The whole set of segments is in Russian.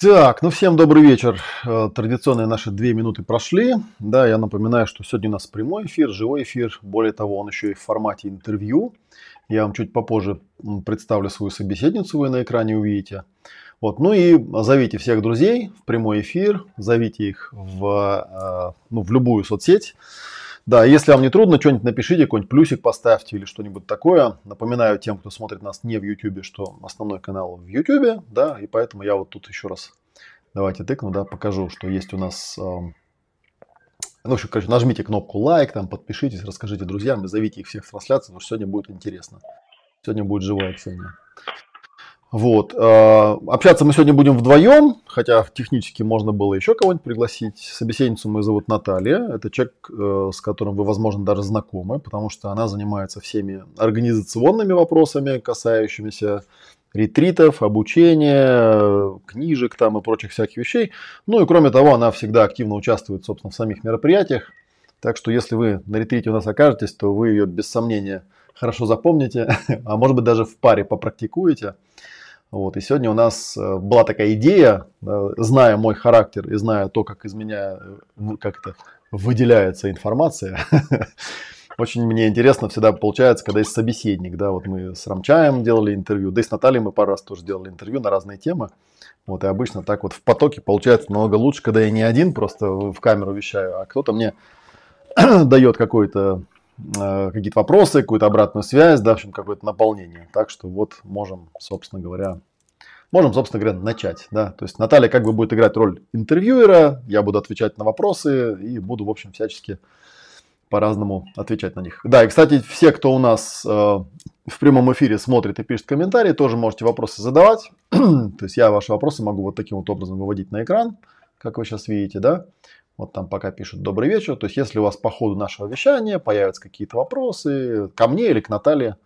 Так, ну всем добрый вечер. Э, традиционные наши две минуты прошли. Да, я напоминаю, что сегодня у нас прямой эфир, живой эфир. Более того, он еще и в формате интервью. Я вам чуть попозже представлю свою собеседницу, вы на экране увидите. Вот, ну и зовите всех друзей в прямой эфир, зовите их в, э, ну, в любую соцсеть. Да, если вам не трудно, что-нибудь напишите, какой-нибудь плюсик поставьте или что-нибудь такое. Напоминаю тем, кто смотрит нас не в YouTube, что основной канал в YouTube, да, и поэтому я вот тут еще раз давайте тыкну, да, покажу, что есть у нас... ну, в общем, короче, нажмите кнопку лайк, там, подпишитесь, расскажите друзьям, зовите их всех в трансляцию, потому что сегодня будет интересно. Сегодня будет живое общение. Вот. Э, общаться мы сегодня будем вдвоем, хотя технически можно было еще кого-нибудь пригласить. Собеседницу мы зовут Наталья. Это человек, э, с которым вы, возможно, даже знакомы, потому что она занимается всеми организационными вопросами, касающимися ретритов, обучения, книжек там и прочих всяких вещей. Ну и кроме того, она всегда активно участвует, собственно, в самих мероприятиях. Так что если вы на ретрите у нас окажетесь, то вы ее без сомнения хорошо запомните, а может быть даже в паре попрактикуете. Вот. И сегодня у нас э, была такая идея, зная мой характер и зная то, как из меня э, как это, выделяется информация, очень мне интересно всегда получается, когда есть собеседник. Да, вот мы с Рамчаем делали интервью, да и с Натальей мы пару раз тоже делали интервью на разные темы. Вот, и обычно так вот в потоке получается намного лучше, когда я не один просто в камеру вещаю, а кто-то мне дает какой-то какие-то вопросы, какую-то обратную связь, да, в общем, какое-то наполнение. Так что вот можем, собственно говоря, можем, собственно говоря, начать. Да? То есть Наталья как бы будет играть роль интервьюера, я буду отвечать на вопросы и буду, в общем, всячески по-разному отвечать на них. Да, и, кстати, все, кто у нас э, в прямом эфире смотрит и пишет комментарии, тоже можете вопросы задавать. То есть я ваши вопросы могу вот таким вот образом выводить на экран, как вы сейчас видите, да. Вот там пока пишут «Добрый вечер». То есть, если у вас по ходу нашего вещания появятся какие-то вопросы ко мне или к Наталье,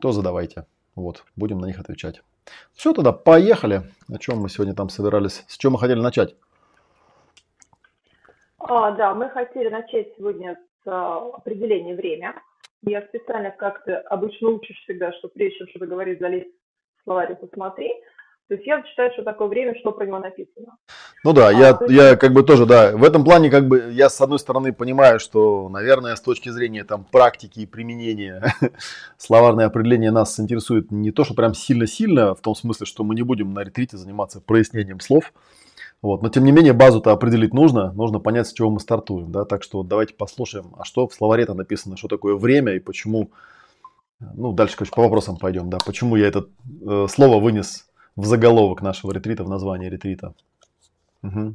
то задавайте. Вот, будем на них отвечать. Все, тогда поехали. О чем мы сегодня там собирались? С чем мы хотели начать? А, да, мы хотели начать сегодня с а, определения время. Я специально как-то обычно учишь всегда, что прежде чем что-то говорить, залезть в словарь и посмотри. То есть я считаю, что такое время, что про него написано. Ну да, а, я, есть... я как бы тоже, да, в этом плане как бы я с одной стороны понимаю, что, наверное, с точки зрения там практики и применения словарное определение нас интересует не то, что прям сильно-сильно, в том смысле, что мы не будем на ретрите заниматься прояснением слов, вот, но тем не менее базу-то определить нужно, нужно понять, с чего мы стартуем, да, так что вот давайте послушаем, а что в словаре-то написано, что такое время и почему, ну, дальше, короче, по вопросам пойдем, да, почему я это э, слово вынес в заголовок нашего ретрита, в название ретрита. Угу.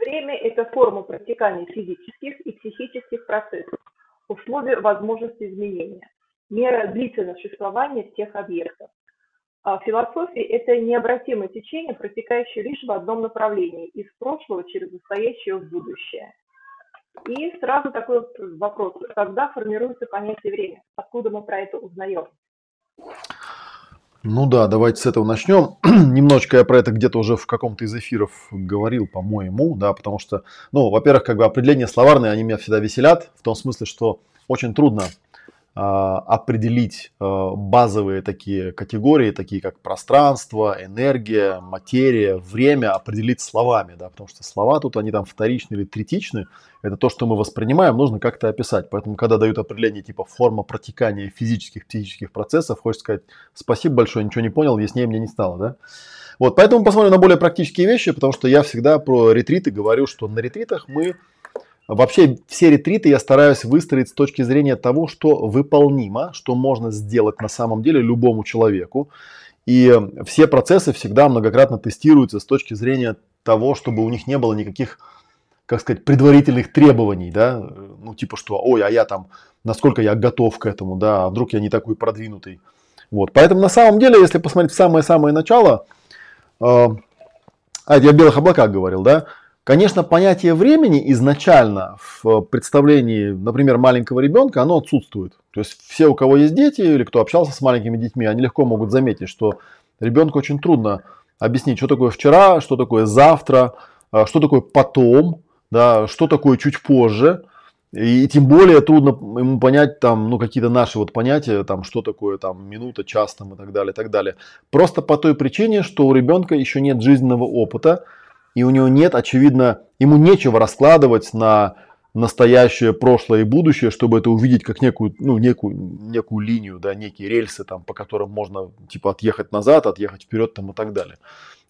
Время – это форма протекания физических и психических процессов, условия возможности изменения, мера длительного существования всех объектов. А в философии это необратимое течение, протекающее лишь в одном направлении, из прошлого через настоящее в будущее. И сразу такой вопрос, когда формируется понятие время? Откуда мы про это узнаем? Ну да, давайте с этого начнем. Немножечко я про это где-то уже в каком-то из эфиров говорил, по-моему, да, потому что, ну, во-первых, как бы определения словарные, они меня всегда веселят, в том смысле, что очень трудно определить а, базовые такие категории, такие как пространство, энергия, материя, время, определить словами, да, потому что слова тут, они там вторичны или третичны, это то, что мы воспринимаем, нужно как-то описать. Поэтому, когда дают определение типа форма протекания физических, психических процессов, хочется сказать спасибо большое, ничего не понял, яснее мне не стало, да. Вот, поэтому посмотрим на более практические вещи, потому что я всегда про ретриты говорю, что на ретритах мы Вообще все ретриты я стараюсь выстроить с точки зрения того, что выполнимо, что можно сделать на самом деле любому человеку. И все процессы всегда многократно тестируются с точки зрения того, чтобы у них не было никаких, как сказать, предварительных требований, да, ну типа что, ой, а я там, насколько я готов к этому, да, а вдруг я не такой продвинутый. Вот, поэтому на самом деле, если посмотреть в самое-самое начало, э, а я о белых облаках говорил, да, Конечно, понятие времени изначально в представлении, например, маленького ребенка, оно отсутствует. То есть все, у кого есть дети или кто общался с маленькими детьми, они легко могут заметить, что ребенку очень трудно объяснить, что такое вчера, что такое завтра, а, что такое потом, да, что такое чуть позже. И тем более трудно ему понять там, ну, какие-то наши вот понятия, там, что такое там минута, час там и так далее, и так далее. Просто по той причине, что у ребенка еще нет жизненного опыта, и у него нет, очевидно, ему нечего раскладывать на настоящее, прошлое и будущее, чтобы это увидеть как некую, ну, некую, некую линию, да, некие рельсы, там, по которым можно, типа, отъехать назад, отъехать вперед, там, и так далее.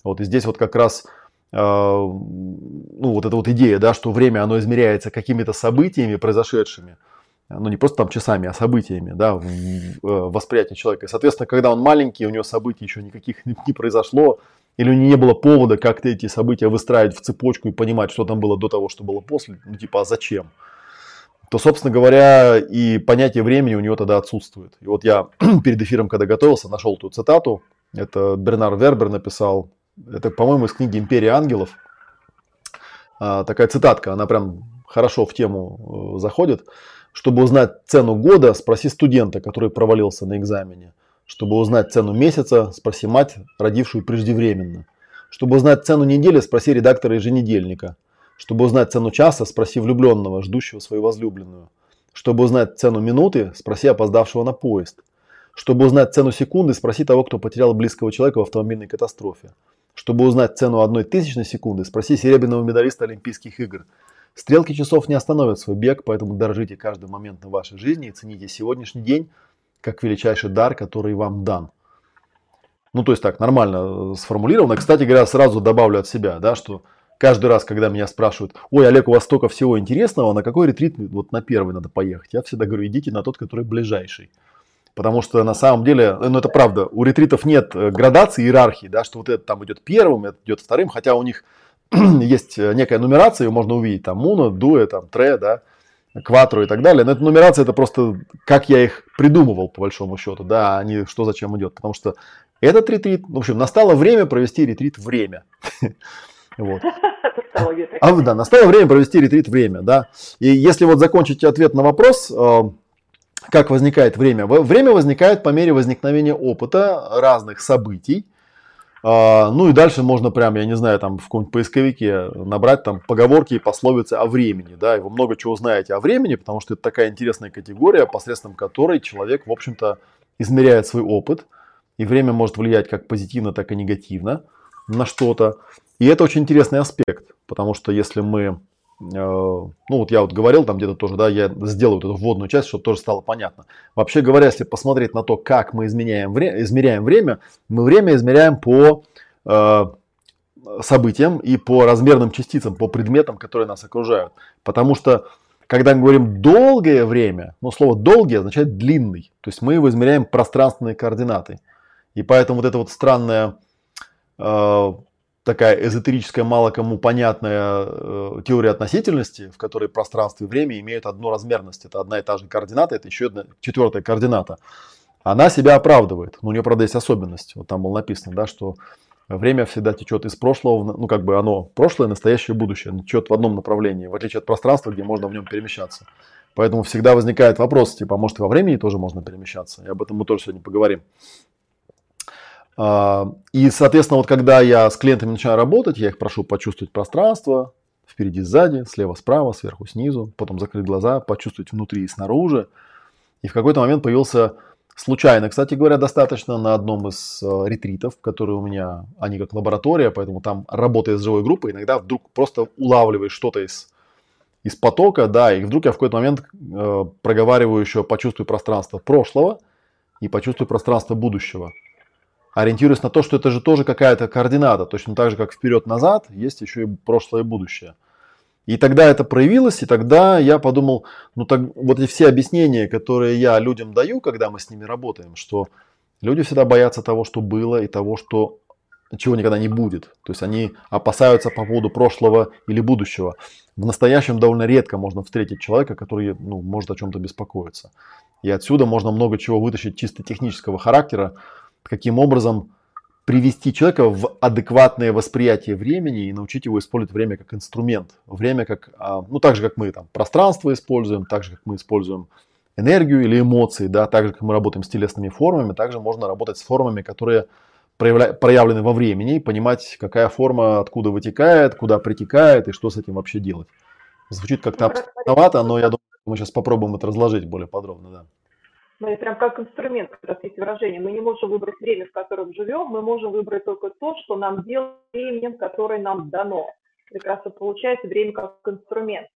Вот, и здесь вот как раз э, ну, вот эта вот идея, да, что время, оно измеряется какими-то событиями, произошедшими, ну, не просто там часами, а событиями, да, в, в, в восприятии человека. И, соответственно, когда он маленький, у него событий еще никаких не произошло, или у него не было повода как-то эти события выстраивать в цепочку и понимать, что там было до того, что было после, ну, типа, а зачем? то, собственно говоря, и понятие времени у него тогда отсутствует. И вот я перед эфиром, когда готовился, нашел ту цитату. Это Бернар Вербер написал это, по-моему, из книги «Империя ангелов». А, такая цитатка, она прям хорошо в тему э, заходит. Чтобы узнать цену года, спроси студента, который провалился на экзамене. Чтобы узнать цену месяца, спроси мать, родившую преждевременно. Чтобы узнать цену недели, спроси редактора еженедельника. Чтобы узнать цену часа, спроси влюбленного, ждущего свою возлюбленную. Чтобы узнать цену минуты, спроси опоздавшего на поезд. Чтобы узнать цену секунды, спроси того, кто потерял близкого человека в автомобильной катастрофе. Чтобы узнать цену одной тысячной секунды, спроси серебряного медалиста Олимпийских игр. Стрелки часов не остановят свой бег, поэтому дорожите каждый момент на вашей жизни и цените сегодняшний день как величайший дар, который вам дан. Ну, то есть так, нормально э, сформулировано. Кстати говоря, сразу добавлю от себя, да, что каждый раз, когда меня спрашивают, ой, Олег, у вас столько всего интересного, на какой ретрит вот на первый надо поехать? Я всегда говорю, идите на тот, который ближайший. Потому что на самом деле, ну это правда, у ретритов нет э, градации, иерархии, да, что вот это там идет первым, это идет вторым, хотя у них есть э, некая нумерация, ее можно увидеть, там муно, дуэ, там тре, да, кватру и так далее. Но эта нумерация это просто как я их придумывал по большому счету, да, а не что зачем идет. Потому что этот ретрит, в общем, настало время провести ретрит время. Вот. А, да, настало время провести ретрит время, да. И если вот закончить ответ на вопрос, э, как возникает время? Время возникает по мере возникновения опыта разных событий. А, ну и дальше можно прям, я не знаю, там в каком-нибудь поисковике набрать там поговорки и пословицы о времени. Да, и вы много чего знаете о времени, потому что это такая интересная категория, посредством которой человек, в общем-то, измеряет свой опыт. И время может влиять как позитивно, так и негативно на что-то. И это очень интересный аспект, потому что если мы ну вот я вот говорил там где-то тоже, да, я сделаю вот эту вводную часть, чтобы тоже стало понятно. Вообще говоря, если посмотреть на то, как мы изменяем вре- измеряем время, мы время измеряем по э, событиям и по размерным частицам, по предметам, которые нас окружают. Потому что когда мы говорим долгое время, ну слово долгий означает длинный, то есть мы его измеряем пространственные координаты. И поэтому вот это вот странное э, такая эзотерическая, мало кому понятная э, теория относительности, в которой пространство и время имеют одну размерность. Это одна и та же координата, это еще одна четвертая координата. Она себя оправдывает. Но у нее, правда, есть особенность. Вот там было написано, да, что время всегда течет из прошлого, ну как бы оно прошлое, настоящее, будущее. Течет в одном направлении, в отличие от пространства, где можно в нем перемещаться. Поэтому всегда возникает вопрос, типа, а может и во времени тоже можно перемещаться? И об этом мы тоже сегодня поговорим. А, и, соответственно, вот когда я с клиентами начинаю работать, я их прошу почувствовать пространство, впереди, сзади, слева, справа, сверху, снизу, потом закрыть глаза, почувствовать внутри и снаружи. И в какой-то момент появился случайно, кстати говоря, достаточно на одном из э, ретритов, которые у меня, они как лаборатория, поэтому там работая с живой группой, иногда вдруг просто улавливаешь что-то из, из потока, да, и вдруг я в какой-то момент э, проговариваю еще почувствуй пространство прошлого и почувствуй пространство будущего ориентируясь на то, что это же тоже какая-то координата, точно так же, как вперед-назад, есть еще и прошлое и будущее. И тогда это проявилось, и тогда я подумал, ну так вот эти все объяснения, которые я людям даю, когда мы с ними работаем, что люди всегда боятся того, что было, и того, что чего никогда не будет. То есть они опасаются по поводу прошлого или будущего. В настоящем довольно редко можно встретить человека, который ну, может о чем-то беспокоиться. И отсюда можно много чего вытащить чисто технического характера, каким образом привести человека в адекватное восприятие времени и научить его использовать время как инструмент. Время как, а, ну так же, как мы там пространство используем, так же, как мы используем энергию или эмоции, да, так же, как мы работаем с телесными формами, также можно работать с формами, которые проявля, проявлены во времени, и понимать, какая форма откуда вытекает, куда притекает и что с этим вообще делать. Звучит как-то абстрактновато, но я думаю, Мы сейчас попробуем это разложить более подробно, да. Ну, это прям как инструмент, как раз есть выражение. Мы не можем выбрать время, в котором живем, мы можем выбрать только то, что нам делает временем, которое нам дано. Прекрасно получается время как инструмент.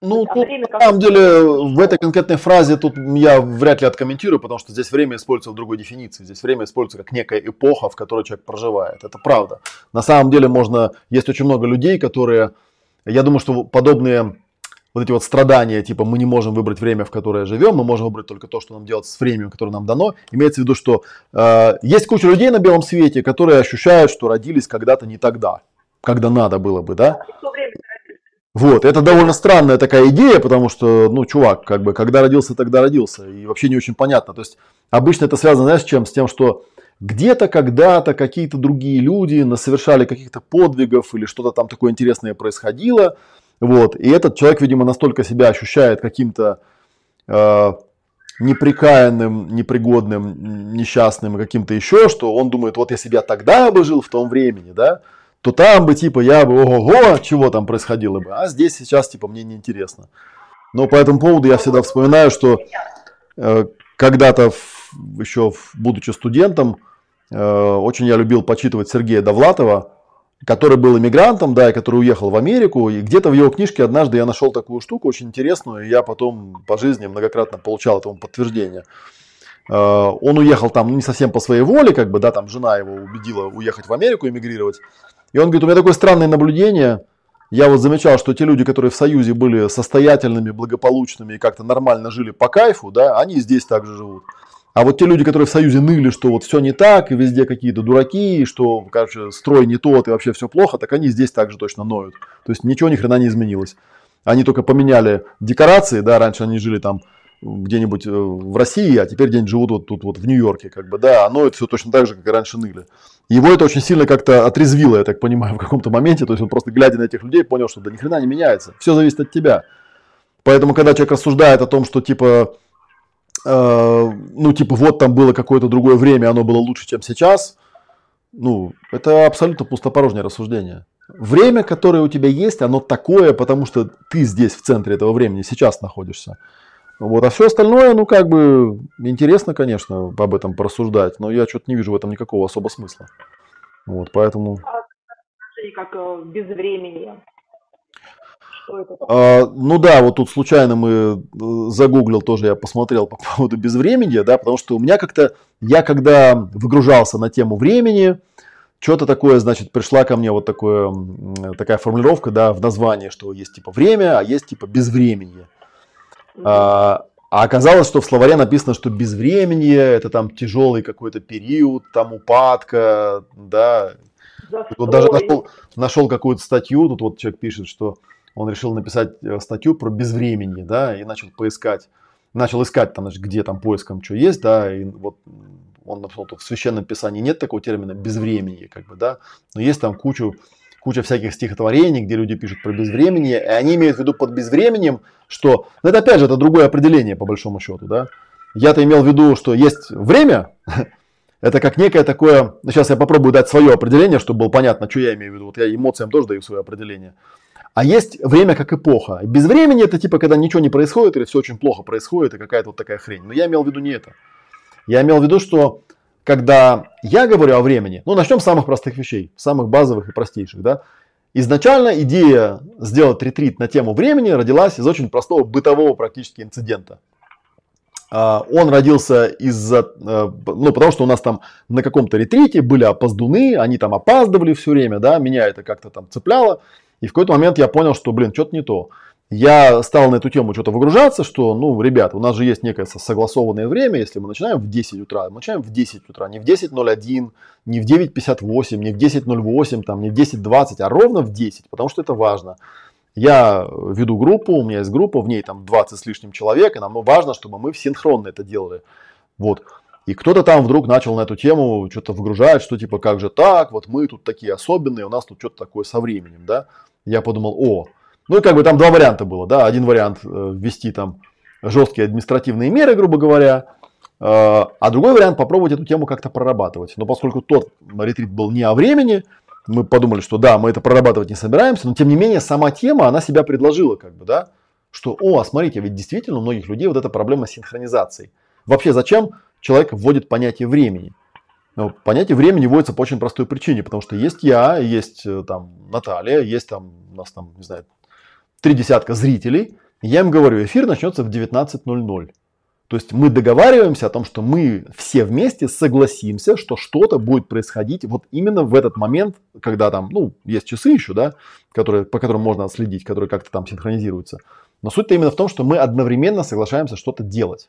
Ну, а тут, время, на самом деле, в этой конкретной фразе тут я вряд ли откомментирую, потому что здесь время используется в другой дефиниции. Здесь время используется как некая эпоха, в которой человек проживает. Это правда. На самом деле можно... Есть очень много людей, которые... Я думаю, что подобные вот эти вот страдания, типа мы не можем выбрать время, в которое живем, мы можем выбрать только то, что нам делать с временем, которое нам дано. Имеется в виду, что э, есть куча людей на белом свете, которые ощущают, что родились когда-то не тогда, когда надо было бы, да? Вот, это довольно странная такая идея, потому что, ну, чувак, как бы, когда родился, тогда родился, и вообще не очень понятно. То есть, обычно это связано, знаешь, с чем? С тем, что где-то, когда-то какие-то другие люди совершали каких-то подвигов или что-то там такое интересное происходило, вот. И этот человек, видимо, настолько себя ощущает каким-то э, неприкаянным, непригодным, несчастным, каким-то еще, что он думает, вот я себя тогда бы жил в том времени, да, то там бы типа я бы ого-го, чего там происходило бы, а здесь сейчас типа мне неинтересно. Но по этому поводу я всегда вспоминаю, что э, когда-то еще будучи студентом, э, очень я любил почитывать Сергея Довлатова, который был иммигрантом, да, и который уехал в Америку. И где-то в его книжке однажды я нашел такую штуку очень интересную, и я потом по жизни многократно получал этому подтверждение. Э, он уехал там ну, не совсем по своей воле, как бы, да, там жена его убедила уехать в Америку, эмигрировать. И он говорит, у меня такое странное наблюдение. Я вот замечал, что те люди, которые в Союзе были состоятельными, благополучными и как-то нормально жили по кайфу, да, они здесь также живут. А вот те люди, которые в Союзе ныли, что вот все не так, и везде какие-то дураки, и что, короче, строй не тот, и вообще все плохо, так они здесь также точно ноют. То есть ничего ни хрена не изменилось. Они только поменяли декорации, да, раньше они жили там где-нибудь э, в России, а теперь где-нибудь живут вот тут вот в Нью-Йорке, как бы, да, оно это все точно так же, как и раньше ныли. Его это очень сильно как-то отрезвило, я так понимаю, в каком-то моменте, то есть он просто глядя на этих людей понял, что да ни хрена не меняется, все зависит от тебя. Поэтому, когда человек рассуждает о том, что типа ну, типа, вот там было какое-то другое время, оно было лучше, чем сейчас, ну, это абсолютно пустопорожнее рассуждение. Время, которое у тебя есть, оно такое, потому что ты здесь в центре этого времени сейчас находишься. Вот, а все остальное, ну, как бы, интересно, конечно, об этом порассуждать, но я что-то не вижу в этом никакого особого смысла. Вот, поэтому... А, как э, без времени. А, ну да, вот тут случайно мы э, загуглил тоже, я посмотрел по поводу безвремени, да, потому что у меня как-то, я когда выгружался на тему времени, что-то такое, значит, пришла ко мне вот такое, такая формулировка, да, в названии, что есть типа время, а есть типа безвременье. А, а оказалось, что в словаре написано, что безвременье это там тяжелый какой-то период, там упадка, да. Вот даже нашел, нашел какую-то статью, тут вот человек пишет, что он решил написать э, статью про безвременье, да, и начал поискать, начал искать там, значит, где там поиском что есть, да, и вот он написал, что в священном писании нет такого термина безвременье, как бы, да, но есть там кучу, куча всяких стихотворений, где люди пишут про безвременье, и они имеют в виду под безвременем, что, ну это опять же, это другое определение по большому счету, да, я-то имел в виду, что есть время, это как некое такое, ну сейчас я попробую дать свое определение, чтобы было понятно, что я имею в виду, вот я эмоциям тоже даю свое определение. А есть время как эпоха. Без времени это типа, когда ничего не происходит или все очень плохо происходит и какая-то вот такая хрень. Но я имел в виду не это. Я имел в виду, что когда я говорю о времени, ну начнем с самых простых вещей, самых базовых и простейших, да. Изначально идея сделать ретрит на тему времени родилась из очень простого бытового практически инцидента. А, он родился из-за, э, ну, потому что у нас там на каком-то ретрите были опоздуны, они там опаздывали все время, да, меня это как-то там цепляло. И в какой-то момент я понял, что, блин, что-то не то. Я стал на эту тему что-то выгружаться, что, ну, ребят, у нас же есть некое согласованное время, если мы начинаем в 10 утра, мы начинаем в 10 утра, не в 10.01, не в 9.58, не в 10.08, там, не в 10.20, а ровно в 10, потому что это важно. Я веду группу, у меня есть группа, в ней там 20 с лишним человек, и нам важно, чтобы мы синхронно это делали. Вот. И кто-то там вдруг начал на эту тему что-то выгружать, что типа как же так, вот мы тут такие особенные, у нас тут что-то такое со временем, да. Я подумал, о, ну и как бы там два варианта было, да. Один вариант э, ввести там жесткие административные меры, грубо говоря, э, а другой вариант попробовать эту тему как-то прорабатывать. Но поскольку тот ретрит был не о времени, мы подумали, что да, мы это прорабатывать не собираемся, но тем не менее сама тема, она себя предложила, как бы, да. что, о, смотрите, ведь действительно у многих людей вот эта проблема с синхронизацией. Вообще, зачем человек вводит понятие времени? Ну, понятие времени вводится по очень простой причине, потому что есть я, есть э, там Наталья, есть там у нас там, не знаю, три десятка зрителей. Я им говорю, эфир начнется в 19.00. То есть мы договариваемся о том, что мы все вместе согласимся, что что-то будет происходить вот именно в этот момент, когда там, ну, есть часы еще, да, которые, по которым можно отследить, которые как-то там синхронизируются. Но суть-то именно в том, что мы одновременно соглашаемся что-то делать.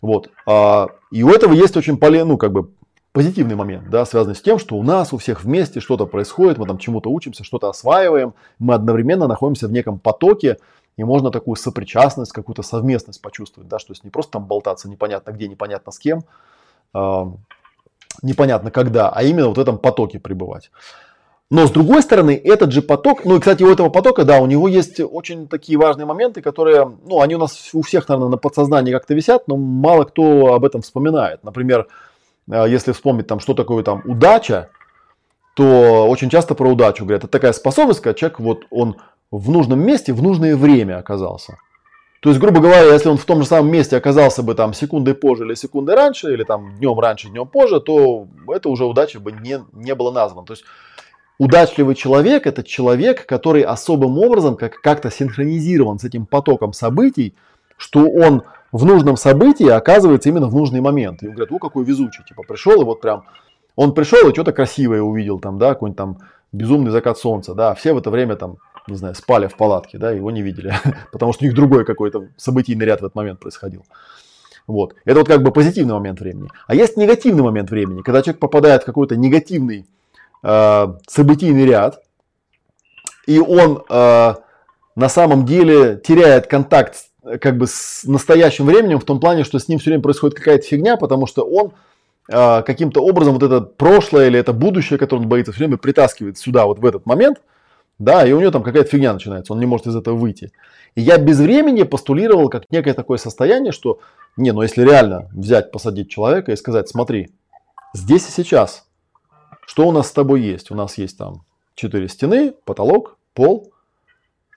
Вот. А, и у этого есть очень полезный, ну, как бы позитивный момент, да, связанный с тем, что у нас у всех вместе что-то происходит, мы там чему-то учимся, что-то осваиваем, мы одновременно находимся в неком потоке, и можно такую сопричастность, какую-то совместность почувствовать, да, что есть не просто там болтаться непонятно где, непонятно с кем, э, непонятно когда, а именно вот в этом потоке пребывать. Но с другой стороны, этот же поток, ну и, кстати, у этого потока, да, у него есть очень такие важные моменты, которые, ну, они у нас у всех, наверное, на подсознании как-то висят, но мало кто об этом вспоминает. Например, э, если вспомнить там, что такое там удача, то очень часто про удачу говорят. Это такая способность, когда человек вот он в нужном месте в нужное время оказался. То есть, грубо говоря, если он в том же самом месте оказался бы там секундой позже или секундой раньше, или там днем раньше, днем позже, то это уже удача бы не, не было названо. То есть, удачливый человек – это человек, который особым образом как, как-то синхронизирован с этим потоком событий, что он в нужном событии оказывается именно в нужный момент. И он говорит, о, какой везучий, типа пришел и вот прям, он пришел и что-то красивое увидел там, да, какой-нибудь там безумный закат солнца, да, все в это время там не знаю, спали в палатке, да, его не видели, потому что у них другой какой-то событийный ряд в этот момент происходил. Вот. Это вот как бы позитивный момент времени. А есть негативный момент времени, когда человек попадает в какой-то негативный э, событийный ряд, и он э, на самом деле теряет контакт как бы с настоящим временем в том плане, что с ним все время происходит какая-то фигня, потому что он э, каким-то образом вот это прошлое или это будущее, которое он боится, все время притаскивает сюда, вот в этот момент – да, и у него там какая-то фигня начинается, он не может из этого выйти. И я без времени постулировал как некое такое состояние, что, не, ну если реально взять, посадить человека и сказать, смотри, здесь и сейчас, что у нас с тобой есть? У нас есть там четыре стены, потолок, пол.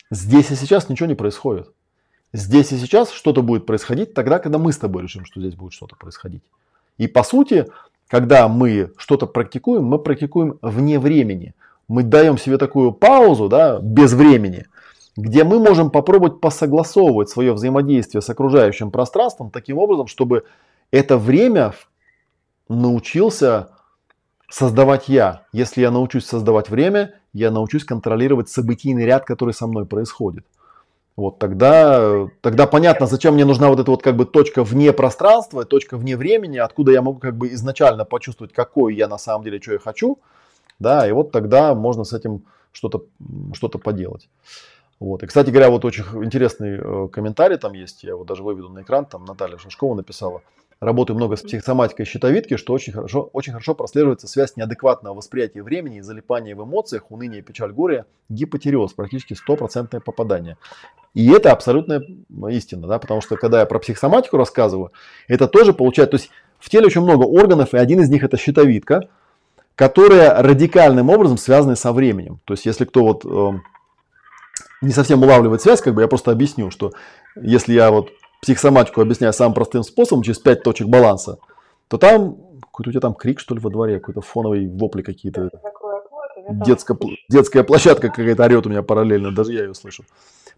Здесь и сейчас ничего не происходит. Здесь и сейчас что-то будет происходить тогда, когда мы с тобой решим, что здесь будет что-то происходить. И по сути, когда мы что-то практикуем, мы практикуем вне времени мы даем себе такую паузу, да, без времени, где мы можем попробовать посогласовывать свое взаимодействие с окружающим пространством таким образом, чтобы это время научился создавать я. Если я научусь создавать время, я научусь контролировать событийный ряд, который со мной происходит. Вот тогда, тогда понятно, зачем мне нужна вот эта вот как бы точка вне пространства, точка вне времени, откуда я могу как бы изначально почувствовать, какой я на самом деле, что я хочу – да, и вот тогда можно с этим что-то что поделать. Вот. И, кстати говоря, вот очень интересный э, комментарий там есть, я его даже выведу на экран, там Наталья Шашкова написала. Работаю много с психосоматикой щитовидки, что очень хорошо, очень хорошо прослеживается связь неадекватного восприятия времени и залипания в эмоциях, уныние, печаль, горе, гипотереоз, практически стопроцентное попадание. И это абсолютная истина, да, потому что когда я про психосоматику рассказываю, это тоже получается, то есть в теле очень много органов, и один из них это щитовидка, которые радикальным образом связаны со временем. То есть, если кто вот э, не совсем улавливает связь, как бы я просто объясню, что если я вот психосоматику объясняю самым простым способом, через пять точек баланса, то там какой-то у тебя там крик, что ли, во дворе, какой-то фоновый вопли какие-то. Детская, детская площадка какая-то орет у меня параллельно, даже я ее слышу.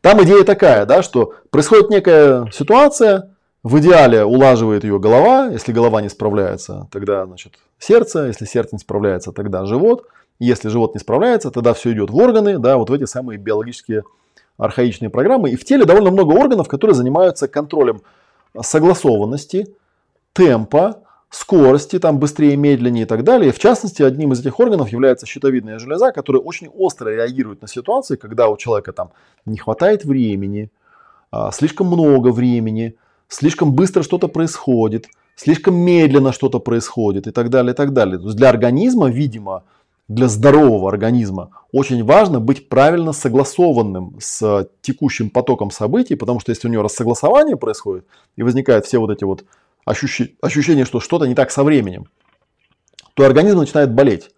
Там идея такая, да, что происходит некая ситуация, в идеале улаживает ее голова, если голова не справляется, тогда значит, сердце, если сердце не справляется, тогда живот, если живот не справляется, тогда все идет в органы, да, вот в эти самые биологические архаичные программы. И в теле довольно много органов, которые занимаются контролем согласованности, темпа, скорости, там быстрее, медленнее и так далее. В частности, одним из этих органов является щитовидная железа, которая очень остро реагирует на ситуации, когда у человека там не хватает времени, а, слишком много времени, слишком быстро что-то происходит, слишком медленно что-то происходит и так далее, и так далее. То есть для организма, видимо, для здорового организма очень важно быть правильно согласованным с текущим потоком событий, потому что если у него рассогласование происходит и возникают все вот эти вот ощущения, что что-то не так со временем, то организм начинает болеть.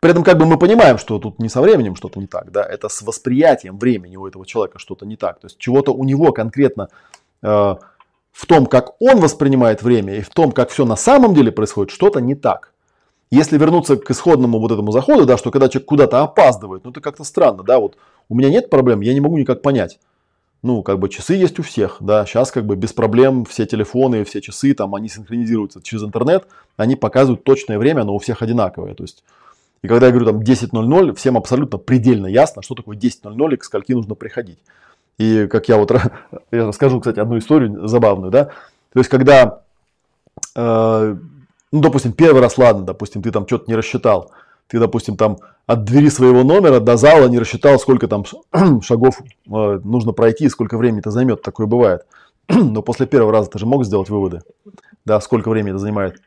При этом как бы мы понимаем, что тут не со временем что-то не так, да, это с восприятием времени у этого человека что-то не так. То есть чего-то у него конкретно э, в том, как он воспринимает время и в том, как все на самом деле происходит, что-то не так. Если вернуться к исходному вот этому заходу, да, что когда человек куда-то опаздывает, ну это как-то странно, да, вот у меня нет проблем, я не могу никак понять. Ну, как бы часы есть у всех, да, сейчас как бы без проблем все телефоны, все часы, там, они синхронизируются через интернет, они показывают точное время, но у всех одинаковое, то есть и когда я говорю там 10.00, всем абсолютно предельно ясно, что такое 10.00 и к скольки нужно приходить. И как я вот я расскажу, кстати, одну историю забавную, да. То есть, когда, э, ну, допустим, первый раз, ладно, допустим, ты там что-то не рассчитал, ты, допустим, там от двери своего номера до зала не рассчитал, сколько там шагов э, нужно пройти, сколько времени это займет, такое бывает. Но после первого раза ты же мог сделать выводы, да, сколько времени это занимает.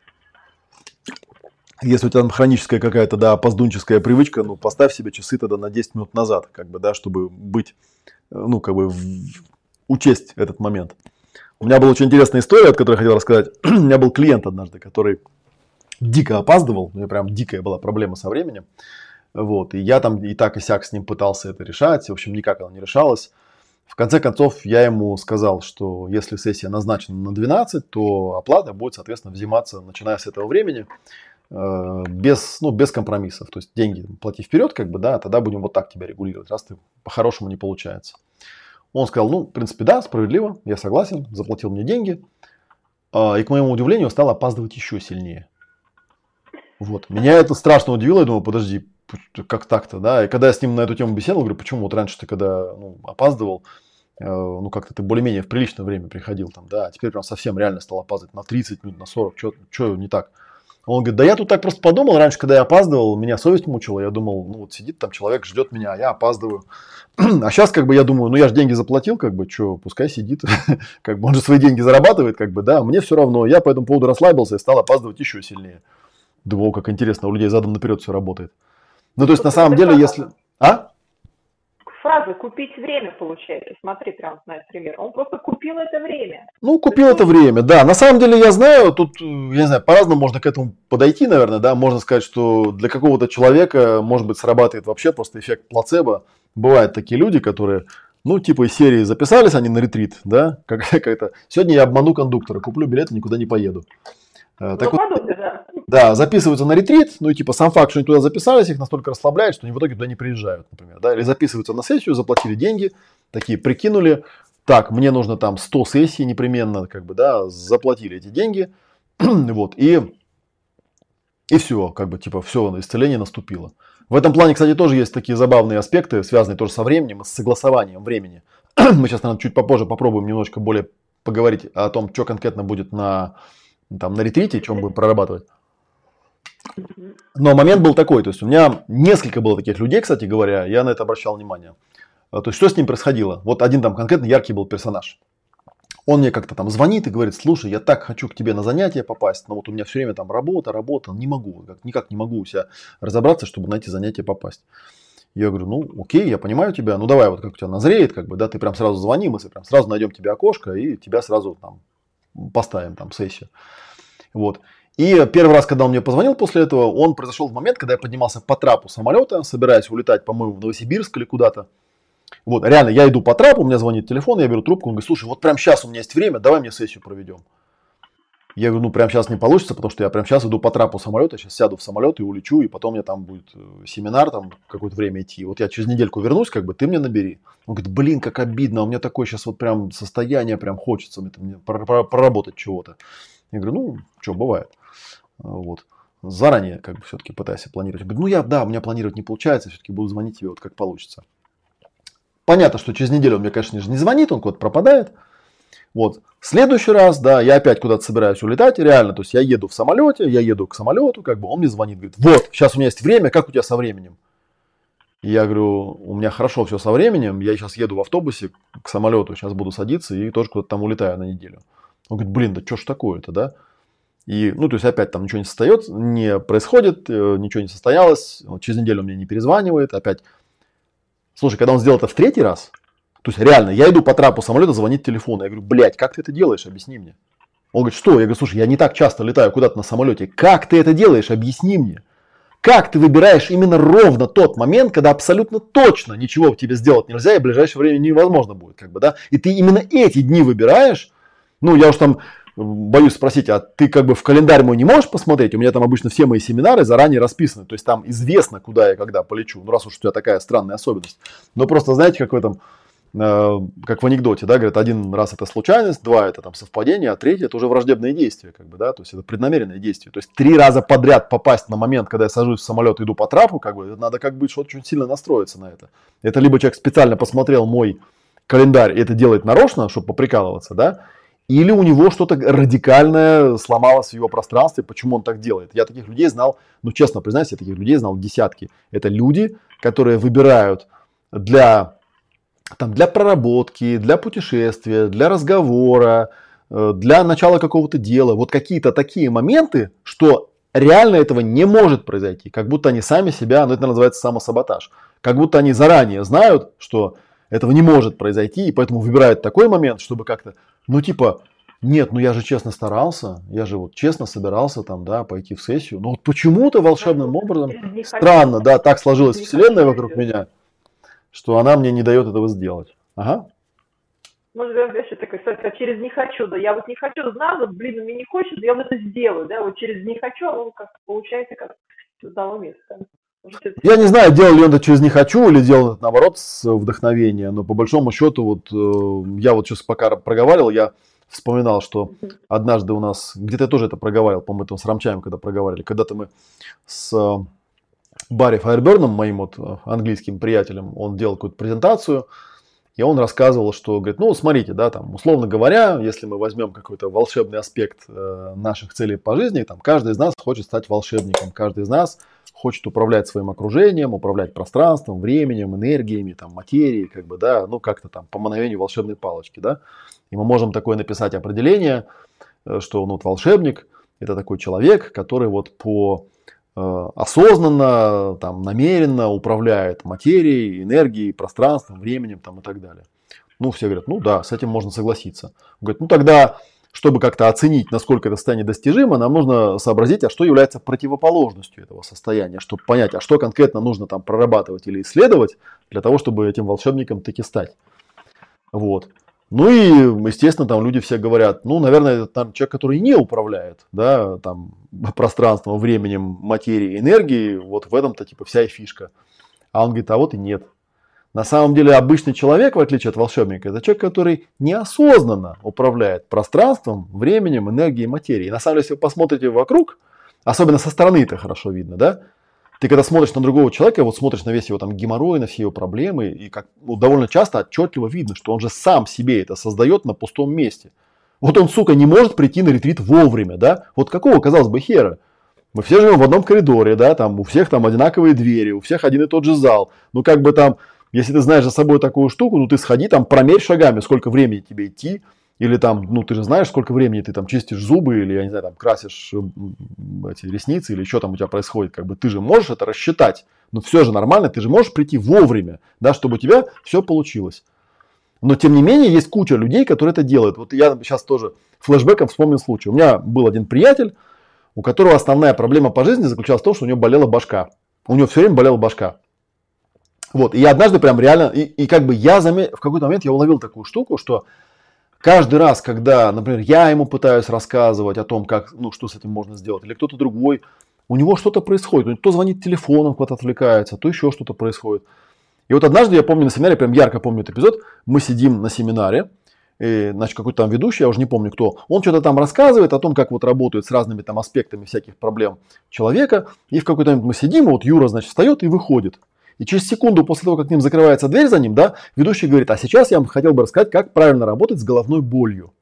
Если у тебя там хроническая какая-то, да, опоздунческая привычка, ну, поставь себе часы тогда на 10 минут назад, как бы, да, чтобы быть, э, ну, как бы, в, учесть этот момент. У меня была очень интересная история, от которой я хотел рассказать. у меня был клиент однажды, который дико опаздывал, у меня прям дикая была проблема со временем. Вот, и я там и так и сяк с ним пытался это решать, в общем, никак оно не решалось. В конце концов, я ему сказал, что если сессия назначена на 12, то оплата будет, соответственно, взиматься, начиная с этого времени. Э, без, ну, без компромиссов. То есть деньги плати вперед, как бы, да, тогда будем вот так тебя регулировать, раз ты по-хорошему не получается. Он сказал, ну, в принципе, да, справедливо, я согласен, заплатил мне деньги. А, и, к моему удивлению, стал опаздывать еще сильнее. Вот. Меня это страшно удивило, я думал, подожди, как так-то, да? И когда я с ним на эту тему беседовал, говорю, почему вот раньше ты когда ну, опаздывал, э, ну как-то ты более-менее в приличное время приходил там, да, а теперь прям совсем реально стал опаздывать на 30 минут, на 40, что не так? Он говорит, да я тут так просто подумал, раньше, когда я опаздывал, меня совесть мучила, я думал, ну вот сидит там человек, ждет меня, а я опаздываю. А сейчас как бы я думаю, ну я же деньги заплатил, как бы, что, пускай сидит, как бы он же свои деньги зарабатывает, как бы, да, мне все равно, я по этому поводу расслабился и стал опаздывать еще сильнее. Думал, как интересно, у людей задом наперед все работает. Ну то есть на самом деле, если... А? фраза «купить время» получается. Смотри, прям знает пример. Он просто купил это время. Ну, купил это время, да. На самом деле, я знаю, тут, я не знаю, по-разному можно к этому подойти, наверное, да. Можно сказать, что для какого-то человека, может быть, срабатывает вообще просто эффект плацебо. Бывают такие люди, которые ну, типа из серии записались они на ретрит, да, как, как это. Сегодня я обману кондуктора, куплю билет и никуда не поеду. Э, так ну, вот, подумай, да. да, записываются на ретрит, ну и типа сам факт, что они туда записались, их настолько расслабляет, что они в итоге туда не приезжают, например, да, или записываются на сессию, заплатили деньги, такие прикинули, так, мне нужно там 100 сессий непременно, как бы, да, заплатили эти деньги, вот, и, и все, как бы, типа, все, исцеление наступило. В этом плане, кстати, тоже есть такие забавные аспекты, связанные тоже со временем и с согласованием времени. Мы сейчас, наверное, чуть попозже попробуем немножко более поговорить о том, что конкретно будет на там на ретрите, чем будем прорабатывать. Но момент был такой, то есть у меня несколько было таких людей, кстати говоря, я на это обращал внимание. А, то есть что с ним происходило? Вот один там конкретно яркий был персонаж. Он мне как-то там звонит и говорит, слушай, я так хочу к тебе на занятия попасть, но вот у меня все время там работа, работа, не могу, никак не могу у себя разобраться, чтобы на эти занятия попасть. Я говорю, ну окей, я понимаю тебя, ну давай вот как у тебя назреет, как бы, да, ты прям сразу звони, мы прям сразу найдем тебе окошко и тебя сразу там поставим там сессию. Вот. И первый раз, когда он мне позвонил после этого, он произошел в момент, когда я поднимался по трапу самолета, собираясь улетать, по-моему, в Новосибирск или куда-то. Вот, реально, я иду по трапу, у меня звонит телефон, я беру трубку, он говорит, слушай, вот прямо сейчас у меня есть время, давай мне сессию проведем. Я говорю, ну прямо сейчас не получится, потому что я прямо сейчас иду по трапу самолета, сейчас сяду в самолет и улечу, и потом мне там будет э, семинар, там какое-то время идти. Вот я через недельку вернусь, как бы ты мне набери. Он говорит, блин, как обидно, у меня такое сейчас вот прям состояние, прям хочется мне, мне проработать чего-то. Я говорю, ну, что, бывает. Вот. Заранее как бы все-таки пытайся планировать. Я говорю, ну я, да, у меня планировать не получается, все-таки буду звонить тебе вот как получится. Понятно, что через неделю он мне, конечно же, не звонит, он куда-то пропадает. Вот. Следующий раз, да, я опять куда-то собираюсь улетать, реально, то есть я еду в самолете, я еду к самолету, как бы он мне звонит, говорит, вот, сейчас у меня есть время, как у тебя со временем? Я говорю, у меня хорошо все со временем, я сейчас еду в автобусе к самолету, сейчас буду садиться и тоже куда-то там улетаю на неделю. Он говорит, блин, да что ж такое-то, да? И, ну, то есть опять там ничего не состоит, не происходит, э, ничего не состоялось, через неделю он мне не перезванивает, опять. Слушай, когда он сделал это в третий раз, то есть реально, я иду по трапу самолета, звонит телефон. Я говорю, блядь, как ты это делаешь? Объясни мне. Он говорит, что? Я говорю, слушай, я не так часто летаю куда-то на самолете. Как ты это делаешь? Объясни мне. как ты выбираешь именно ровно тот момент, когда абсолютно точно ничего тебе сделать нельзя и в ближайшее время невозможно будет, как бы, да, и ты именно эти дни выбираешь, ну, я уж там боюсь спросить, а ты как бы в календарь мой не можешь посмотреть? У меня там обычно все мои семинары заранее расписаны, то есть там известно, куда я когда полечу, ну, раз уж у тебя такая странная особенность. Но просто, знаете, как в этом, как в анекдоте, да, говорят, один раз это случайность, два это там совпадение, а третье это уже враждебное действие, как бы, да, то есть это преднамеренное действие. То есть три раза подряд попасть на момент, когда я сажусь в самолет и иду по трапу, как бы, надо как бы очень сильно настроиться на это. Это либо человек специально посмотрел мой календарь и это делает нарочно, чтобы поприкалываться, да, или у него что-то радикальное сломалось в его пространстве, почему он так делает. Я таких людей знал, ну честно признаюсь, я таких людей знал десятки. Это люди, которые выбирают для, там, для проработки, для путешествия, для разговора, э, для начала какого-то дела. Вот какие-то такие моменты, что реально этого не может произойти. Как будто они сами себя, ну это называется самосаботаж. Как будто они заранее знают, что этого не может произойти, и поэтому выбирают такой момент, чтобы как-то ну, типа, нет, ну я же честно старался, я же вот честно собирался там, да, пойти в сессию. Но вот почему-то волшебным образом, странно, да, так сложилась вселенная вокруг меня, что она мне не дает этого сделать. Ага. Ну, знаешь, такой, а через не хочу, да, я вот не хочу, знаю, блин, мне не хочется, я вот это сделаю, да, вот через не хочу, оно как получается как с одного места. Я не знаю, делал ли он это через «не хочу» или делал это наоборот с вдохновения, но по большому счету вот э, я вот сейчас пока проговаривал, я вспоминал, что однажды у нас, где-то я тоже это проговаривал, по-моему, это с Рамчаем, когда проговаривали, когда-то мы с э, Барри Файерберном, моим вот э, английским приятелем, он делал какую-то презентацию, и он рассказывал, что, говорит, ну, смотрите, да, там, условно говоря, если мы возьмем какой-то волшебный аспект э, наших целей по жизни, там, каждый из нас хочет стать волшебником, каждый из нас хочет управлять своим окружением, управлять пространством, временем, энергиями, там, материей, как бы, да, ну, как-то там по мановению волшебной палочки, да. И мы можем такое написать определение, э, что, ну, вот волшебник – это такой человек, который вот по осознанно, там, намеренно управляет материей, энергией, пространством, временем там, и так далее. Ну, все говорят, ну да, с этим можно согласиться. Он говорит, ну тогда, чтобы как-то оценить, насколько это состояние достижимо, нам нужно сообразить, а что является противоположностью этого состояния, чтобы понять, а что конкретно нужно там прорабатывать или исследовать для того, чтобы этим волшебником таки стать. Вот. Ну и, естественно, там люди все говорят, ну, наверное, это там человек, который не управляет, да, там, пространством, временем, материей, энергией, вот в этом-то типа вся и фишка. А он говорит, а вот и нет. На самом деле обычный человек, в отличие от волшебника, это человек, который неосознанно управляет пространством, временем, энергией, материей. И на самом деле, если вы посмотрите вокруг, особенно со стороны это хорошо видно, да, ты когда смотришь на другого человека, вот смотришь на весь его там геморрой, на все его проблемы, и как ну, довольно часто отчетливо видно, что он же сам себе это создает на пустом месте. Вот он, сука, не может прийти на ретрит вовремя, да? Вот какого, казалось бы, хера? Мы все живем в одном коридоре, да, там у всех там одинаковые двери, у всех один и тот же зал. Ну, как бы там, если ты знаешь за собой такую штуку, ну, ты сходи там, промерь шагами, сколько времени тебе идти, или там, ну, ты же знаешь, сколько времени ты там чистишь зубы, или, я не знаю, там, красишь эти ресницы, или что там у тебя происходит. Как бы ты же можешь это рассчитать. Но все же нормально, ты же можешь прийти вовремя, да, чтобы у тебя все получилось. Но, тем не менее, есть куча людей, которые это делают. Вот я сейчас тоже флешбеком вспомнил случай. У меня был один приятель, у которого основная проблема по жизни заключалась в том, что у него болела башка. У него все время болела башка. Вот, и я однажды прям реально, и, и как бы я заметил, в какой-то момент я уловил такую штуку, что Каждый раз, когда, например, я ему пытаюсь рассказывать о том, как, ну, что с этим можно сделать, или кто-то другой, у него что-то происходит. То звонит телефоном, куда-то отвлекается, то еще что-то происходит. И вот однажды, я помню на семинаре, прям ярко помню этот эпизод, мы сидим на семинаре, и, значит, какой-то там ведущий, я уже не помню кто, он что-то там рассказывает о том, как вот работают с разными там аспектами всяких проблем человека, и в какой-то момент мы сидим, и вот Юра, значит, встает и выходит. И через секунду после того, как к ним закрывается дверь за ним, да, ведущий говорит, а сейчас я вам хотел бы рассказать, как правильно работать с головной болью.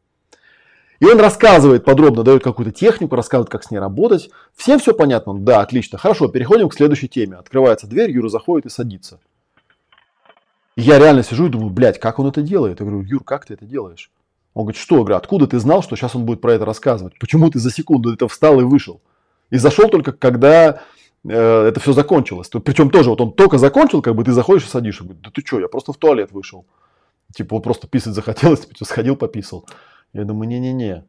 И он рассказывает подробно, дает какую-то технику, рассказывает, как с ней работать. Всем все понятно? Да, отлично. Хорошо, переходим к следующей теме. Открывается дверь, Юра заходит и садится. И я реально сижу и думаю, блядь, как он это делает? Я говорю, Юр, как ты это делаешь? Он говорит, что? Я откуда ты знал, что сейчас он будет про это рассказывать? Почему ты за секунду это встал и вышел? И зашел только, когда это все закончилось. Причем тоже, вот он только закончил, как бы ты заходишь и садишь, и говорит, да ты что, я просто в туалет вышел. Типа, вот просто писать захотелось, типа, сходил, пописал. Я думаю, не-не-не.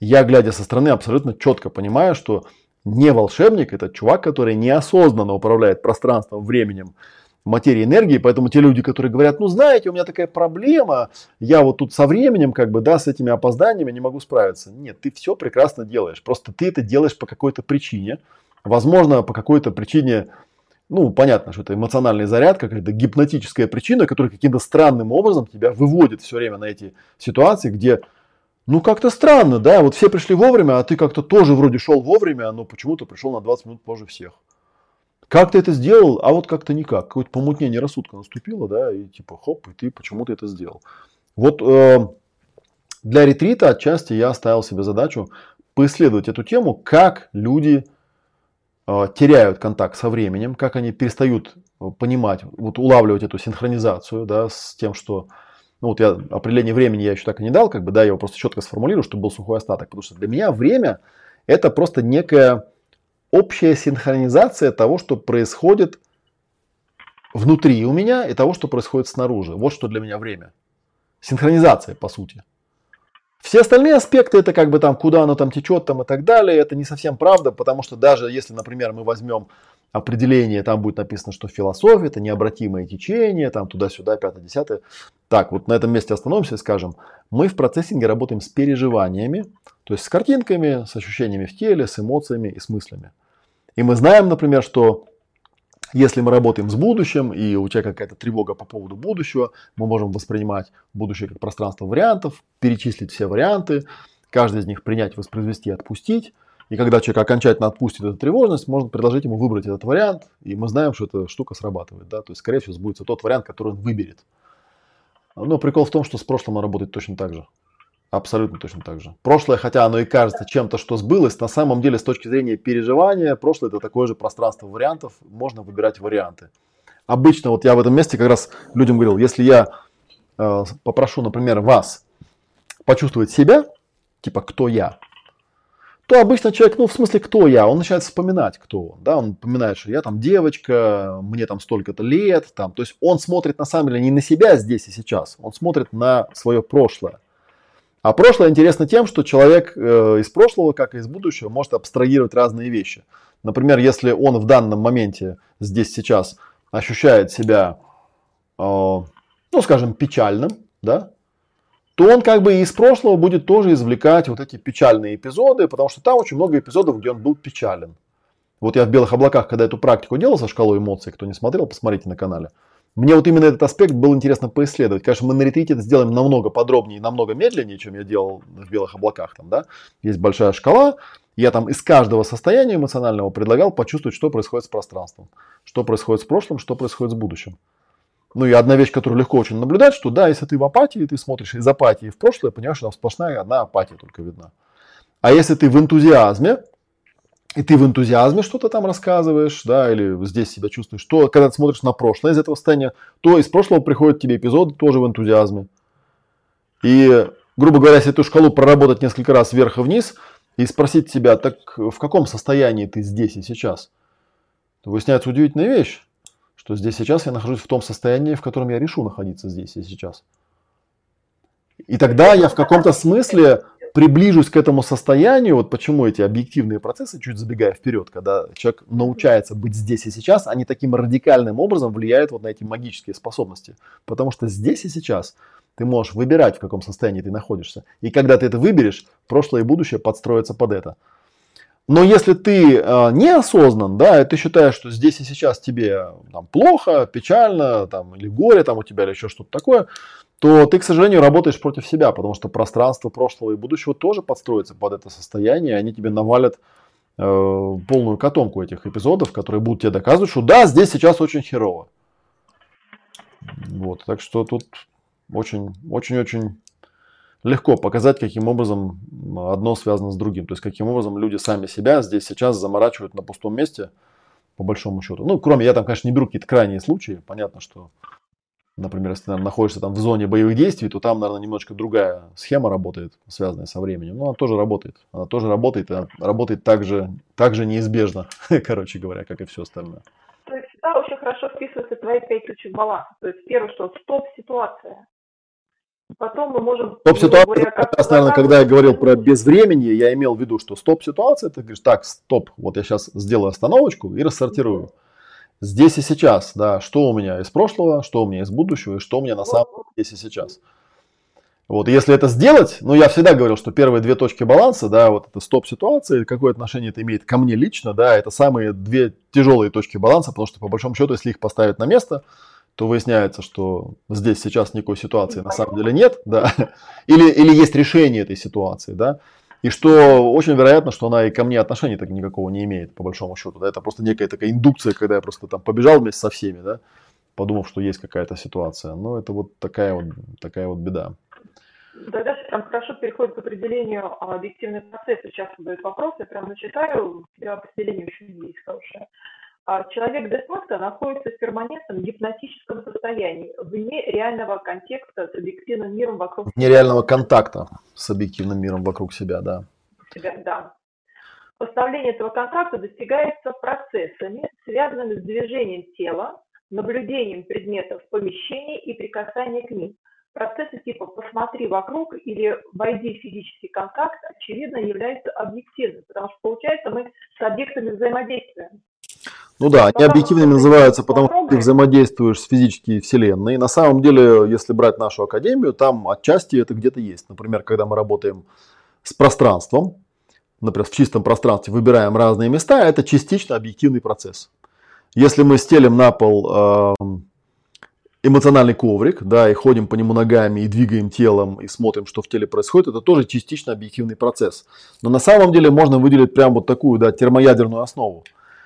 Я, глядя со стороны, абсолютно четко понимаю, что Не волшебник, это чувак, который неосознанно управляет пространством, временем, материи, энергии. Поэтому те люди, которые говорят, ну знаете, у меня такая проблема, я вот тут со временем, как бы, да, с этими опозданиями не могу справиться. Нет, ты все прекрасно делаешь. Просто ты это делаешь по какой-то причине. Возможно, по какой-то причине ну, понятно, что это эмоциональный заряд, какая-то гипнотическая причина, которая каким-то странным образом тебя выводит все время на эти ситуации, где, ну, как-то странно, да, вот все пришли вовремя, а ты как-то тоже вроде шел вовремя, но почему-то пришел на 20 минут позже всех. Как ты это сделал, а вот как-то никак. Какое-то помутнение рассудка наступило, да, и типа хоп, и ты почему-то это сделал. Вот э, для ретрита отчасти я ставил себе задачу поисследовать эту тему, как люди теряют контакт со временем, как они перестают э, понимать, вот улавливать эту синхронизацию, да, с тем, что, ну вот я определение времени я еще так и не дал, как бы, да, я его просто четко сформулирую, чтобы был сухой остаток, потому что для меня время это просто некая общая синхронизация того, что происходит внутри у меня и того, что происходит снаружи. Вот что для меня время. Синхронизация, по сути. Все остальные аспекты, это как бы там, куда оно там течет там и так далее, это не совсем правда, потому что даже если, например, мы возьмем определение, там будет написано, что философия это необратимое течение, там туда-сюда, пятое, десятое. Так, вот на этом месте остановимся и скажем, мы в процессинге работаем с переживаниями, то есть с картинками, с ощущениями в теле, с эмоциями и с мыслями. И мы знаем, например, что если мы работаем с будущим, и у тебя какая-то тревога по поводу будущего, мы можем воспринимать будущее как пространство вариантов, перечислить все варианты, каждый из них принять, воспроизвести, отпустить. И когда человек окончательно отпустит эту тревожность, можно предложить ему выбрать этот вариант, и мы знаем, что эта штука срабатывает. Да? То есть, скорее всего, сбудется тот вариант, который он выберет. Но прикол в том, что с прошлым он работает точно так же. Абсолютно точно так же. Прошлое, хотя оно и кажется чем-то, что сбылось, на самом деле с точки зрения переживания, прошлое это такое же пространство вариантов, можно выбирать варианты. Обычно, вот я в этом месте как раз людям говорил, если я э, попрошу, например, вас почувствовать себя, типа кто я, то обычно человек, ну в смысле кто я, он начинает вспоминать, кто он, да, он поминает, что я там девочка, мне там столько-то лет, там, то есть он смотрит на самом деле не на себя здесь и сейчас, он смотрит на свое прошлое. А прошлое интересно тем, что человек э, из прошлого, как и из будущего, может абстрагировать разные вещи. Например, если он в данном моменте, здесь сейчас, ощущает себя, э, ну, скажем, печальным, да, то он как бы из прошлого будет тоже извлекать вот эти печальные эпизоды, потому что там очень много эпизодов, где он был печален. Вот я в белых облаках, когда эту практику делал со шкалой эмоций, кто не смотрел, посмотрите на канале. Мне вот именно этот аспект был интересно поисследовать. Конечно, мы на ретрите это сделаем намного подробнее и намного медленнее, чем я делал в белых облаках. Там, да? Есть большая шкала. Я там из каждого состояния эмоционального предлагал почувствовать, что происходит с пространством, что происходит с прошлым, что происходит с будущим. Ну и одна вещь, которую легко очень наблюдать, что да, если ты в апатии, ты смотришь из апатии в прошлое, понимаешь, что там сплошная одна апатия только видна. А если ты в энтузиазме, и ты в энтузиазме что-то там рассказываешь, да, или здесь себя чувствуешь, то когда ты смотришь на прошлое из этого состояния, то из прошлого приходит тебе эпизод тоже в энтузиазме. И, грубо говоря, если эту шкалу проработать несколько раз вверх и вниз и спросить себя, так в каком состоянии ты здесь и сейчас, то выясняется удивительная вещь, что здесь сейчас я нахожусь в том состоянии, в котором я решу находиться здесь и сейчас. И тогда я в каком-то смысле приближусь к этому состоянию, вот почему эти объективные процессы, чуть забегая вперед, когда человек научается быть здесь и сейчас, они таким радикальным образом влияют вот на эти магические способности. Потому что здесь и сейчас ты можешь выбирать, в каком состоянии ты находишься. И когда ты это выберешь, прошлое и будущее подстроятся под это. Но если ты э, неосознан, да, и ты считаешь, что здесь и сейчас тебе там, плохо, печально, там, или горе там у тебя, или еще что-то такое, то ты, к сожалению, работаешь против себя, потому что пространство прошлого и будущего тоже подстроится под это состояние, и они тебе навалят э, полную котомку этих эпизодов, которые будут тебе доказывать, что да, здесь сейчас очень херово. Вот, так что тут очень, очень, очень легко показать, каким образом одно связано с другим. То есть, каким образом люди сами себя здесь сейчас заморачивают на пустом месте, по большому счету. Ну, кроме, я там, конечно, не беру какие-то крайние случаи. Понятно, что Например, если ты наверное, находишься там в зоне боевых действий, то там, наверное, немножко другая схема работает, связанная со временем. Но она тоже работает. Она тоже работает, и работает так же, так же неизбежно, короче говоря, как и все остальное. То есть сюда очень хорошо вписываются твои пять ключевых баланса. То есть первое, что стоп-ситуация. потом мы можем... Стоп-ситуация, как наверное, когда я говорил про безвременье, я имел в виду, что стоп-ситуация, ты говоришь, так, стоп, вот я сейчас сделаю остановочку и рассортирую. Здесь и сейчас, да, что у меня из прошлого, что у меня из будущего и что у меня на самом деле здесь и сейчас. Вот, если это сделать, ну, я всегда говорил, что первые две точки баланса, да, вот это стоп-ситуация, какое отношение это имеет ко мне лично, да, это самые две тяжелые точки баланса, потому что, по большому счету, если их поставить на место, то выясняется, что здесь сейчас никакой ситуации на самом деле нет, да, или, или есть решение этой ситуации, да, и что очень вероятно, что она и ко мне отношения так никакого не имеет, по большому счету, да, это просто некая такая индукция, когда я просто там побежал вместе со всеми, да, подумав, что есть какая-то ситуация, но это вот такая вот, такая вот беда. Да, дальше там хорошо переходит к определению а, объективных процессов. Часто задают вопрос, я прям начитаю, для определения очень есть хорошее. А человек де-факто находится в перманентном гипнотическом состоянии, вне реального контекста с объективным миром вокруг себя. Нереального контакта с объективным миром вокруг себя, да. Себя, да. Поставление этого контакта достигается процессами, связанными с движением тела, наблюдением предметов в помещении и прикасанием к ним – Процессы типа «посмотри вокруг» или «войди в физический контакт» очевидно являются объективными, потому что, получается, мы с объектами взаимодействуем. Ну да, они объективными называются, потому что ты взаимодействуешь с физической вселенной. На самом деле, если брать нашу академию, там отчасти это где-то есть. Например, когда мы работаем с пространством, например, в чистом пространстве выбираем разные места, это частично объективный процесс. Если мы стелим на пол э, эмоциональный коврик, да, и ходим по нему ногами, и двигаем телом, и смотрим, что в теле происходит, это тоже частично объективный процесс. Но на самом деле можно выделить прям вот такую, да, термоядерную основу.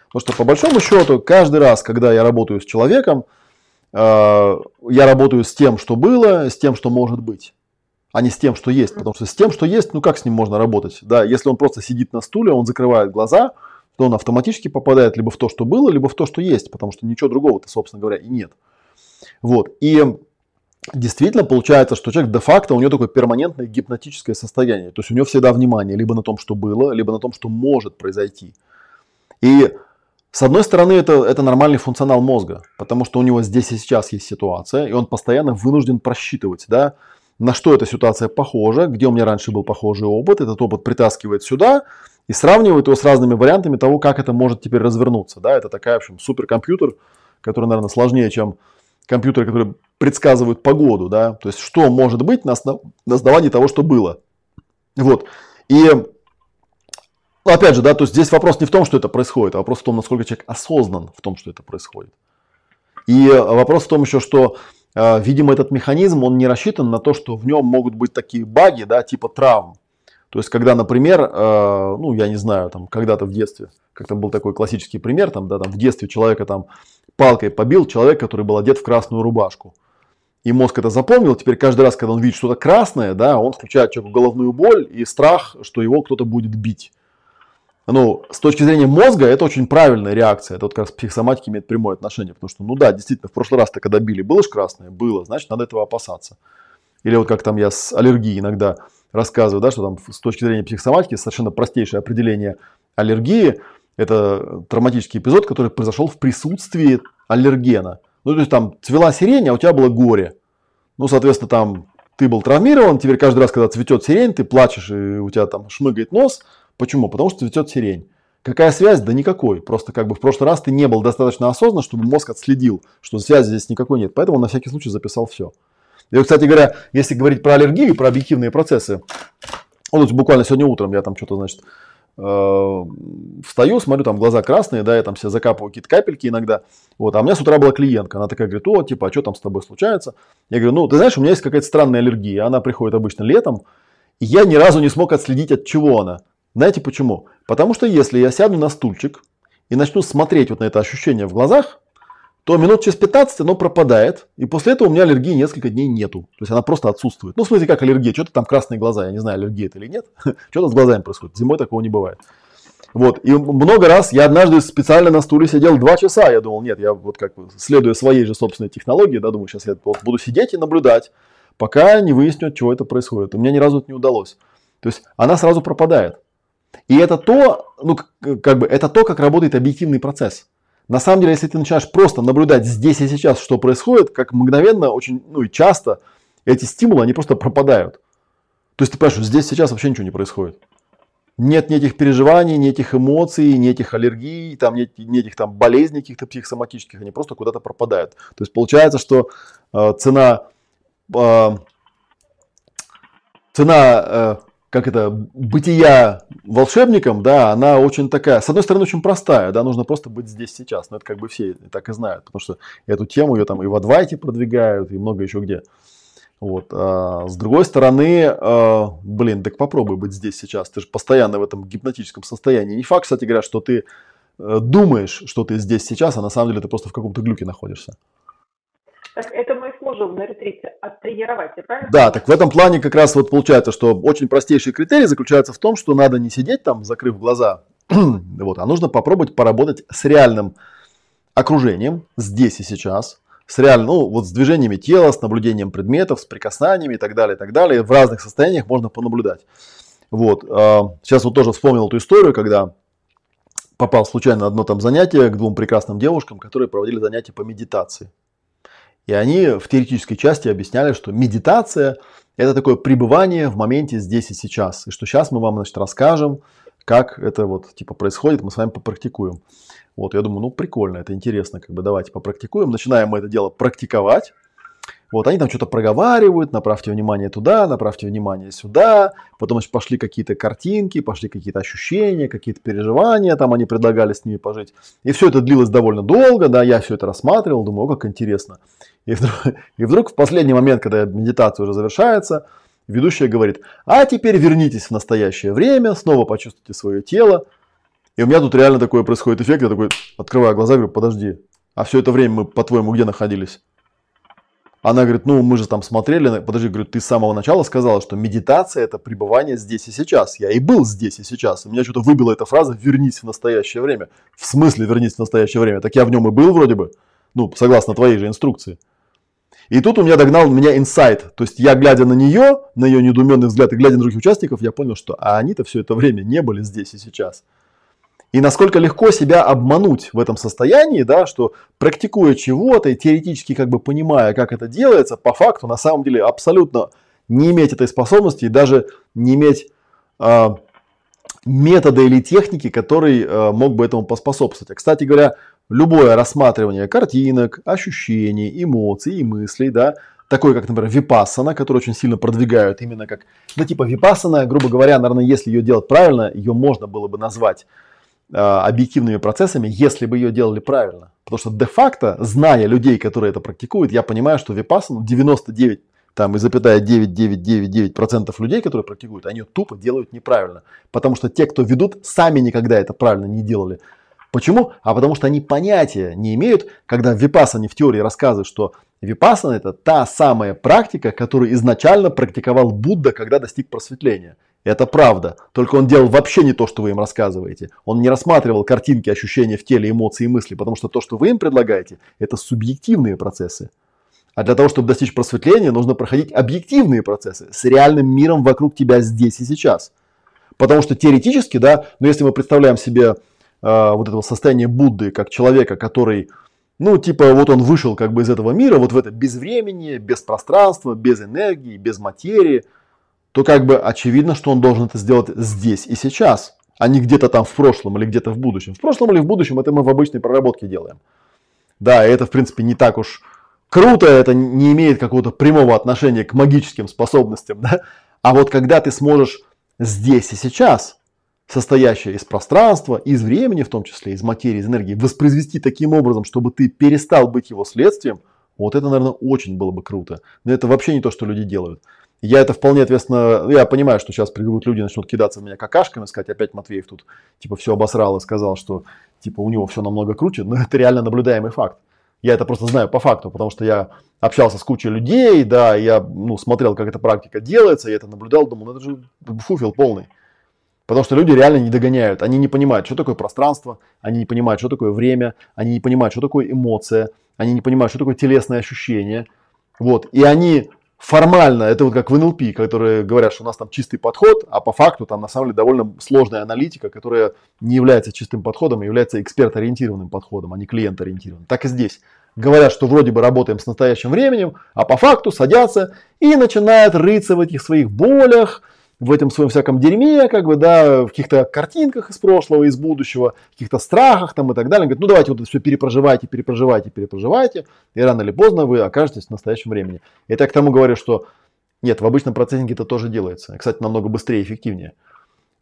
Потому что по большому счету, каждый раз, когда я работаю с человеком, э, я работаю с тем, что было, с тем, что может быть, а не с тем, что есть. Потому что с тем, что есть, ну как с ним можно работать? Да, если он просто сидит на стуле, он закрывает глаза, то он автоматически попадает либо в то, что было, либо в то, что есть, потому что ничего другого-то, собственно говоря, и нет. Вот. И действительно получается, что человек де-факто, у него такое перманентное гипнотическое состояние. То есть у него всегда внимание либо на том, что было, либо на том, что может произойти. И с одной стороны, это, это нормальный функционал мозга, потому что у него здесь и сейчас есть ситуация, и он постоянно вынужден просчитывать, да, на что эта ситуация похожа, где у меня раньше был похожий опыт, этот опыт притаскивает сюда и сравнивает его с разными вариантами того, как это может теперь развернуться. Да, это такая, в общем, суперкомпьютер, который, наверное, сложнее, чем компьютеры, которые предсказывают погоду, да, то есть что может быть на, основ... на основании того, что было. Вот. И опять же, да, то есть здесь вопрос не в том, что это происходит, а вопрос в том, насколько человек осознан в том, что это происходит. И вопрос в том еще, что, э, видимо, этот механизм, он не рассчитан на то, что в нем могут быть такие баги, да, типа травм. То есть, когда, например, э, ну, я не знаю, там, когда-то в детстве, как-то был такой классический пример, там, да, там, в детстве человека там палкой побил человек, который был одет в красную рубашку. И мозг это запомнил, теперь каждый раз, когда он видит что-то красное, да, он включает человеку головную боль и страх, что его кто-то будет бить. Ну, с точки зрения мозга, это очень правильная реакция. Это вот как раз психосоматика имеет прямое отношение. Потому что, ну да, действительно, в прошлый раз-то, когда били, было же красное? Было, значит, надо этого опасаться. Или вот как там я с аллергией иногда рассказываю, да, что там с точки зрения психосоматики совершенно простейшее определение аллергии – это травматический эпизод, который произошел в присутствии аллергена. Ну, то есть там цвела сирень, а у тебя было горе. Ну, соответственно, там ты был травмирован, теперь каждый раз, когда цветет сирень, ты плачешь, и у тебя там шмыгает нос. Почему? Потому что цветет сирень. Какая связь? Да никакой. Просто как бы в прошлый раз ты не был достаточно осознан, чтобы мозг отследил, что связи здесь никакой нет. Поэтому он на всякий случай записал все. И, кстати говоря, если говорить про аллергию, про объективные процессы, вот буквально сегодня утром я там что-то, значит, Э, встаю, смотрю, там глаза красные, да, я там себе закапываю какие-то капельки иногда. Вот, а у меня с утра была клиентка, она такая говорит, о, типа, а что там с тобой случается? Я говорю, ну, ты знаешь, у меня есть какая-то странная аллергия, она приходит обычно летом, и я ни разу не смог отследить, от чего она. Знаете почему? Потому что если я сяду на стульчик и начну смотреть вот на это ощущение в глазах, то минут через 15 оно пропадает, и после этого у меня аллергии несколько дней нету. То есть она просто отсутствует. Ну, в смысле, как аллергия, что-то там красные глаза, я не знаю, аллергия это или нет, что-то с глазами происходит. Зимой такого не бывает. Вот, и много раз я однажды специально на стуле сидел два часа, я думал, нет, я вот как следуя своей же собственной технологии, да, думаю, сейчас я вот буду сидеть и наблюдать, пока не выясню, от чего это происходит. У меня ни разу это не удалось. То есть она сразу пропадает. И это то, ну, как бы, это то, как работает объективный процесс. На самом деле, если ты начинаешь просто наблюдать здесь и сейчас, что происходит, как мгновенно, очень, ну и часто, эти стимулы, они просто пропадают. То есть ты понимаешь, что здесь сейчас вообще ничего не происходит. Нет ни этих переживаний, ни этих эмоций, ни этих аллергий, там, нет, ни этих там болезней каких-то психосоматических, они просто куда-то пропадают. То есть получается, что э, цена, э, цена э, как это, бытия волшебником, да, она очень такая, с одной стороны, очень простая, да, нужно просто быть здесь сейчас, но это как бы все так и знают, потому что эту тему ее там и в Адвайте продвигают, и много еще где. Вот. А с другой стороны, э, блин, так попробуй быть здесь сейчас. Ты же постоянно в этом гипнотическом состоянии. Не факт, кстати говоря, что ты э, думаешь, что ты здесь сейчас, а на самом деле ты просто в каком-то глюке находишься. Так это сможем на ретрите оттренировать, правильно? Да, так в этом плане как раз вот получается, что очень простейший критерий заключается в том, что надо не сидеть там, закрыв глаза, вот, а нужно попробовать поработать с реальным окружением здесь и сейчас, с реально, ну, вот с движениями тела, с наблюдением предметов, с прикасаниями и так далее, и так далее. В разных состояниях можно понаблюдать. Вот. А, сейчас вот тоже вспомнил эту историю, когда попал случайно на одно там занятие к двум прекрасным девушкам, которые проводили занятия по медитации. И они в теоретической части объясняли, что медитация – это такое пребывание в моменте здесь и сейчас. И что сейчас мы вам, значит, расскажем, как это вот типа происходит, мы с вами попрактикуем. Вот, я думаю, ну прикольно, это интересно, как бы давайте попрактикуем. Начинаем мы это дело практиковать. Вот, они там что-то проговаривают, направьте внимание туда, направьте внимание сюда. Потом значит, пошли какие-то картинки, пошли какие-то ощущения, какие-то переживания, там они предлагали с ними пожить. И все это длилось довольно долго, да, я все это рассматривал, думаю, как интересно. И вдруг, и вдруг в последний момент, когда медитация уже завершается, ведущая говорит, а теперь вернитесь в настоящее время, снова почувствуйте свое тело, и у меня тут реально такой происходит эффект. Я такой открываю глаза, говорю, подожди, а все это время мы, по-твоему, где находились? Она говорит, ну мы же там смотрели, подожди, говорю, ты с самого начала сказала, что медитация это пребывание здесь и сейчас. Я и был здесь и сейчас. И меня что-то выбила эта фраза «вернись в настоящее время». В смысле вернись в настоящее время? Так я в нем и был вроде бы. Ну, согласно твоей же инструкции. И тут у меня догнал меня инсайт. То есть я, глядя на нее, на ее недоуменный взгляд и глядя на других участников, я понял, что а они-то все это время не были здесь и сейчас. И насколько легко себя обмануть в этом состоянии, да, что практикуя чего-то и теоретически как бы понимая, как это делается, по факту на самом деле абсолютно не иметь этой способности и даже не иметь э, метода или техники, который э, мог бы этому поспособствовать. А, кстати говоря, любое рассматривание картинок, ощущений, эмоций и мыслей, да, такой как, например, випассана, который очень сильно продвигают именно как, ну типа випассана, грубо говоря, наверное, если ее делать правильно, ее можно было бы назвать объективными процессами, если бы ее делали правильно. Потому что де-факто, зная людей, которые это практикуют, я понимаю, что випассану 99 там и запятая 9999% людей, которые практикуют, они тупо делают неправильно. Потому что те, кто ведут, сами никогда это правильно не делали. Почему? А потому что они понятия не имеют, когда Випассане в теории рассказывают, что Випассана это та самая практика, которую изначально практиковал Будда, когда достиг просветления. Это правда. Только он делал вообще не то, что вы им рассказываете. Он не рассматривал картинки, ощущения в теле, эмоции и мысли, потому что то, что вы им предлагаете, это субъективные процессы. А для того, чтобы достичь просветления, нужно проходить объективные процессы с реальным миром вокруг тебя здесь и сейчас. Потому что теоретически, да, но если мы представляем себе э, вот этого состояния Будды как человека, который, ну, типа, вот он вышел как бы из этого мира, вот в это без времени, без пространства, без энергии, без материи – то как бы очевидно, что он должен это сделать здесь и сейчас, а не где-то там в прошлом или где-то в будущем. В прошлом или в будущем это мы в обычной проработке делаем. Да, и это в принципе не так уж круто, это не имеет какого-то прямого отношения к магическим способностям, да? А вот когда ты сможешь здесь и сейчас, состоящее из пространства, из времени в том числе, из материи, из энергии, воспроизвести таким образом, чтобы ты перестал быть его следствием, вот это, наверное, очень было бы круто. Но это вообще не то, что люди делают. Я это вполне ответственно, я понимаю, что сейчас придут люди, начнут кидаться в меня какашками, сказать, опять Матвеев тут типа все обосрал и сказал, что типа у него все намного круче, но это реально наблюдаемый факт. Я это просто знаю по факту, потому что я общался с кучей людей, да, я ну, смотрел, как эта практика делается, я это наблюдал, думал, ну это же фуфел полный. Потому что люди реально не догоняют, они не понимают, что такое пространство, они не понимают, что такое время, они не понимают, что такое эмоция, они не понимают, что такое телесное ощущение. Вот. И они формально, это вот как в НЛП, которые говорят, что у нас там чистый подход, а по факту там на самом деле довольно сложная аналитика, которая не является чистым подходом, а является эксперт-ориентированным подходом, а не клиент-ориентированным. Так и здесь. говорят, что вроде бы работаем с настоящим временем, а по факту садятся и начинают рыться в этих своих болях, в этом своем всяком дерьме, как бы, да, в каких-то картинках из прошлого, из будущего, в каких-то страхах там и так далее. Говорит, ну давайте вот это все перепроживайте, перепроживайте, перепроживайте, и рано или поздно вы окажетесь в настоящем времени. Это я к тому говорю, что нет, в обычном процессинге это тоже делается. Кстати, намного быстрее и эффективнее.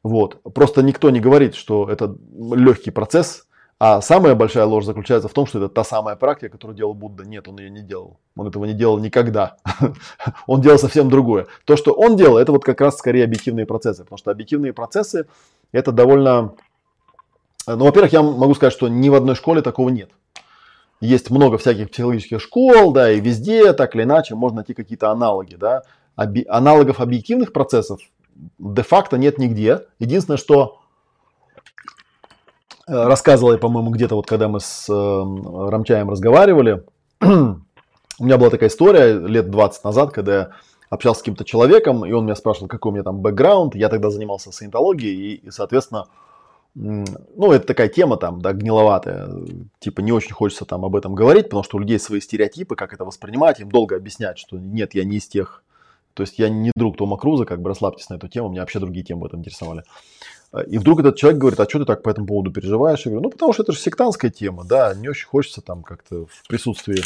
Вот. Просто никто не говорит, что это легкий процесс, а самая большая ложь заключается в том, что это та самая практика, которую делал Будда. Нет, он ее не делал. Он этого не делал никогда. он делал совсем другое. То, что он делал, это вот как раз скорее объективные процессы. Потому что объективные процессы это довольно... Ну, во-первых, я могу сказать, что ни в одной школе такого нет. Есть много всяких психологических школ, да, и везде так или иначе можно найти какие-то аналоги, да. Оби- аналогов объективных процессов де-факто нет нигде. Единственное, что э, рассказывал я, по-моему, где-то вот, когда мы с э, Рамчаем разговаривали, у меня была такая история лет 20 назад, когда я общался с каким-то человеком, и он меня спрашивал, какой у меня там бэкграунд. Я тогда занимался саентологией, и, и соответственно, ну, это такая тема там, да, гниловатая. Типа не очень хочется там об этом говорить, потому что у людей свои стереотипы, как это воспринимать, им долго объяснять, что нет, я не из тех то есть я не друг Тома Круза, как бы расслабьтесь на эту тему, меня вообще другие темы в этом интересовали. И вдруг этот человек говорит, а что ты так по этому поводу переживаешь? Я говорю, ну потому что это же сектантская тема, да, не очень хочется там как-то в присутствии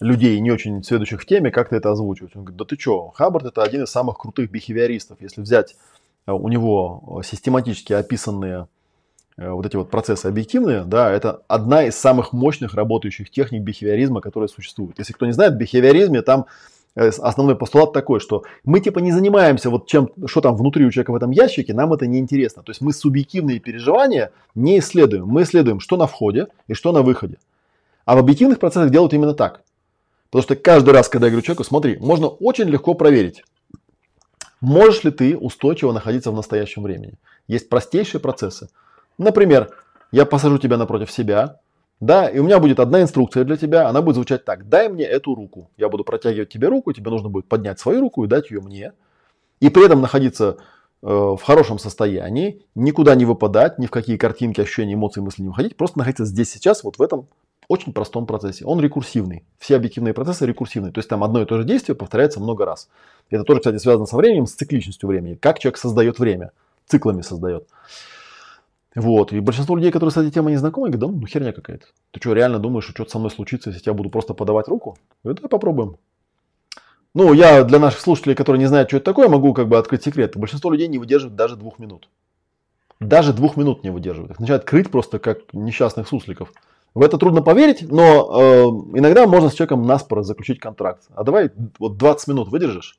людей, не очень следующих в теме, как-то это озвучивать. Он говорит, да ты что, Хаббард это один из самых крутых бихевиористов. Если взять э, у него систематически описанные вот эти вот процессы объективные, да, это одна из самых мощных работающих техник бихевиоризма, которые существуют. Если кто не знает, в бихевиоризме там основной постулат такой, что мы типа не занимаемся вот чем, что там внутри у человека в этом ящике, нам это не интересно. То есть мы субъективные переживания не исследуем. Мы исследуем, что на входе и что на выходе. А в объективных процессах делают именно так. Потому что каждый раз, когда я говорю человеку, смотри, можно очень легко проверить, можешь ли ты устойчиво находиться в настоящем времени. Есть простейшие процессы. Например, я посажу тебя напротив себя, да, и у меня будет одна инструкция для тебя, она будет звучать так. Дай мне эту руку. Я буду протягивать тебе руку, тебе нужно будет поднять свою руку и дать ее мне. И при этом находиться э, в хорошем состоянии, никуда не выпадать, ни в какие картинки, ощущения, эмоции, мысли не выходить, просто находиться здесь сейчас, вот в этом очень простом процессе. Он рекурсивный. Все объективные процессы рекурсивные. То есть там одно и то же действие повторяется много раз. Это тоже, кстати, связано со временем, с цикличностью времени. Как человек создает время. Циклами создает. Вот. И большинство людей, которые с этой темой не знакомы, говорят, да ну херня какая-то. Ты что, реально думаешь, что что-то со мной случится, если я буду просто подавать руку? Я давай попробуем. Ну, я для наших слушателей, которые не знают, что это такое, могу как бы открыть секрет. Большинство людей не выдерживает даже двух минут. Даже двух минут не выдерживают. Их начинают крыть просто как несчастных сусликов. В это трудно поверить, но э, иногда можно с человеком наспоро заключить контракт. А давай вот 20 минут выдержишь,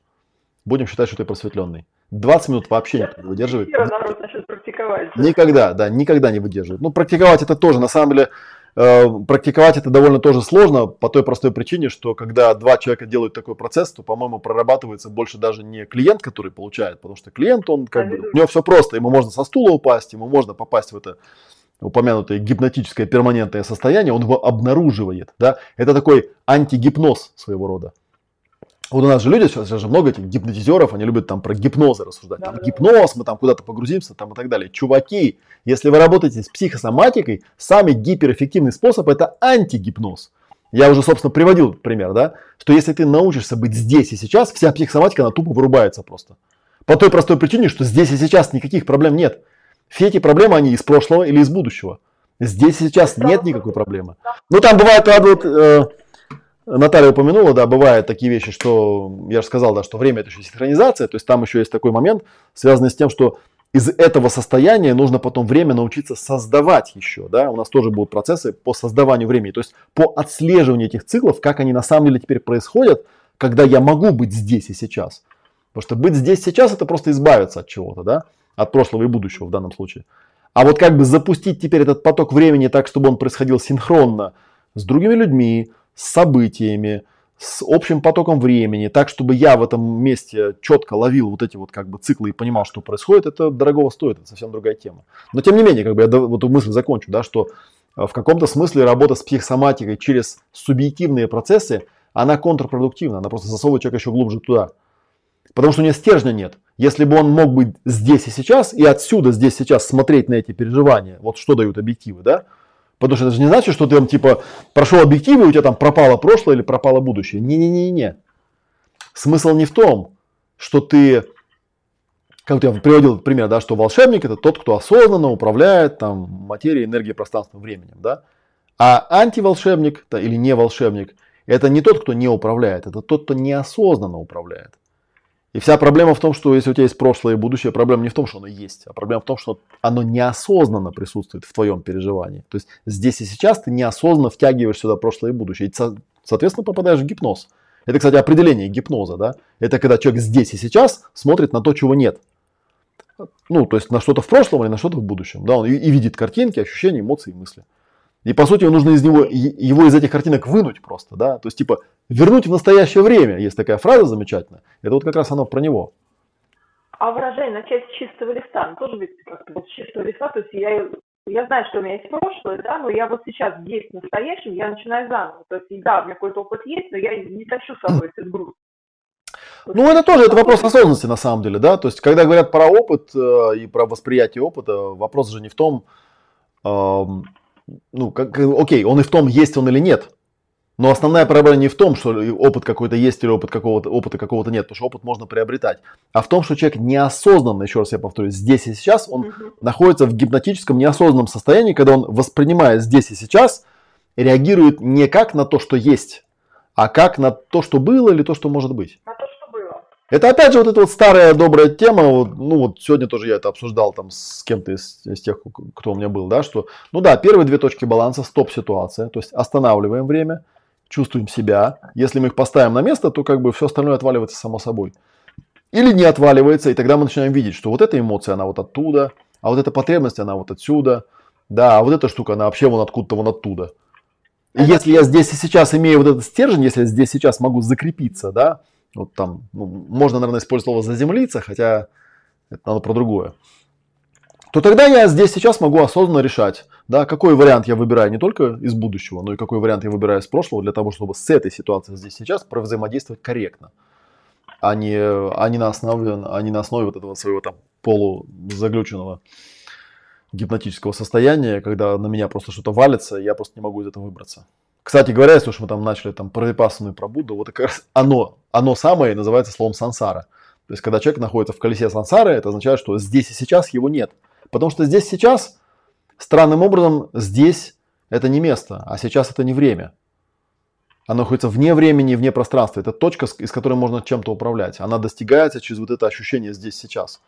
будем считать, что ты просветленный. 20 минут вообще не выдерживает. народ начнет практиковать. Никогда, да, никогда не выдерживает. Ну, практиковать это тоже, на самом деле, э, практиковать это довольно тоже сложно по той простой причине, что когда два человека делают такой процесс, то, по-моему, прорабатывается больше даже не клиент, который получает, потому что клиент, он как бы, у него все просто, ему можно со стула упасть, ему можно попасть в это упомянутое гипнотическое перманентное состояние, он его обнаруживает, да, это такой антигипноз своего рода. Вот у нас же люди, сейчас же много этих гипнотизеров, они любят там про гипнозы рассуждать. Там гипноз, мы там куда-то погрузимся там и так далее. Чуваки, если вы работаете с психосоматикой, самый гиперэффективный способ это антигипноз. Я уже, собственно, приводил пример, да, что если ты научишься быть здесь и сейчас, вся психосоматика, она тупо вырубается просто. По той простой причине, что здесь и сейчас никаких проблем нет. Все эти проблемы, они из прошлого или из будущего. Здесь и сейчас нет никакой проблемы. Ну, там бывает, правда, вот, э, Наталья упомянула, да, бывают такие вещи, что я же сказал, да, что время это еще синхронизация, то есть там еще есть такой момент, связанный с тем, что из этого состояния нужно потом время научиться создавать еще, да, у нас тоже будут процессы по создаванию времени, то есть по отслеживанию этих циклов, как они на самом деле теперь происходят, когда я могу быть здесь и сейчас. Потому что быть здесь сейчас это просто избавиться от чего-то, да, от прошлого и будущего в данном случае. А вот как бы запустить теперь этот поток времени так, чтобы он происходил синхронно с другими людьми, с событиями, с общим потоком времени, так, чтобы я в этом месте четко ловил вот эти вот как бы циклы и понимал, что происходит, это дорогого стоит, это совсем другая тема. Но тем не менее, как бы я вот эту мысль закончу, да, что э, в каком-то смысле работа с психосоматикой через субъективные процессы, она контрпродуктивна, она просто засовывает человека еще глубже туда. Потому что у него стержня нет. Если бы он мог быть здесь и сейчас, и отсюда здесь сейчас смотреть на эти переживания, вот что дают объективы, да, Потому что это же не значит, что ты там типа прошел объективы, у тебя там пропало прошлое или пропало будущее. Не-не-не-не. Смысл не в том, что ты, как я приводил пример, да, что волшебник это тот, кто осознанно управляет там материей, энергией, пространством, временем, да. А антиволшебник или не волшебник это не тот, кто не управляет, это тот, кто неосознанно управляет. И вся проблема в том, что если у тебя есть прошлое и будущее, проблема не в том, что оно есть, а проблема в том, что оно неосознанно присутствует в твоем переживании. То есть здесь и сейчас ты неосознанно втягиваешь сюда прошлое и будущее. И, соответственно, попадаешь в гипноз. Это, кстати, определение гипноза. Да? Это когда человек здесь и сейчас смотрит на то, чего нет. Ну, то есть на что-то в прошлом или на что-то в будущем. Да? Он и, и видит картинки, ощущения, эмоции, мысли. И по сути нужно из него, его из этих картинок вынуть просто, да, то есть типа вернуть в настоящее время, есть такая фраза замечательная, это вот как раз оно про него. А выражение начать с чистого листа, ну, тоже ведь как-то вот с чистого листа, то есть я, я знаю, что у меня есть прошлое, да, но я вот сейчас здесь, в настоящем, я начинаю заново, то есть да, у меня какой-то опыт есть, но я не тащу с собой этот груз. Ну, это тоже это вопрос осознанности на самом деле, да. То есть, когда говорят про опыт э, и про восприятие опыта, вопрос же не в том, э, ну, как, окей, он и в том, есть он или нет. Но основная проблема не в том, что опыт какой-то есть или опыт какого-то, опыта какого-то нет, потому что опыт можно приобретать, а в том, что человек неосознанно, еще раз я повторюсь, здесь и сейчас, он uh-huh. находится в гипнотическом неосознанном состоянии, когда он, воспринимая здесь и сейчас, реагирует не как на то, что есть, а как на то, что было или то, что может быть. На то, это опять же вот эта вот старая добрая тема, вот, ну вот сегодня тоже я это обсуждал там с кем-то из, из тех, кто у меня был, да, что, ну да, первые две точки баланса, стоп-ситуация, то есть останавливаем время, чувствуем себя, если мы их поставим на место, то как бы все остальное отваливается само собой. Или не отваливается, и тогда мы начинаем видеть, что вот эта эмоция, она вот оттуда, а вот эта потребность, она вот отсюда, да, а вот эта штука, она вообще вон откуда-то вон оттуда. И если я здесь и сейчас имею вот этот стержень, если я здесь сейчас могу закрепиться, да, вот там, ну, можно, наверное, использовать слово заземлиться, хотя это надо про другое. То тогда я здесь сейчас могу осознанно решать, да, какой вариант я выбираю не только из будущего, но и какой вариант я выбираю из прошлого для того, чтобы с этой ситуацией здесь сейчас взаимодействовать корректно, а не, а не, на, основе, а не на основе вот этого своего там полузаглюченного гипнотического состояния, когда на меня просто что-то валится, и я просто не могу из этого выбраться. Кстати говоря, если уж мы там начали там про випассану и про Будду, вот как раз оно, оно самое называется словом сансара. То есть, когда человек находится в колесе сансары, это означает, что здесь и сейчас его нет. Потому что здесь сейчас, странным образом, здесь это не место, а сейчас это не время. Оно находится вне времени, вне пространства. Это точка, из которой можно чем-то управлять. Она достигается через вот это ощущение здесь сейчас.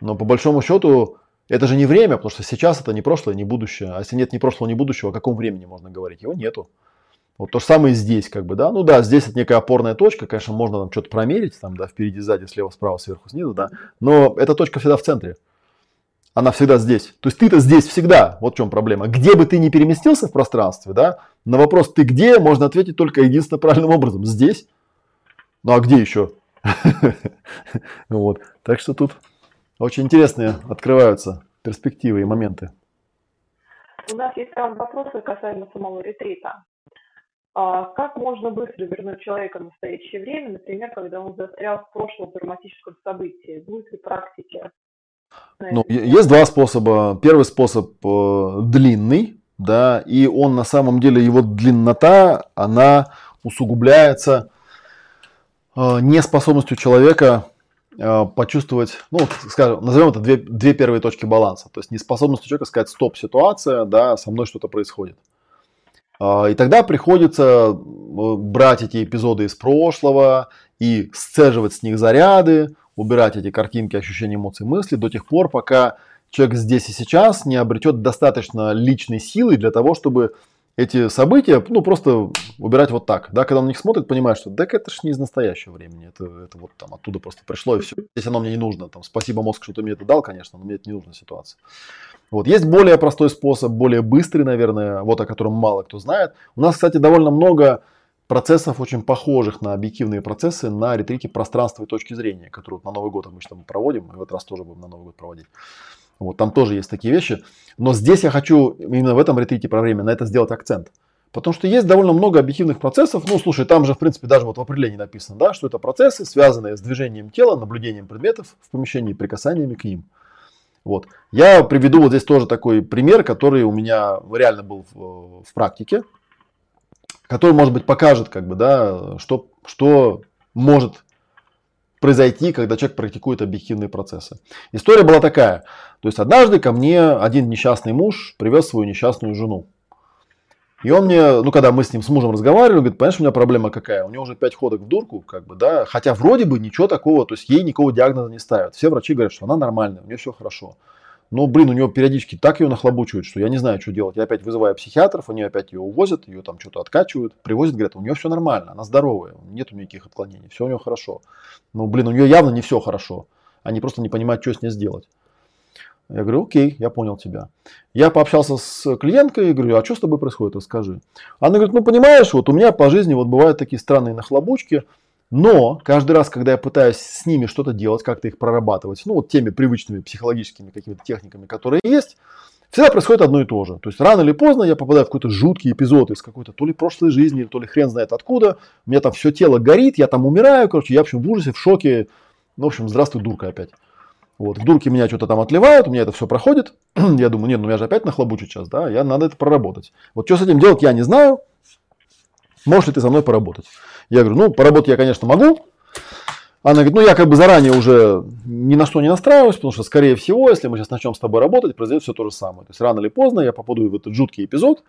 Но по большому счету, это же не время, потому что сейчас это не прошлое, не будущее. А если нет ни прошлого, ни будущего, о каком времени можно говорить? Его нету. Вот то же самое здесь, как бы, да. Ну да, здесь это некая опорная точка, конечно, можно там что-то промерить, там, да, впереди, сзади, слева, справа, сверху, снизу, да. Но эта точка всегда в центре. Она всегда здесь. То есть ты-то здесь всегда. Вот в чем проблема. Где бы ты ни переместился в пространстве, да, на вопрос ты где, можно ответить только единственно правильным образом. Здесь. Ну а где еще? Вот. Так что тут очень интересные открываются перспективы и моменты. У нас есть там вопросы касаемо самого ретрита. А как можно быстро вернуть человека в настоящее время, например, когда он застрял в прошлом драматическом событии? Будет ли практики? Ну, есть два способа. Первый способ э, длинный, да, и он на самом деле, его длиннота, она усугубляется э, неспособностью человека э, почувствовать, ну, скажем, назовем это две, две первые точки баланса. То есть неспособностью человека сказать, стоп, ситуация, да, со мной что-то происходит. А, и тогда приходится брать эти эпизоды из прошлого и сцеживать с них заряды, убирать эти картинки, ощущения, эмоций, мысли до тех пор, пока человек здесь и сейчас не обретет достаточно личной силы для того, чтобы эти события, ну, просто убирать вот так. Да, когда он на них смотрит, понимает, что так это ж не из настоящего времени, это, это вот там оттуда просто пришло и все. Здесь оно мне не нужно. Там, спасибо, мозг, что ты мне это дал, конечно, но мне это не нужна ситуация. Вот. Есть более простой способ, более быстрый, наверное, вот о котором мало кто знает. У нас, кстати, довольно много процессов, очень похожих на объективные процессы на ретрите пространства и точки зрения, которые вот на Новый год мы там проводим, и в этот раз тоже будем на Новый год проводить. Вот, там тоже есть такие вещи. Но здесь я хочу именно в этом ретрите про время на это сделать акцент. Потому что есть довольно много объективных процессов. Ну, слушай, там же, в принципе, даже вот в определении написано, да, что это процессы, связанные с движением тела, наблюдением предметов в помещении прикасаниями к ним. Вот. Я приведу вот здесь тоже такой пример, который у меня реально был в, в практике, который, может быть, покажет, как бы, да, что, что может произойти, когда человек практикует объективные процессы. История была такая. То есть однажды ко мне один несчастный муж привез свою несчастную жену. И он мне, ну, когда мы с ним, с мужем разговаривали, говорит, понимаешь, у меня проблема какая? У него уже пять ходок в дурку, как бы, да, хотя вроде бы ничего такого, то есть ей никакого диагноза не ставят. Все врачи говорят, что она нормальная, у нее все хорошо. Но, блин, у нее периодически так ее нахлобучивают, что я не знаю, что делать. Я опять вызываю психиатров, они опять ее увозят, ее там что-то откачивают, привозят, говорят, у нее все нормально, она здоровая, нет у нее никаких отклонений, все у нее хорошо. Но, блин, у нее явно не все хорошо. Они просто не понимают, что с ней сделать. Я говорю, окей, я понял тебя. Я пообщался с клиенткой и говорю, а что с тобой происходит, расскажи. Она говорит, ну понимаешь, вот у меня по жизни вот бывают такие странные нахлобучки, но каждый раз, когда я пытаюсь с ними что-то делать, как-то их прорабатывать, ну вот теми привычными психологическими какими-то техниками, которые есть, всегда происходит одно и то же. То есть рано или поздно я попадаю в какой-то жуткий эпизод из какой-то то ли прошлой жизни, то ли хрен знает откуда. У меня там все тело горит, я там умираю, короче, я в общем в ужасе, в шоке. Ну, в общем, здравствуй, дурка опять. Вот, в дурке меня что-то там отливают, у меня это все проходит. я думаю, нет, ну я же опять нахлобучу сейчас, да, я надо это проработать. Вот что с этим делать, я не знаю. Можешь ли ты со мной поработать? Я говорю, ну, поработать я, конечно, могу. Она говорит, ну, я как бы заранее уже ни на что не настраиваюсь, потому что, скорее всего, если мы сейчас начнем с тобой работать, произойдет все то же самое. То есть, рано или поздно я попаду в этот жуткий эпизод,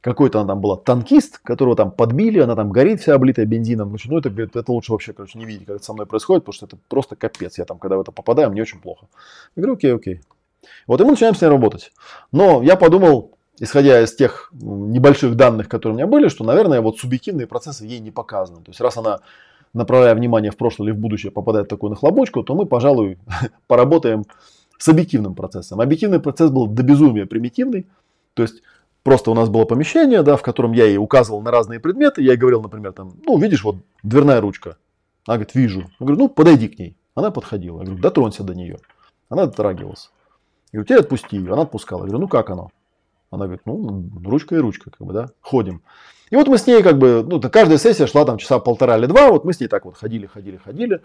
какой-то она там была танкист, которого там подбили, она там горит вся облитая бензином. Короче, ну, это, говорит, это лучше вообще, короче, не видеть, как это со мной происходит, потому что это просто капец. Я там, когда в это попадаю, мне очень плохо. Я говорю, окей, окей. Вот и мы начинаем с ней работать. Но я подумал, исходя из тех небольших данных, которые у меня были, что, наверное, вот субъективные процессы ей не показаны. То есть, раз она, направляя внимание в прошлое или в будущее, попадает в такую нахлобучку, то мы, пожалуй, поработаем с объективным процессом. Объективный процесс был до безумия примитивный. То есть, просто у нас было помещение, да, в котором я ей указывал на разные предметы. Я ей говорил, например, там, ну, видишь, вот дверная ручка. Она говорит, вижу. Я говорю, ну, подойди к ней. Она подходила. Я говорю, дотронься до нее. Она дотрагивалась. Я говорю, теперь отпусти ее. Она отпускала. Я говорю, ну, как оно? Она говорит, ну, ручка и ручка, как бы, да, ходим. И вот мы с ней как бы, ну, каждая сессия шла там часа полтора или два, вот мы с ней так вот ходили, ходили, ходили.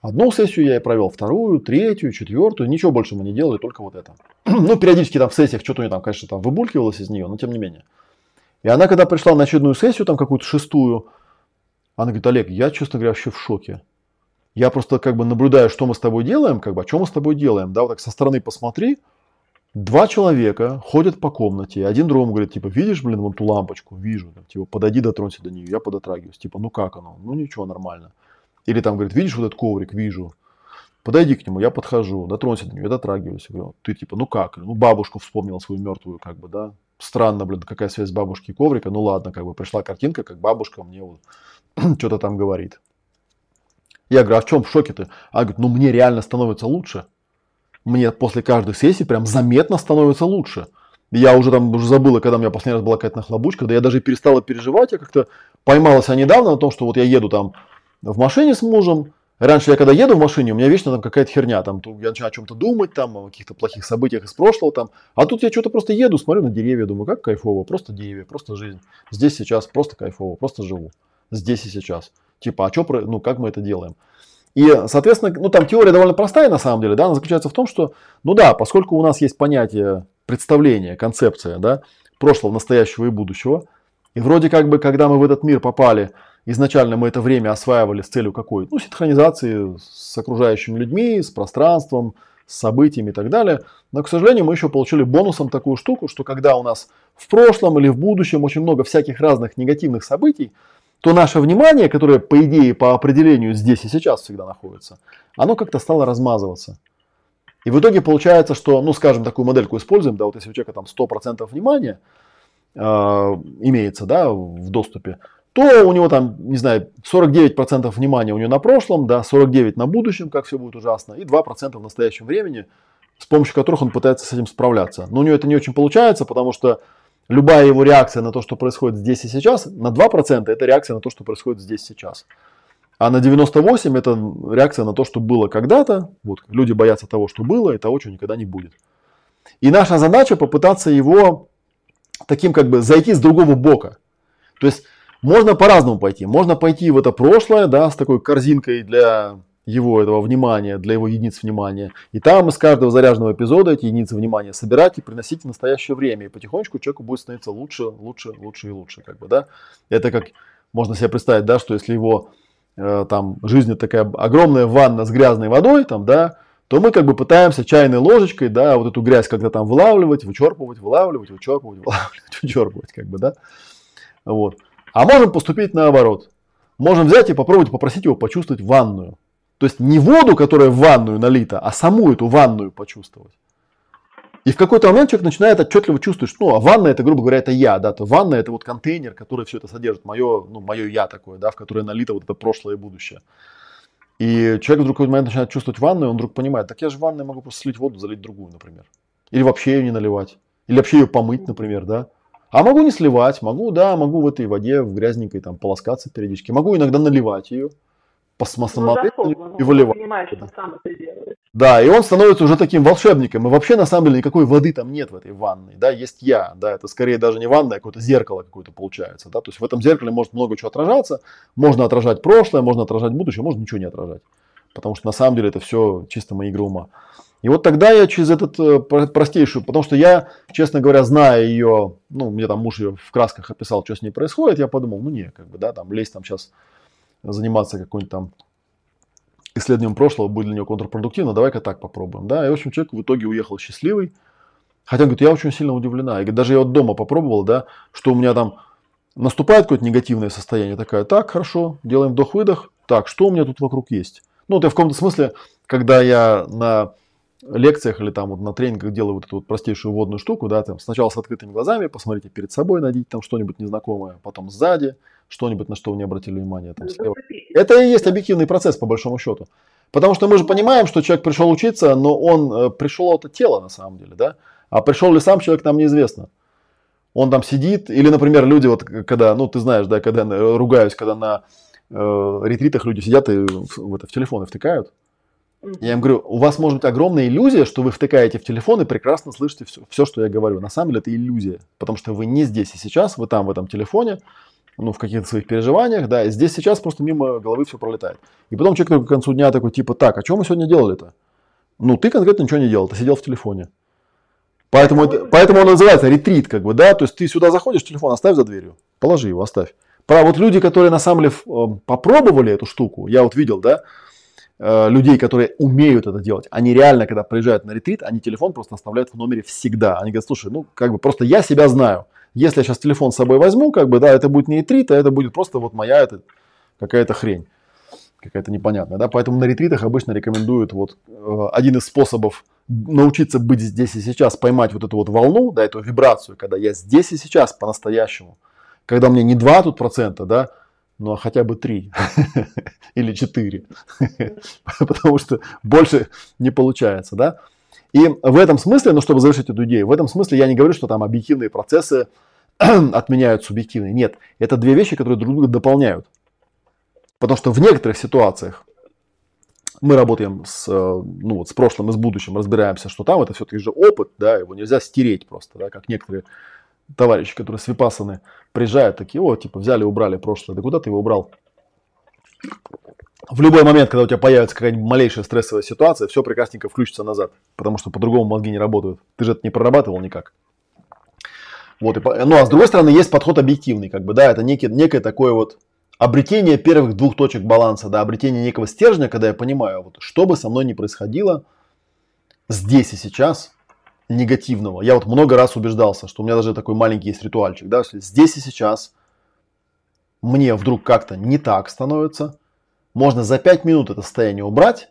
Одну сессию я и провел, вторую, третью, четвертую, ничего больше мы не делали, только вот это. ну, периодически там в сессиях что-то у нее там, конечно, там выбулькивалось из нее, но тем не менее. И она, когда пришла на очередную сессию, там какую-то шестую, она говорит, Олег, я, честно говоря, вообще в шоке. Я просто как бы наблюдаю, что мы с тобой делаем, как бы, о чем мы с тобой делаем, да, вот так со стороны посмотри, Два человека ходят по комнате, один другому говорит, типа, видишь, блин, вон ту лампочку? Вижу. Там, типа, подойди, дотронься до нее. Я подотрагиваюсь. Типа, ну как оно? Ну ничего, нормально. Или там говорит, видишь вот этот коврик? Вижу. Подойди к нему, я подхожу, дотронься до нее, я дотрагиваюсь. Говорю, ты типа, ну как? Ну бабушку вспомнил свою мертвую, как бы, да. Странно, блин, какая связь бабушки и коврика. Ну ладно, как бы пришла картинка, как бабушка мне вот что-то там говорит. Я говорю, а в чем шоке ты? Она говорит, ну мне реально становится лучше мне после каждой сессии прям заметно становится лучше. Я уже там уже забыла, когда у меня последний раз была какая-то нахлобучка, да я даже перестала переживать, я как-то поймала недавно на том, что вот я еду там в машине с мужем, Раньше я когда еду в машине, у меня вечно там какая-то херня, там я начинаю о чем-то думать, там, о каких-то плохих событиях из прошлого, там. А тут я что-то просто еду, смотрю на деревья, думаю, как кайфово, просто деревья, просто жизнь. Здесь сейчас просто кайфово, просто живу. Здесь и сейчас. Типа, а что, ну, как мы это делаем? И, соответственно, ну там теория довольно простая на самом деле, да, она заключается в том, что, ну да, поскольку у нас есть понятие, представление, концепция, да, прошлого, настоящего и будущего, и вроде как бы, когда мы в этот мир попали, изначально мы это время осваивали с целью какой? Ну, синхронизации с окружающими людьми, с пространством, с событиями и так далее. Но, к сожалению, мы еще получили бонусом такую штуку, что когда у нас в прошлом или в будущем очень много всяких разных негативных событий, то наше внимание, которое, по идее, по определению здесь и сейчас всегда находится, оно как-то стало размазываться. И в итоге получается, что, ну, скажем, такую модельку используем, да, вот если у человека там 100% внимания э, имеется, да, в доступе, то у него там, не знаю, 49% внимания у него на прошлом, да, 49% на будущем, как все будет ужасно, и 2% в настоящем времени, с помощью которых он пытается с этим справляться. Но у него это не очень получается, потому что любая его реакция на то, что происходит здесь и сейчас, на 2% это реакция на то, что происходит здесь и сейчас. А на 98 это реакция на то, что было когда-то. Вот, люди боятся того, что было, и того, чего никогда не будет. И наша задача попытаться его таким как бы зайти с другого бока. То есть можно по-разному пойти. Можно пойти в это прошлое, да, с такой корзинкой для его этого внимания, для его единиц внимания. И там из каждого заряженного эпизода эти единицы внимания собирать и приносить в настоящее время. И потихонечку человеку будет становиться лучше, лучше, лучше и лучше. Как бы, да? Это как можно себе представить, да, что если его э, там жизнь такая огромная ванна с грязной водой, там, да, то мы как бы пытаемся чайной ложечкой, да, вот эту грязь как-то там вылавливать, вычерпывать, вылавливать, вычерпывать, вылавливать, вычерпывать, как бы, да. Вот. А можем поступить наоборот. Можем взять и попробовать попросить его почувствовать ванную. То есть не воду, которая в ванную налита, а саму эту ванную почувствовать. И в какой-то момент человек начинает отчетливо чувствовать, что ну, а ванна это, грубо говоря, это я, да, то ванна это вот контейнер, который все это содержит, мое, ну, мое я такое, да, в которое налито вот это прошлое и будущее. И человек вдруг в какой-то момент начинает чувствовать ванну, и он вдруг понимает, так я же в ванной могу просто слить воду, залить другую, например. Или вообще ее не наливать. Или вообще ее помыть, например, да. А могу не сливать, могу, да, могу в этой воде, в грязненькой там полоскаться периодически. Могу иногда наливать ее посмотреть ну, и выливать. Понимаешь, что сам это делает. Да, и он становится уже таким волшебником. И вообще, на самом деле, никакой воды там нет в этой ванной. Да, есть я. Да, это скорее даже не ванна, а какое-то зеркало какое-то получается. Да, то есть в этом зеркале может много чего отражаться. Можно отражать прошлое, можно отражать будущее, можно ничего не отражать. Потому что на самом деле это все чисто мои игры ума. И вот тогда я через этот э, простейшую, потому что я, честно говоря, зная ее, ну, мне там муж ее в красках описал, что с ней происходит, я подумал, ну не, как бы, да, там лезть там сейчас заниматься какой-нибудь там исследованием прошлого будет для него контрпродуктивно, давай-ка так попробуем. Да, и в общем человек в итоге уехал счастливый. Хотя, говорит, я очень сильно удивлена. И говорит, даже я вот дома попробовал, да, что у меня там наступает какое-то негативное состояние. Такая, так, хорошо, делаем вдох-выдох. Так, что у меня тут вокруг есть? Ну, вот я в каком-то смысле, когда я на лекциях или там вот на тренингах делаю вот эту вот простейшую водную штуку, да, там сначала с открытыми глазами, посмотрите перед собой, найдите там что-нибудь незнакомое, потом сзади, что-нибудь, на что вы не обратили внимания. Там, слева. Это и есть объективный процесс, по большому счету. Потому что мы же понимаем, что человек пришел учиться, но он э, пришел это тело на самом деле, да? А пришел ли сам человек, нам неизвестно. Он там сидит, или, например, люди вот, когда, ну, ты знаешь, да, когда ругаюсь, когда на э, ретритах люди сидят и в, в, это, в телефоны втыкают. Я им говорю, у вас может быть огромная иллюзия, что вы втыкаете в телефон и прекрасно слышите все, все, что я говорю. На самом деле это иллюзия, потому что вы не здесь и сейчас, вы там в этом телефоне, ну, в каких-то своих переживаниях, да, и здесь сейчас просто мимо головы все пролетает. И потом человек к концу дня такой, типа, так, а что мы сегодня делали-то? Ну, ты конкретно ничего не делал, ты сидел в телефоне. Поэтому, это, поэтому он называется ретрит, как бы, да, то есть ты сюда заходишь, телефон оставь за дверью, положи его, оставь. Про вот люди, которые на самом деле э, попробовали эту штуку, я вот видел, да, Э, людей, которые умеют это делать, они реально, когда приезжают на ретрит, они телефон просто оставляют в номере всегда. Они говорят, слушай, ну, как бы просто я себя знаю. Если я сейчас телефон с собой возьму, как бы, да, это будет не ретрит, а это будет просто вот моя это, какая-то хрень. Какая-то непонятная, да. Поэтому на ретритах обычно рекомендуют вот э, один из способов научиться быть здесь и сейчас, поймать вот эту вот волну, да, эту вибрацию, когда я здесь и сейчас по-настоящему. Когда меня не 2 тут процента, да, ну а хотя бы три или четыре, потому что больше не получается, да. И в этом смысле, ну чтобы завершить эту идею, в этом смысле я не говорю, что там объективные процессы отменяют субъективные. Нет, это две вещи, которые друг друга дополняют. Потому что в некоторых ситуациях мы работаем с, ну, вот, с прошлым и с будущим, разбираемся, что там это все-таки же опыт, да, его нельзя стереть просто, да, как некоторые товарищи, которые с Випасаны приезжают, такие, о, типа, взяли, убрали прошлое. Да куда ты его убрал? В любой момент, когда у тебя появится какая-нибудь малейшая стрессовая ситуация, все прекрасненько включится назад, потому что по-другому мозги не работают. Ты же это не прорабатывал никак. Вот, и, ну, а с другой стороны, есть подход объективный, как бы, да, это некий, некое такое вот обретение первых двух точек баланса, да, обретение некого стержня, когда я понимаю, вот, что бы со мной ни происходило здесь и сейчас, негативного. Я вот много раз убеждался, что у меня даже такой маленький есть ритуальчик. Да? Здесь и сейчас мне вдруг как-то не так становится. Можно за 5 минут это состояние убрать,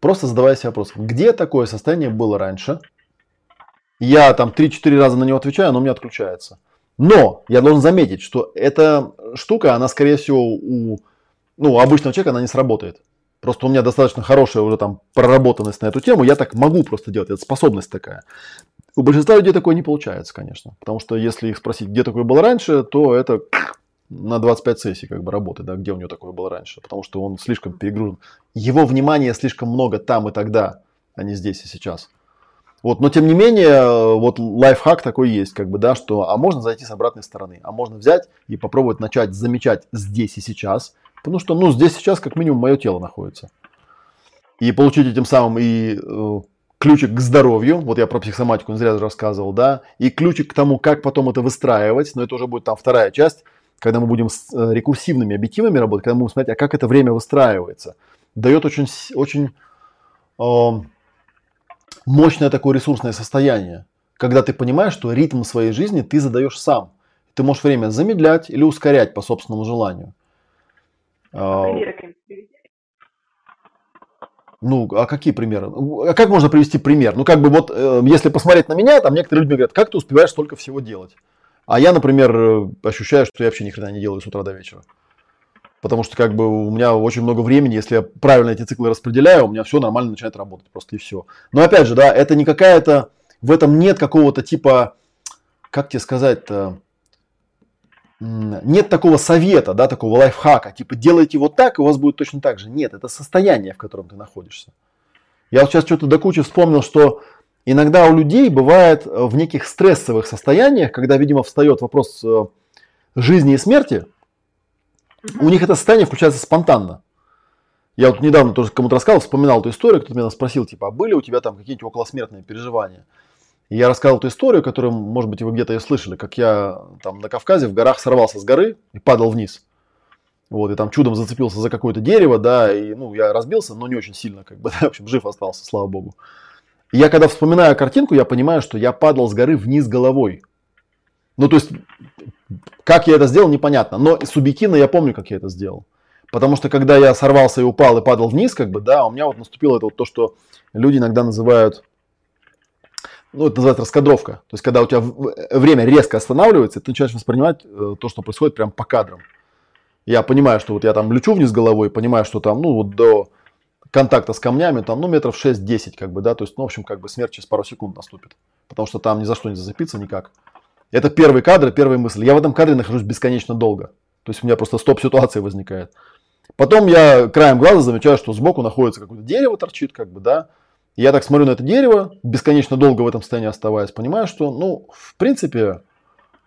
просто задавая себе вопрос, где такое состояние было раньше. Я там 3-4 раза на него отвечаю, оно у меня отключается. Но я должен заметить, что эта штука, она скорее всего у ну, обычного человека она не сработает. Просто у меня достаточно хорошая уже там проработанность на эту тему, я так могу просто делать, это способность такая. У большинства людей такое не получается, конечно. Потому что если их спросить, где такое было раньше, то это на 25 сессий как бы работы, да, где у него такое было раньше. Потому что он слишком перегружен. Его внимания слишком много там и тогда, а не здесь и сейчас. Вот, но тем не менее, вот лайфхак такой есть, как бы, да, что, а можно зайти с обратной стороны, а можно взять и попробовать начать замечать здесь и сейчас, Потому что, ну, здесь сейчас как минимум мое тело находится. и получить этим самым и э, ключик к здоровью, вот я про психосоматику не зря рассказывал, да, и ключик к тому, как потом это выстраивать, но это уже будет там вторая часть, когда мы будем с э, рекурсивными объективами работать, когда мы будем смотреть, а как это время выстраивается. Дает очень, очень э, мощное такое ресурсное состояние, когда ты понимаешь, что ритм своей жизни ты задаешь сам. Ты можешь время замедлять или ускорять по собственному желанию. А, ну, а какие примеры? А как можно привести пример? Ну, как бы вот, э, если посмотреть на меня, там некоторые люди говорят, как ты успеваешь столько всего делать? А я, например, э, ощущаю, что я вообще ни хрена не делаю с утра до вечера. Потому что как бы у меня очень много времени, если я правильно эти циклы распределяю, у меня все нормально начинает работать, просто и все. Но опять же, да, это не какая-то, в этом нет какого-то типа, как тебе сказать-то, нет такого совета, да, такого лайфхака, типа делайте вот так, и у вас будет точно так же. Нет, это состояние, в котором ты находишься. Я вот сейчас что-то до кучи вспомнил, что иногда у людей бывает э, в неких стрессовых состояниях, когда, видимо, встает вопрос э, жизни и смерти, у них это состояние включается спонтанно. Я вот недавно тоже кому-то рассказывал, вспоминал эту историю, кто-то меня спросил, типа, а были у тебя там какие-нибудь околосмертные переживания? И я рассказал эту историю, которую, может быть, вы где-то ее слышали, как я там на Кавказе в горах сорвался с горы и падал вниз. Вот, и там чудом зацепился за какое-то дерево, да, и, ну, я разбился, но не очень сильно, как бы, да, в общем, жив остался, слава богу. И я когда вспоминаю картинку, я понимаю, что я падал с горы вниз головой. Ну, то есть, как я это сделал, непонятно. Но субъективно я помню, как я это сделал. Потому что когда я сорвался и упал и падал вниз, как бы, да, у меня вот наступило это вот то, что люди иногда называют, ну, это называется раскадровка. То есть, когда у тебя время резко останавливается, ты начинаешь воспринимать э, то, что происходит прямо по кадрам. Я понимаю, что вот я там лечу вниз головой, понимаю, что там, ну, вот до контакта с камнями, там, ну, метров 6-10, как бы, да, то есть, ну, в общем, как бы смерть через пару секунд наступит. Потому что там ни за что не зацепиться никак. Это первый кадр, первая мысль. Я в этом кадре нахожусь бесконечно долго. То есть у меня просто стоп-ситуация возникает. Потом я краем глаза замечаю, что сбоку находится какое-то дерево торчит, как бы, да. Я так смотрю на это дерево, бесконечно долго в этом состоянии оставаясь, понимаю, что, ну, в принципе,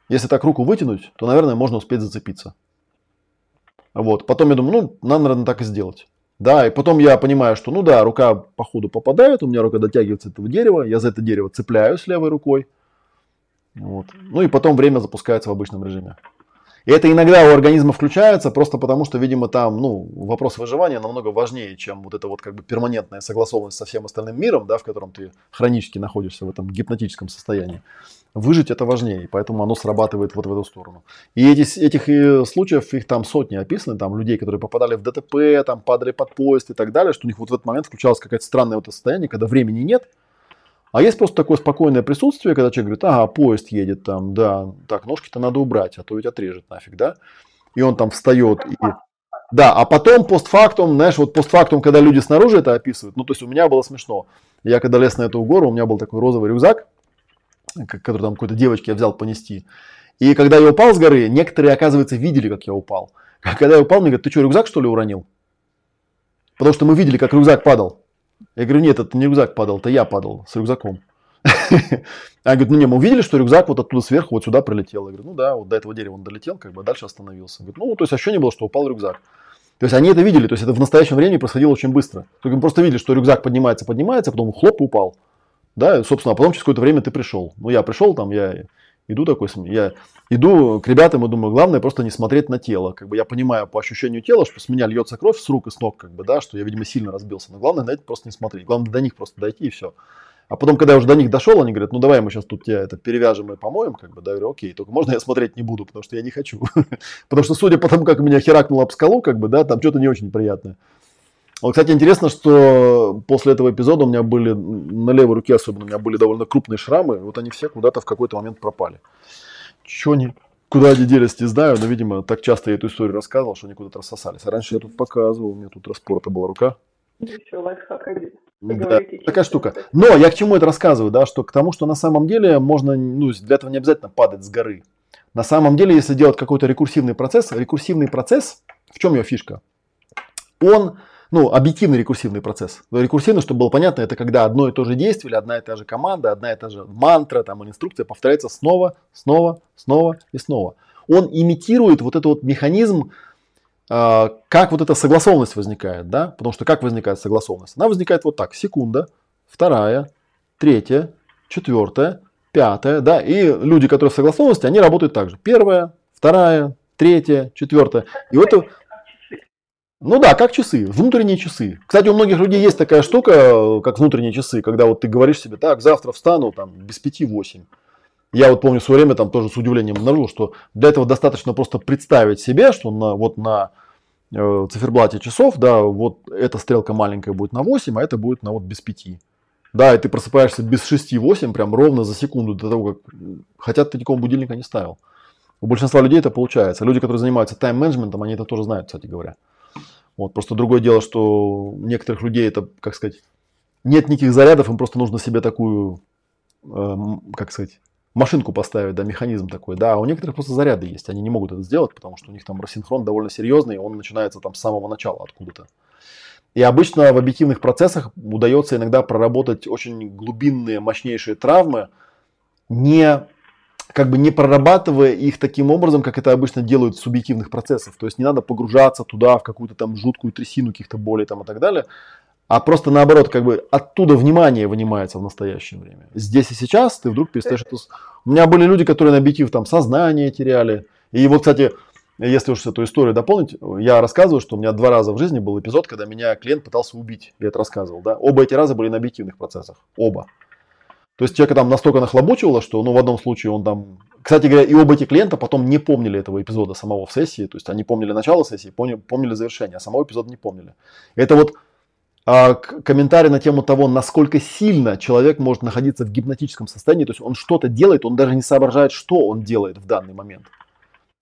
если так руку вытянуть, то, наверное, можно успеть зацепиться. Вот. Потом я думаю, ну, надо, наверное, так и сделать. Да, и потом я понимаю, что, ну да, рука по ходу попадает, у меня рука дотягивается до этого дерева, я за это дерево цепляюсь левой рукой, вот. Ну и потом время запускается в обычном режиме. И это иногда у организма включается просто потому, что, видимо, там ну, вопрос выживания намного важнее, чем вот эта вот как бы перманентная согласованность со всем остальным миром, да, в котором ты хронически находишься в этом гипнотическом состоянии. Выжить это важнее, поэтому оно срабатывает вот в эту сторону. И эти, этих и случаев, их там сотни описаны, там людей, которые попадали в ДТП, там падали под поезд и так далее, что у них вот в этот момент включалось какое-то странное вот состояние, когда времени нет, а есть просто такое спокойное присутствие, когда человек говорит, ага, поезд едет там, да, так, ножки-то надо убрать, а то ведь отрежет нафиг, да? И он там встает. И... Да, а потом постфактум, знаешь, вот постфактум, когда люди снаружи это описывают, ну, то есть у меня было смешно. Я когда лез на эту гору, у меня был такой розовый рюкзак, который там какой-то девочке я взял понести. И когда я упал с горы, некоторые, оказывается, видели, как я упал. Когда я упал, мне говорят, ты что, рюкзак что ли уронил? Потому что мы видели, как рюкзак падал. Я говорю, нет, это не рюкзак падал, это я падал с рюкзаком. Она говорит, ну не, мы увидели, что рюкзак вот оттуда сверху вот сюда прилетел. Я говорю, ну да, вот до этого дерева он долетел, как бы дальше остановился. Говорит, ну, то есть ощущение было, что упал рюкзак. То есть они это видели, то есть это в настоящем времени происходило очень быстро. Только мы просто видели, что рюкзак поднимается, поднимается, потом хлоп упал. Да, собственно, а потом через какое-то время ты пришел. Ну, я пришел там, я иду такой, я иду к ребятам и думаю, главное просто не смотреть на тело. Как бы я понимаю по ощущению тела, что с меня льется кровь с рук и с ног, как бы, да, что я, видимо, сильно разбился. Но главное на это просто не смотреть. Главное до них просто дойти и все. А потом, когда я уже до них дошел, они говорят, ну давай мы сейчас тут тебя это перевяжем и помоем, как бы, да, я говорю, окей, только можно я смотреть не буду, потому что я не хочу. Потому что, судя по тому, как меня херакнуло об скалу, как бы, да, там что-то не очень приятное. Вот, кстати, интересно, что после этого эпизода у меня были, на левой руке особенно, у меня были довольно крупные шрамы, вот они все куда-то в какой-то момент пропали. Чего они, куда они делись, не знаю, но, видимо, так часто я эту историю рассказывал, что они куда-то рассосались. А раньше я тут показывал, у меня тут распорота была рука. Еще лайфхак один. Да, такая штука. Но я к чему это рассказываю, да, что к тому, что на самом деле можно, ну, для этого не обязательно падать с горы. На самом деле, если делать какой-то рекурсивный процесс, рекурсивный процесс, в чем его фишка? Он ну, объективный рекурсивный процесс. Рекурсивный, чтобы было понятно, это когда одно и то же действие, или одна и та же команда, одна и та же мантра, там, или инструкция повторяется снова, снова, снова и снова. Он имитирует вот этот вот механизм а, как вот эта согласованность возникает, да? Потому что как возникает согласованность? Она возникает вот так. Секунда, вторая, третья, четвертая, пятая, да? И люди, которые в согласованности, они работают так же. Первая, вторая, третья, четвертая. И вот ну да, как часы, внутренние часы. Кстати, у многих людей есть такая штука, как внутренние часы, когда вот ты говоришь себе, так, завтра встану там без пяти восемь. Я вот помню в свое время там тоже с удивлением обнаружил, что для этого достаточно просто представить себе, что на, вот на э, циферблате часов, да, вот эта стрелка маленькая будет на 8, а это будет на вот без 5. Да, и ты просыпаешься без 6-8, прям ровно за секунду до того, как... Хотя ты никакого будильника не ставил. У большинства людей это получается. Люди, которые занимаются тайм-менеджментом, они это тоже знают, кстати говоря. Вот, просто другое дело, что у некоторых людей это, как сказать, нет никаких зарядов, им просто нужно себе такую, э, как сказать, машинку поставить, да, механизм такой, да, а у некоторых просто заряды есть, они не могут это сделать, потому что у них там рассинхрон довольно серьезный, он начинается там с самого начала откуда-то. И обычно в объективных процессах удается иногда проработать очень глубинные, мощнейшие травмы, не как бы не прорабатывая их таким образом, как это обычно делают субъективных процессах. То есть не надо погружаться туда в какую-то там жуткую трясину каких-то болей там и так далее, а просто наоборот, как бы оттуда внимание вынимается в настоящее время. Здесь и сейчас ты вдруг перестаешь это... У меня были люди, которые на объектив там сознание теряли. И вот, кстати, если уж эту историю дополнить, я рассказываю, что у меня два раза в жизни был эпизод, когда меня клиент пытался убить. Я это рассказывал, да. Оба эти раза были на объективных процессах. Оба. То есть человека там настолько нахлобучивало, что, ну, в одном случае он там... Кстати говоря, и оба эти клиента потом не помнили этого эпизода самого в сессии. То есть они помнили начало сессии, помнили, помнили завершение, а самого эпизода не помнили. Это вот а, комментарий на тему того, насколько сильно человек может находиться в гипнотическом состоянии. То есть он что-то делает, он даже не соображает, что он делает в данный момент.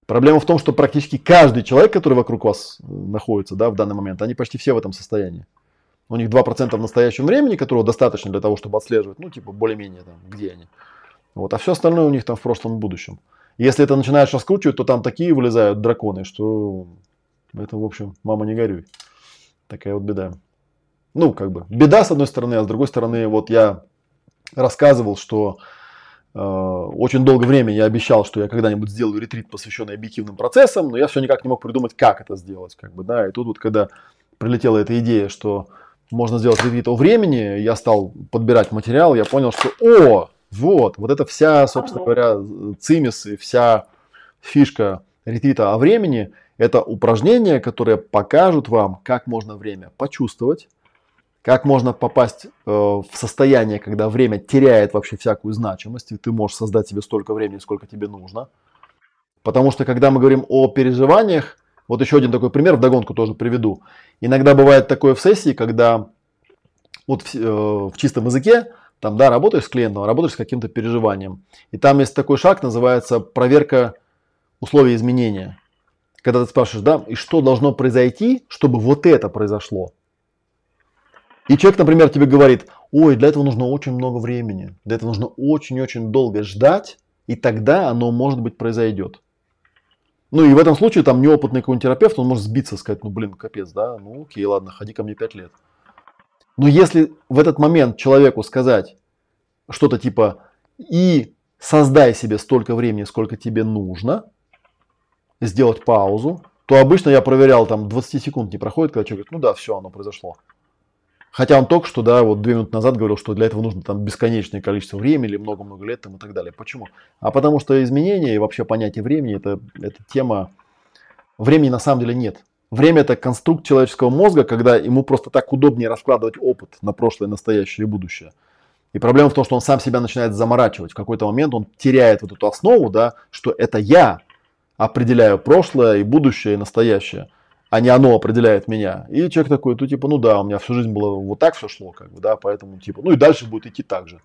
Проблема в том, что практически каждый человек, который вокруг вас э, находится да, в данный момент, они почти все в этом состоянии. У них 2% в настоящем времени, которого достаточно для того, чтобы отслеживать, ну, типа, более-менее, там, где они. Вот, а все остальное у них там в прошлом и будущем. Если это начинаешь раскручивать, то там такие вылезают драконы, что это, в общем, мама не горюй. Такая вот беда. Ну, как бы, беда с одной стороны, а с другой стороны, вот я рассказывал, что э, очень долгое время я обещал, что я когда-нибудь сделаю ретрит, посвященный объективным процессам, но я все никак не мог придумать, как это сделать, как бы, да, и тут вот, когда прилетела эта идея, что можно сделать ретрит о времени, я стал подбирать материал, я понял, что о, вот, вот это вся, собственно говоря, цимис и вся фишка ретрита о времени, это упражнения, которые покажут вам, как можно время почувствовать, как можно попасть э, в состояние, когда время теряет вообще всякую значимость, и ты можешь создать себе столько времени, сколько тебе нужно. Потому что когда мы говорим о переживаниях, вот еще один такой пример, вдогонку тоже приведу. Иногда бывает такое в сессии, когда вот в, э, в чистом языке, там, да, работаешь с клиентом, работаешь с каким-то переживанием. И там есть такой шаг, называется проверка условий изменения. Когда ты спрашиваешь, да, и что должно произойти, чтобы вот это произошло. И человек, например, тебе говорит, ой, для этого нужно очень много времени, для этого нужно очень-очень долго ждать, и тогда оно, может быть, произойдет. Ну и в этом случае там неопытный какой-нибудь терапевт, он может сбиться, сказать, ну блин, капец, да, ну окей, ладно, ходи ко мне 5 лет. Но если в этот момент человеку сказать что-то типа и создай себе столько времени, сколько тебе нужно, сделать паузу, то обычно я проверял, там 20 секунд не проходит, когда человек говорит, ну да, все, оно произошло. Хотя он только что, да, вот две минуты назад говорил, что для этого нужно там бесконечное количество времени или много-много лет там, и так далее. Почему? А потому что изменения и вообще понятие времени это, это тема... Времени на самом деле нет. Время это конструкт человеческого мозга, когда ему просто так удобнее раскладывать опыт на прошлое, настоящее и будущее. И проблема в том, что он сам себя начинает заморачивать. В какой-то момент он теряет вот эту основу, да, что это я определяю прошлое и будущее и настоящее а не оно определяет меня. И человек такой, ну типа, ну да, у меня всю жизнь было вот так все шло, как бы, да, поэтому типа, ну и дальше будет идти так же.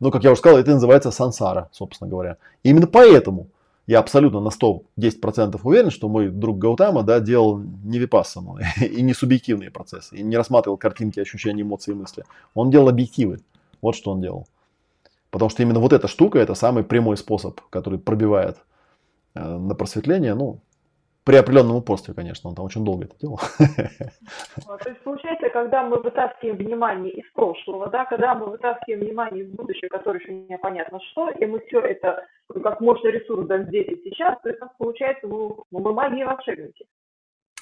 Но, как я уже сказал, это называется сансара, собственно говоря. И именно поэтому я абсолютно на 110% уверен, что мой друг Гаутама да, делал не випассану и не субъективные процессы, и не рассматривал картинки, ощущения, эмоции, мысли. Он делал объективы. Вот что он делал. Потому что именно вот эта штука, это самый прямой способ, который пробивает э, на просветление. Ну, при определенном упорстве, конечно, он там очень долго это делал. А, то есть получается, когда мы вытаскиваем внимание из прошлого, да, когда мы вытаскиваем внимание из будущего, которое еще непонятно что, и мы все это как мощный ресурс даем здесь и сейчас, то есть получается, ну, мы магии волшебники.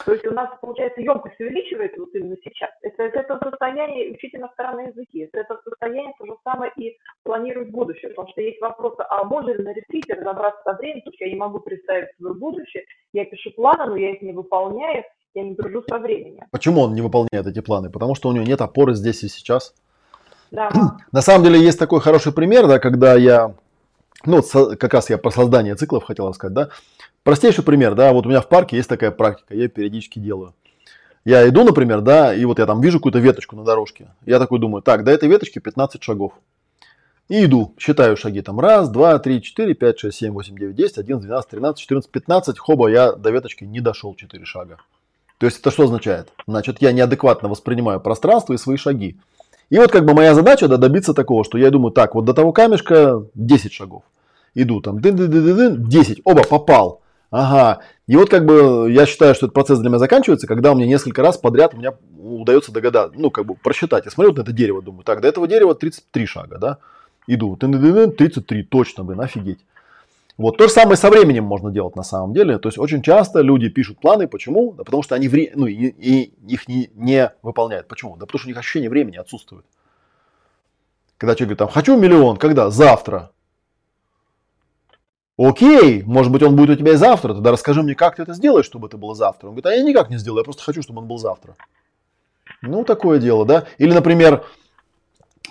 То есть у нас, получается, емкость увеличивается вот именно сейчас. Это, это, состояние учить иностранные языки. Это, это состояние то же самое и планировать будущее. Потому что есть вопросы, а можно ли на ретрите разобраться со временем, потому что я не могу представить свое будущее. Я пишу планы, но я их не выполняю, я не дружу со временем. Почему он не выполняет эти планы? Потому что у него нет опоры здесь и сейчас. Да. На самом деле есть такой хороший пример, да, когда я, ну, как раз я про создание циклов хотел рассказать, да. Простейший пример, да, вот у меня в парке есть такая практика, я периодически делаю. Я иду, например, да, и вот я там вижу какую-то веточку на дорожке. Я такой думаю, так, до этой веточки 15 шагов. И иду, считаю шаги там. Раз, два, три, четыре, пять, шесть, семь, восемь, девять, десять, одиннадцать, двенадцать, тринадцать, четырнадцать, пятнадцать. Хоба, я до веточки не дошел 4 шага. То есть это что означает? Значит, я неадекватно воспринимаю пространство и свои шаги. И вот как бы моя задача да, добиться такого, что я думаю, так, вот до того камешка 10 шагов. Иду там, дын -дын -дын -дын, 10, оба, попал. Ага. И вот как бы я считаю, что этот процесс для меня заканчивается, когда у меня несколько раз подряд у меня удается догадаться, ну, как бы просчитать. Я смотрю вот на это дерево, думаю, так, до этого дерева 33 шага, да? Иду, 33, точно, блин, офигеть. Вот то же самое со временем можно делать на самом деле. То есть очень часто люди пишут планы. Почему? Да потому что они вре... ну, и, и их не, не выполняют. Почему? Да потому что у них ощущение времени отсутствует. Когда человек говорит, там, хочу миллион, когда? Завтра. Окей, может быть он будет у тебя и завтра, тогда расскажи мне, как ты это сделаешь, чтобы это было завтра. Он говорит, а я никак не сделаю, я просто хочу, чтобы он был завтра. Ну, такое дело, да. Или, например,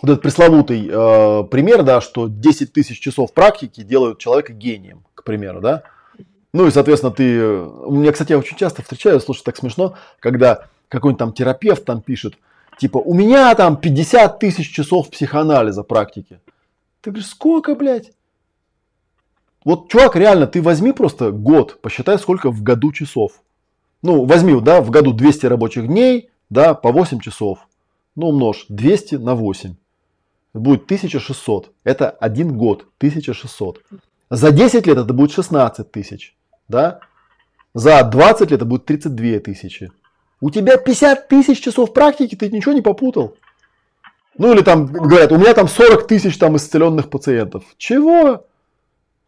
вот этот пресловутый э, пример, да, что 10 тысяч часов практики делают человека гением, к примеру, да. Ну и, соответственно, ты... У меня, кстати, я очень часто встречаю, слушай, так смешно, когда какой-нибудь там терапевт там пишет, типа, у меня там 50 тысяч часов психоанализа практики. Ты говоришь, сколько, блядь? Вот, чувак, реально, ты возьми просто год, посчитай, сколько в году часов. Ну, возьми, да, в году 200 рабочих дней, да, по 8 часов. Ну, умножь 200 на 8. Будет 1600. Это один год, 1600. За 10 лет это будет 16 тысяч, да? За 20 лет это будет 32 тысячи. У тебя 50 тысяч часов практики, ты ничего не попутал. Ну или там говорят, у меня там 40 тысяч там исцеленных пациентов. Чего?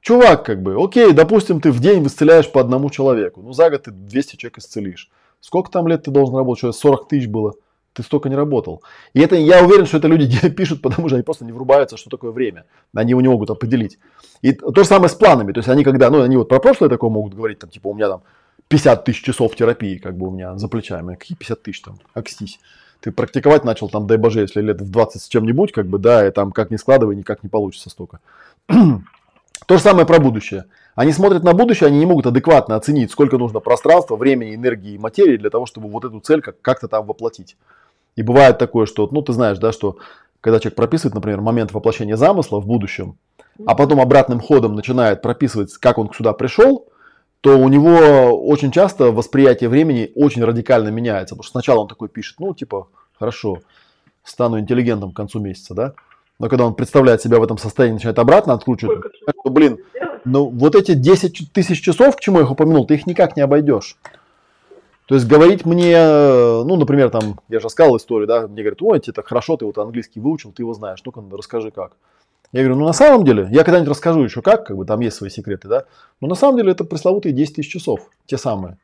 Чувак, как бы, окей, допустим, ты в день исцеляешь по одному человеку. Ну, за год ты 200 человек исцелишь. Сколько там лет ты должен работать? Что 40 тысяч было? Ты столько не работал. И это, я уверен, что это люди пишут, потому что они просто не врубаются, что такое время. Они его не могут определить. И то же самое с планами. То есть они когда, ну, они вот про прошлое такое могут говорить, там, типа, у меня там 50 тысяч часов терапии, как бы у меня за плечами. Какие 50 тысяч там? Акстись. Ты практиковать начал там, дай боже, если лет в 20 с чем-нибудь, как бы, да, и там как ни складывай, никак не получится столько. То же самое про будущее. Они смотрят на будущее, они не могут адекватно оценить, сколько нужно пространства, времени, энергии и материи для того, чтобы вот эту цель как-то там воплотить. И бывает такое, что, ну, ты знаешь, да, что когда человек прописывает, например, момент воплощения замысла в будущем, а потом обратным ходом начинает прописывать, как он сюда пришел, то у него очень часто восприятие времени очень радикально меняется. Потому что сначала он такой пишет, ну, типа, хорошо, стану интеллигентом к концу месяца, да? Но когда он представляет себя в этом состоянии, начинает обратно откручивать, то, блин, ну вот эти 10 тысяч часов, к чему я их упомянул, ты их никак не обойдешь. То есть говорить мне, ну, например, там, я же рассказал историю, да, мне говорят, ой, это хорошо, ты вот английский выучил, ты его знаешь, ну-ка расскажи как. Я говорю, ну на самом деле, я когда-нибудь расскажу еще как, как бы там есть свои секреты, да, но на самом деле это пресловутые 10 тысяч часов, те самые.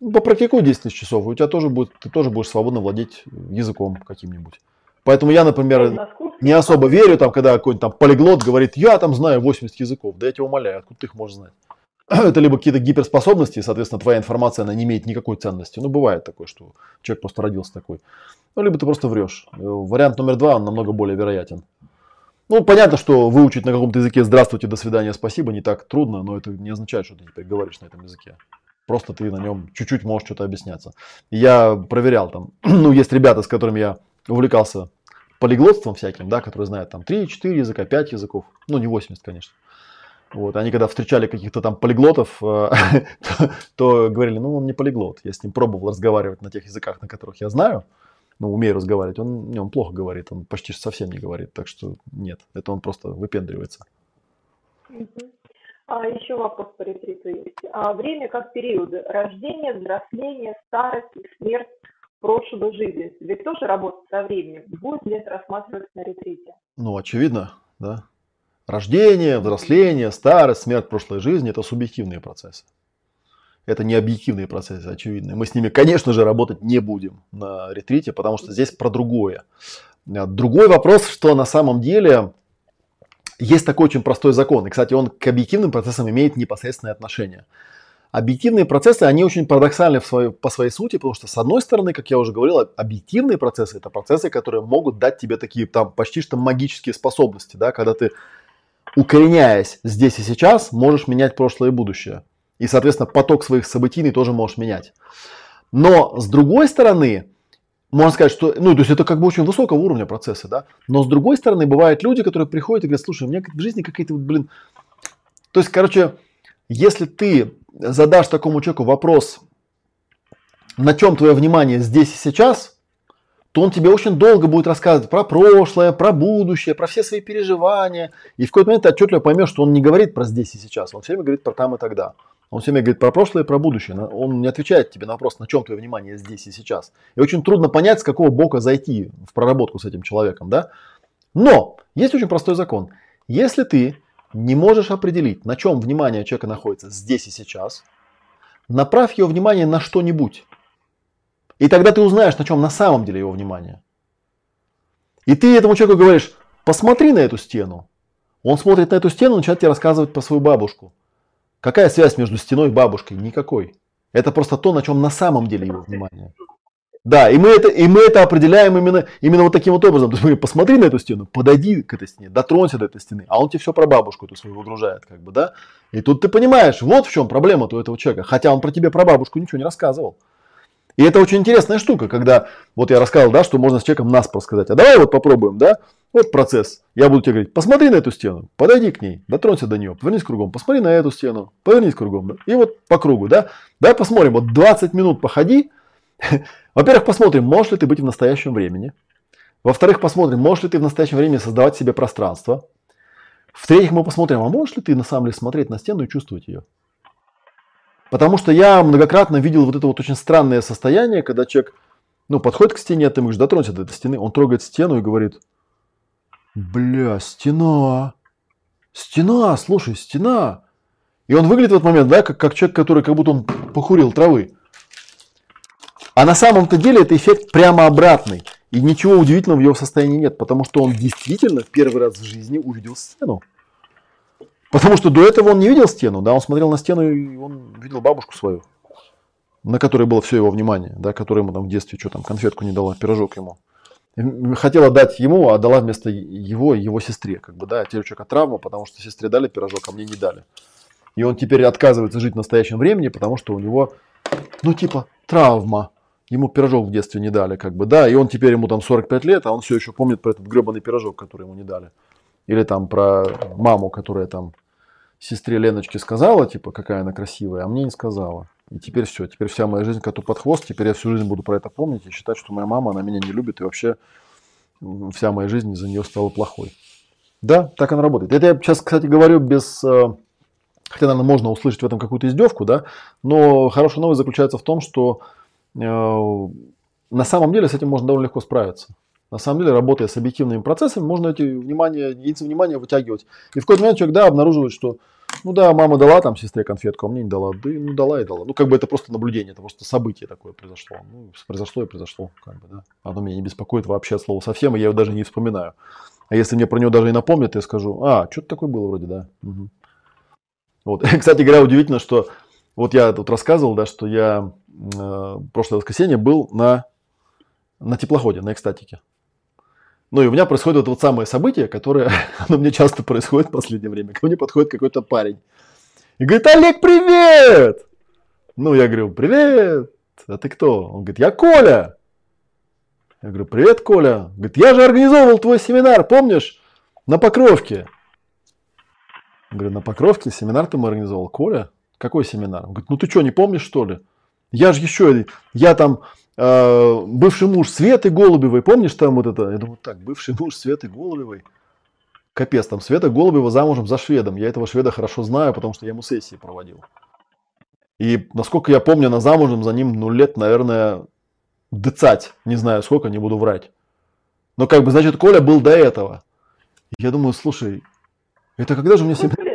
Ну, попрактикуй 10 тысяч часов, и у тебя тоже будет, ты тоже будешь свободно владеть языком каким-нибудь. Поэтому я, например, не особо верю, там, когда какой-нибудь там полиглот говорит, я там знаю 80 языков. Да я тебя умоляю, откуда ты их можешь знать? Это либо какие-то гиперспособности, соответственно, твоя информация, она не имеет никакой ценности. Ну, бывает такое, что человек просто родился такой. Ну, либо ты просто врешь. Э, вариант номер два, он намного более вероятен. Ну, понятно, что выучить на каком-то языке «здравствуйте», «до свидания», «спасибо» не так трудно, но это не означает, что ты теперь говоришь на этом языке. Просто ты на нем чуть-чуть можешь что-то объясняться. Я проверял там, ну, есть ребята, с которыми я увлекался полиглотством всяким, да, которые знают там 3-4 языка, 5 языков, ну не 80, конечно. Вот, они когда встречали каких-то там полиглотов, э, то, то говорили, ну он не полиглот. Я с ним пробовал разговаривать на тех языках, на которых я знаю, ну умею разговаривать. Он, не, он плохо говорит, он почти совсем не говорит. Так что нет, это он просто выпендривается. А еще вопрос по ретриту есть. А время как периоды рождения, взросления, старость и смерть прошлой жизни. Ведь тоже работа со временем. Будет ли это рассматриваться на ретрите? Ну, очевидно, да. Рождение, взросление, старость, смерть прошлой жизни – это субъективные процессы. Это не объективные процессы, очевидно. Мы с ними, конечно же, работать не будем на ретрите, потому что здесь про другое. А, другой вопрос, что на самом деле есть такой очень простой закон. И, кстати, он к объективным процессам имеет непосредственное отношение. Объективные процессы, они очень парадоксальны в своей, по своей сути, потому что, с одной стороны, как я уже говорил, объективные процессы – это процессы, которые могут дать тебе такие там почти что магические способности, да, когда ты, укореняясь здесь и сейчас, можешь менять прошлое и будущее. И, соответственно, поток своих событийный тоже можешь менять. Но, с другой стороны, можно сказать, что, ну, то есть это как бы очень высокого уровня процессы, да, но с другой стороны, бывают люди, которые приходят и говорят, слушай, у меня в жизни какие-то, блин, то есть, короче, если ты задашь такому человеку вопрос, на чем твое внимание здесь и сейчас, то он тебе очень долго будет рассказывать про прошлое, про будущее, про все свои переживания. И в какой-то момент ты отчетливо поймешь, что он не говорит про здесь и сейчас, он все время говорит про там и тогда. Он все время говорит про прошлое и про будущее. Он не отвечает тебе на вопрос, на чем твое внимание здесь и сейчас. И очень трудно понять, с какого бока зайти в проработку с этим человеком. Да? Но есть очень простой закон. Если ты не можешь определить, на чем внимание человека находится здесь и сейчас, направь его внимание на что-нибудь. И тогда ты узнаешь, на чем на самом деле его внимание. И ты этому человеку говоришь, посмотри на эту стену. Он смотрит на эту стену, начинает тебе рассказывать про свою бабушку. Какая связь между стеной и бабушкой? Никакой. Это просто то, на чем на самом деле его внимание. Да, и мы это, и мы это определяем именно, именно вот таким вот образом. То есть, посмотри на эту стену, подойди к этой стене, дотронься до этой стены, а он тебе все про бабушку эту свою выгружает, как бы, да. И тут ты понимаешь, вот в чем проблема у этого человека, хотя он про тебе про бабушку ничего не рассказывал. И это очень интересная штука, когда, вот я рассказывал, да, что можно с человеком нас сказать, а давай вот попробуем, да, вот процесс. Я буду тебе говорить, посмотри на эту стену, подойди к ней, дотронься до нее, повернись кругом, посмотри на эту стену, повернись кругом, и вот по кругу, да. Давай посмотрим, вот 20 минут походи, Во-первых, посмотрим, можешь ли ты быть в настоящем времени. Во-вторых, посмотрим, можешь ли ты в настоящем времени создавать себе пространство. В-третьих, мы посмотрим, а можешь ли ты на самом деле смотреть на стену и чувствовать ее. Потому что я многократно видел вот это вот очень странное состояние, когда человек ну, подходит к стене, а ты ему говоришь, дотронься до этой стены. Он трогает стену и говорит, бля, стена, стена, слушай, стена. И он выглядит в этот момент, да, как, как человек, который как будто он покурил травы. А на самом-то деле это эффект прямо обратный. И ничего удивительного в его состоянии нет, потому что он действительно в первый раз в жизни увидел стену. Потому что до этого он не видел стену, да, он смотрел на стену и он видел бабушку свою, на которой было все его внимание, да, которая ему там в детстве что там, конфетку не дала, пирожок ему. Хотела дать ему, а дала вместо его его сестре, как бы, да, теперь у человека травма, потому что сестре дали пирожок, а мне не дали. И он теперь отказывается жить в настоящем времени, потому что у него, ну, типа, травма. Ему пирожок в детстве не дали, как бы, да, и он теперь ему там 45 лет, а он все еще помнит про этот гребаный пирожок, который ему не дали. Или там про маму, которая там сестре Леночке сказала, типа, какая она красивая, а мне не сказала. И теперь все, теперь вся моя жизнь коту под хвост, теперь я всю жизнь буду про это помнить и считать, что моя мама, она меня не любит, и вообще вся моя жизнь из-за нее стала плохой. Да, так она работает. Это я сейчас, кстати, говорю без... Э, хотя, наверное, можно услышать в этом какую-то издевку, да, но хорошая новость заключается в том, что на самом деле с этим можно довольно легко справиться. На самом деле, работая с объективными процессами, можно эти внимания, единицы внимания вытягивать. И в какой-то момент человек, да, обнаруживает, что, ну да, мама дала там сестре конфетку, а мне не дала. Да, ну дала и дала. Ну, как бы это просто наблюдение, это просто событие такое произошло. Ну, произошло и произошло, как бы, да. Оно меня не беспокоит вообще от слова совсем, и я его даже не вспоминаю. А если мне про него даже и напомнят, я скажу, а, что-то такое было вроде, да. Угу. Вот. Кстати говоря, удивительно, что вот я тут рассказывал, да, что я э, прошлое воскресенье был на, на теплоходе, на экстатике. Ну и у меня происходит вот, вот самое событие, которое оно мне часто происходит в последнее время. Ко мне подходит какой-то парень и говорит, Олег, привет! Ну, я говорю, привет, а ты кто? Он говорит, я Коля. Я говорю, привет, Коля. Говорит, я же организовывал твой семинар, помнишь? На Покровке. Я говорю, на Покровке семинар ты мы организовал, Коля? Какой семинар? Он говорит, ну ты что, не помнишь, что ли? Я же еще, я там э, бывший муж Светы Голубевой, помнишь там вот это? Я думаю, так, бывший муж Светы Голубевой. Капец, там Света Голубева замужем за шведом. Я этого шведа хорошо знаю, потому что я ему сессии проводил. И насколько я помню, она замужем за ним, ну, лет, наверное, дыцать. Не знаю сколько, не буду врать. Но как бы, значит, Коля был до этого. Я думаю, слушай, это когда же мне семинар?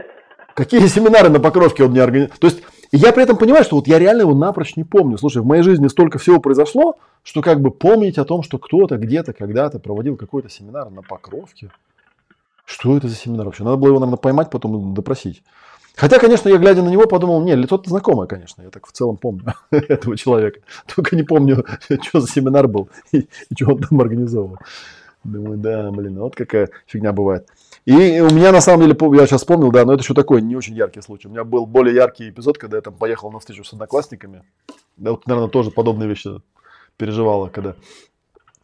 Какие семинары на Покровке он не организовал? То есть я при этом понимаю, что вот я реально его напрочь не помню. Слушай, в моей жизни столько всего произошло, что как бы помнить о том, что кто-то где-то когда-то проводил какой-то семинар на Покровке. Что это за семинар вообще? Надо было его, наверное, поймать, потом допросить. Хотя, конечно, я глядя на него подумал, не, лицо-то знакомое, конечно, я так в целом помню этого человека. Только не помню, что за семинар был и, и что он там организовывал. Думаю, да, блин, вот какая фигня бывает. И у меня на самом деле, я сейчас вспомнил, да, но это еще такой не очень яркий случай. У меня был более яркий эпизод, когда я там поехал на встречу с одноклассниками. Да, вот, наверное, тоже подобные вещи переживала, когда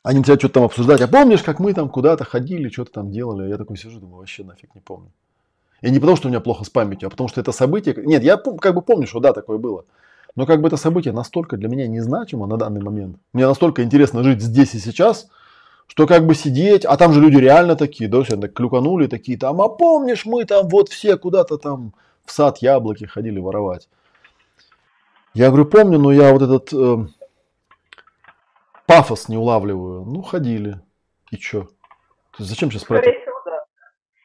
они тебя что-то там обсуждать. А помнишь, как мы там куда-то ходили, что-то там делали? Я такой сижу, думаю, вообще нафиг не помню. И не потому, что у меня плохо с памятью, а потому что это событие... Нет, я как бы помню, что да, такое было. Но как бы это событие настолько для меня незначимо на данный момент. Мне настолько интересно жить здесь и сейчас, что как бы сидеть, а там же люди реально такие, да, все так клюканули такие там, а помнишь, мы там вот все куда-то там в сад яблоки ходили воровать. Я говорю, помню, но я вот этот э, пафос не улавливаю. Ну, ходили. И что? Зачем сейчас про это?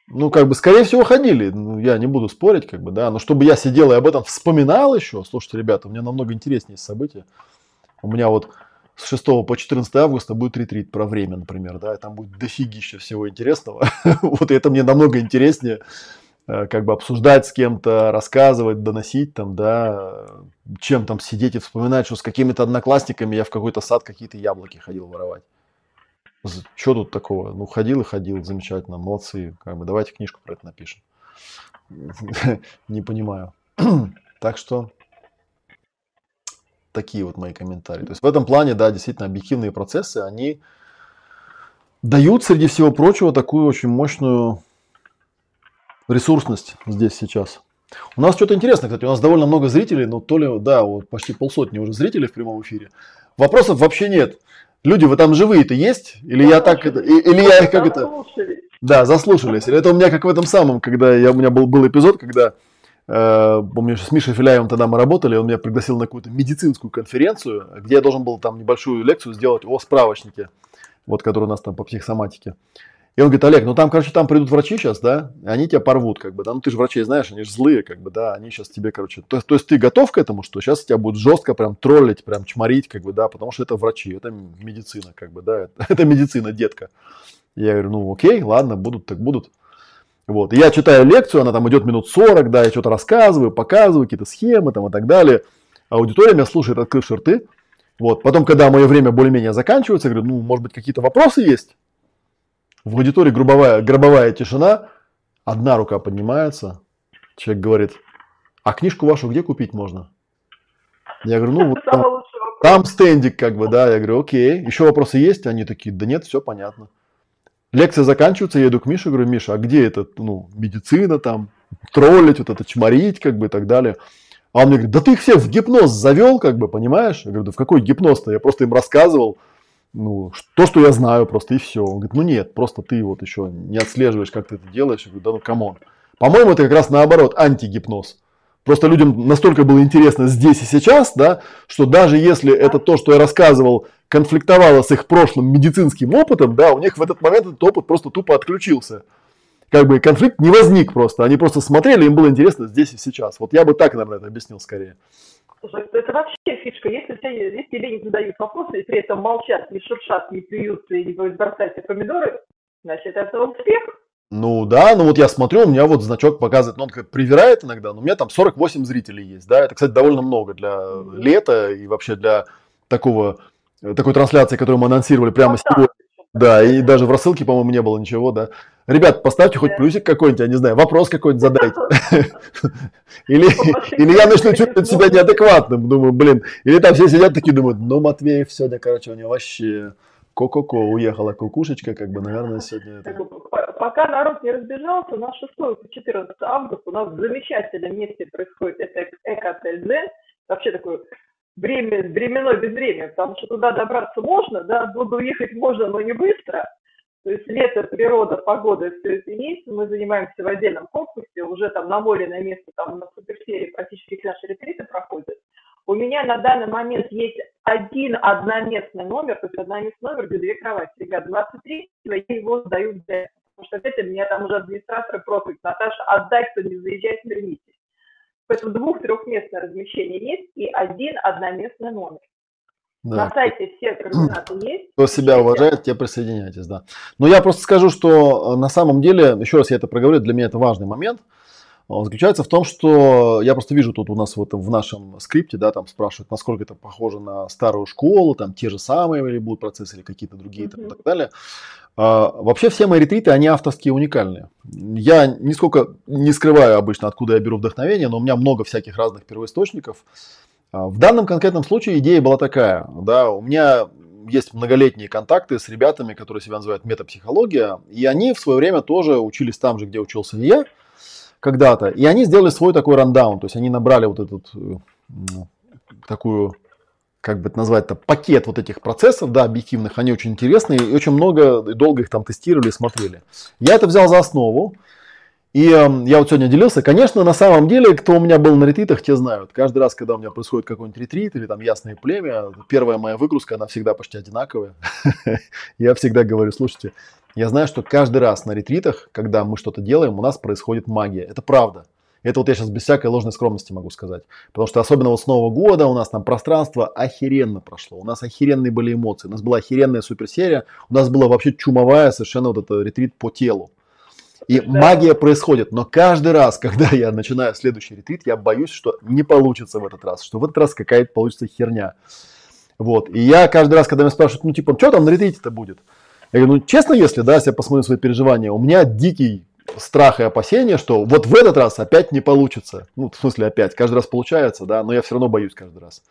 Ну, как бы, скорее всего, ходили. Ну, я не буду спорить, как бы, да. Но чтобы я сидел и об этом вспоминал еще, слушайте, ребята, у меня намного интереснее события. У меня вот с 6 по 14 августа будет ретрит про время, например, да, и там будет дофигища всего интересного. вот это мне намного интереснее, э, как бы обсуждать с кем-то, рассказывать, доносить там, да, чем там сидеть и вспоминать, что с какими-то одноклассниками я в какой-то сад какие-то яблоки ходил воровать. Что тут такого? Ну, ходил и ходил, замечательно, молодцы. Как бы давайте книжку про это напишем. Не понимаю. Так что такие вот мои комментарии. То есть в этом плане, да, действительно, объективные процессы, они дают, среди всего прочего, такую очень мощную ресурсность здесь сейчас. У нас что-то интересно, кстати, у нас довольно много зрителей, но то ли, да, вот почти полсотни уже зрителей в прямом эфире. Вопросов вообще нет. Люди, вы там живые-то есть? Или я так это, или я их как это... Да, заслушались. Или это у меня как в этом самом, когда я, у меня был, был эпизод, когда помню, с Мишей Филяевым тогда мы работали, он меня пригласил на какую-то медицинскую конференцию, где я должен был там небольшую лекцию сделать о справочнике, вот который у нас там по психосоматике. И он говорит, Олег, ну там, короче, там придут врачи сейчас, да, и они тебя порвут, как бы, да, ну ты же врачей знаешь, они же злые, как бы, да, они сейчас тебе, короче, то, то есть ты готов к этому, что сейчас тебя будут жестко прям троллить, прям чморить, как бы, да, потому что это врачи, это медицина, как бы, да, это, это медицина, детка. Я говорю, ну окей, ладно, будут, так будут. Вот, и я читаю лекцию, она там идет минут 40, да, я что-то рассказываю, показываю какие-то схемы там и так далее. Аудитория меня слушает, открыв рты. Вот, потом, когда мое время более-менее заканчивается, я говорю, ну, может быть, какие-то вопросы есть? В аудитории гробовая, гробовая тишина, одна рука поднимается, человек говорит, а книжку вашу где купить можно? Я говорю, ну вот там, там стендик как бы, да, я говорю, окей, еще вопросы есть? Они такие, да нет, все понятно. Лекция заканчивается, я иду к Мише, говорю, Миша, а где это, ну, медицина там, троллить, вот это чморить, как бы и так далее. А он мне говорит, да ты их всех в гипноз завел, как бы, понимаешь? Я говорю, да в какой гипноз-то? Я просто им рассказывал, ну, то, что я знаю просто, и все. Он говорит, ну нет, просто ты вот еще не отслеживаешь, как ты это делаешь. Я говорю, да ну come on. По-моему, это как раз наоборот, антигипноз. Просто людям настолько было интересно здесь и сейчас, да, что даже если это то, что я рассказывал, конфликтовало с их прошлым медицинским опытом, да, у них в этот момент этот опыт просто тупо отключился. Как бы конфликт не возник просто, они просто смотрели, им было интересно здесь и сейчас. Вот я бы так, наверное, это объяснил скорее. Слушай, это вообще фишка. Если, тебя, если тебе не задают вопросы и при этом молчат, не шуршат, не плюются и не бросать помидоры, значит, это успех. Ну да, ну вот я смотрю, у меня вот значок показывает, ну он как привирает иногда, но у меня там 48 зрителей есть, да, это, кстати, довольно много для mm-hmm. лета и вообще для такого, такой трансляции, которую мы анонсировали прямо ну, сегодня. Да, и даже в рассылке, по-моему, не было ничего, да. Ребят, поставьте хоть плюсик какой-нибудь, я не знаю, вопрос какой-нибудь задайте. Или, или я начну чувствовать себя неадекватным, думаю, блин. Или там все сидят такие, думают, ну, Матвеев сегодня, короче, у него вообще ко-ко-ко, уехала кукушечка, как бы, наверное, сегодня это... Пока народ не разбежался, на 6 по 14 августа у нас в замечательном месте происходит это эко-отель Вообще такой время, временной безвремя, потому что туда добраться можно, да, буду ехать можно, но не быстро. То есть лето, природа, погода, все это есть. Мы занимаемся в отдельном корпусе, уже там на море, на место, там на суперсерии практически все наши ретриты проходят. У меня на данный момент есть один одноместный номер, то есть одноместный номер, где две кровати. Ребят, 23 я его сдаю в Потому что опять меня там уже администраторы просят, Наташа, отдай, кто не заезжает, вернитесь. Поэтому двух-трехместное размещение есть и один одноместный номер. Да. На сайте все координаты есть. Кто себя уважает, те присоединяйтесь, да. Но я просто скажу, что э, на самом деле, еще раз я это проговорю, для меня это важный момент. Он заключается в том, что я просто вижу тут у нас вот в нашем скрипте, да, там спрашивают, насколько это похоже на старую школу, там те же самые или будут процессы, или какие-то другие там, и так далее. А, вообще все мои ретриты, они авторские, уникальные. Я нисколько не скрываю обычно, откуда я беру вдохновение, но у меня много всяких разных первоисточников. А, в данном конкретном случае идея была такая. Да, у меня есть многолетние контакты с ребятами, которые себя называют метапсихология, и они в свое время тоже учились там же, где учился и я когда-то, и они сделали свой такой рандаун, то есть они набрали вот этот э, такую как бы это назвать-то, пакет вот этих процессов, да, объективных, они очень интересные, и очень много, и долго их там тестировали и смотрели. Я это взял за основу, и э, я вот сегодня делился. Конечно, на самом деле, кто у меня был на ретритах, те знают. Каждый раз, когда у меня происходит какой-нибудь ретрит или там ясное племя, первая моя выгрузка, она всегда почти одинаковая. Я всегда говорю, слушайте, я знаю, что каждый раз на ретритах, когда мы что-то делаем, у нас происходит магия. Это правда. Это вот я сейчас без всякой ложной скромности могу сказать. Потому что особенно вот с Нового года у нас там пространство охеренно прошло. У нас охеренные были эмоции. У нас была охеренная суперсерия. У нас была вообще чумовая совершенно вот это ретрит по телу. И да. магия происходит. Но каждый раз, когда я начинаю следующий ретрит, я боюсь, что не получится в этот раз. Что в этот раз какая-то получится херня. Вот. И я каждый раз, когда меня спрашивают, ну типа, что там на ретрите-то будет? Я говорю, ну честно, если, да, если я посмотрю свои переживания, у меня дикий страх и опасения, что вот в этот раз опять не получится. Ну, в смысле опять, каждый раз получается, да, но я все равно боюсь каждый раз.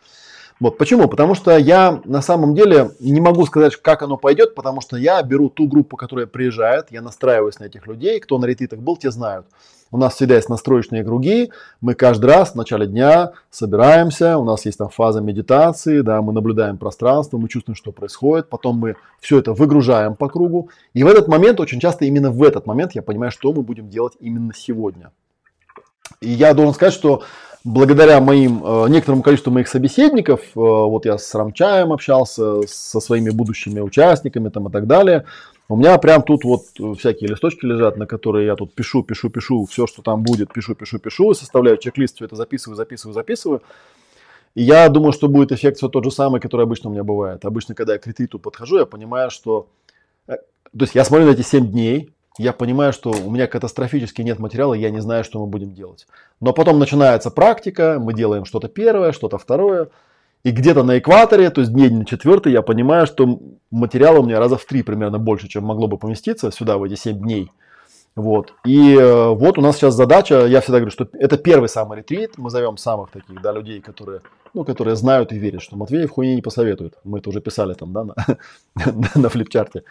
Вот почему? Потому что я на самом деле не могу сказать, как оно пойдет, потому что я беру ту группу, которая приезжает, я настраиваюсь на этих людей, кто на ретитах был, те знают. У нас всегда есть настроечные круги, мы каждый раз в начале дня собираемся, у нас есть там фаза медитации, да, мы наблюдаем пространство, мы чувствуем, что происходит, потом мы все это выгружаем по кругу. И в этот момент, очень часто именно в этот момент я понимаю, что мы будем делать именно сегодня. И я должен сказать, что благодаря моим, э, некоторому количеству моих собеседников, э, вот я с Рамчаем общался, со своими будущими участниками там и так далее, у меня прям тут вот всякие листочки лежат, на которые я тут пишу, пишу, пишу, все, что там будет, пишу, пишу, пишу, составляю чек-лист, все это записываю, записываю, записываю. И я думаю, что будет эффект все тот же самый, который обычно у меня бывает. Обычно, когда я к ретриту подхожу, я понимаю, что... Э, то есть я смотрю на эти 7 дней, я понимаю, что у меня катастрофически нет материала, я не знаю, что мы будем делать. Но потом начинается практика, мы делаем что-то первое, что-то второе. И где-то на экваторе, то есть день на четвертый, я понимаю, что материала у меня раза в три примерно больше, чем могло бы поместиться сюда в эти 7 дней. Вот. И э, вот у нас сейчас задача, я всегда говорю, что это первый самый ретрит, мы зовем самых таких, да, людей, которые, ну, которые знают и верят, что Матвеев хуйни не посоветует. Мы это уже писали там, да, на, на флипчарте.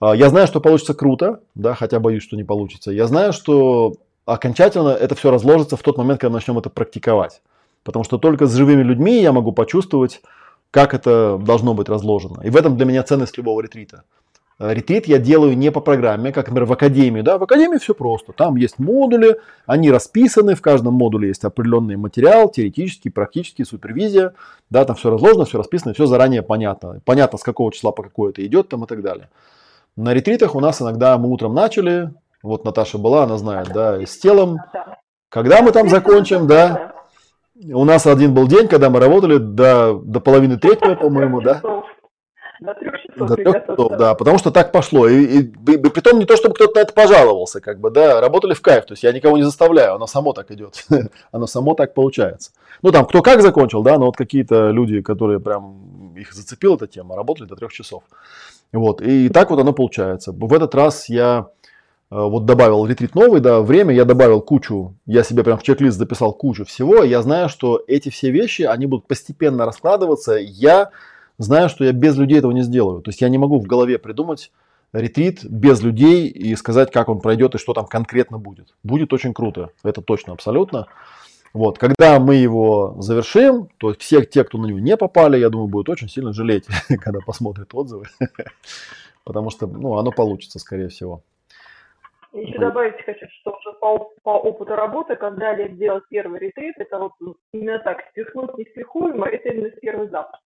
А, я знаю, что получится круто, да, хотя боюсь, что не получится. Я знаю, что окончательно это все разложится в тот момент, когда начнем это практиковать. Потому что только с живыми людьми я могу почувствовать, как это должно быть разложено. И в этом для меня ценность любого ретрита. А, ретрит я делаю не по программе, как, например, в академии. Да, в академии все просто. Там есть модули, они расписаны, в каждом модуле есть определенный материал, теоретический, практический, супервизия. Да, там все разложено, все расписано, все заранее понятно. Понятно, с какого числа по какое это идет там и так далее. На ретритах у нас иногда мы утром начали, вот Наташа была, она знает, да, с телом. Когда мы там закончим, да? У нас один был день, когда мы работали до, до половины третьего, по-моему, да? До трех часов. До трех часов, да, потому что так пошло. И, и, и, и притом не то, чтобы кто-то на это пожаловался, как бы, да, работали в кайф, то есть я никого не заставляю, оно само так идет, оно само так получается. Ну, там, кто как закончил, да, но вот какие-то люди, которые прям, их зацепила эта тема, работали до трех часов. Вот, и так вот оно получается. В этот раз я вот добавил ретрит новый, да, время, я добавил кучу, я себе прям в чек-лист записал кучу всего, я знаю, что эти все вещи, они будут постепенно раскладываться, я знаю, что я без людей этого не сделаю, то есть я не могу в голове придумать ретрит без людей и сказать, как он пройдет и что там конкретно будет. Будет очень круто, это точно, абсолютно. Вот, когда мы его завершим, то все те, кто на него не попали, я думаю, будут очень сильно жалеть, когда посмотрят отзывы. Потому что, ну, оно получится, скорее всего. Еще добавить хочу, что уже по, по опыту работы, когда Олег делал первый ретрит, это вот именно так, спихнуть неспихуемо, это именно первый запуск.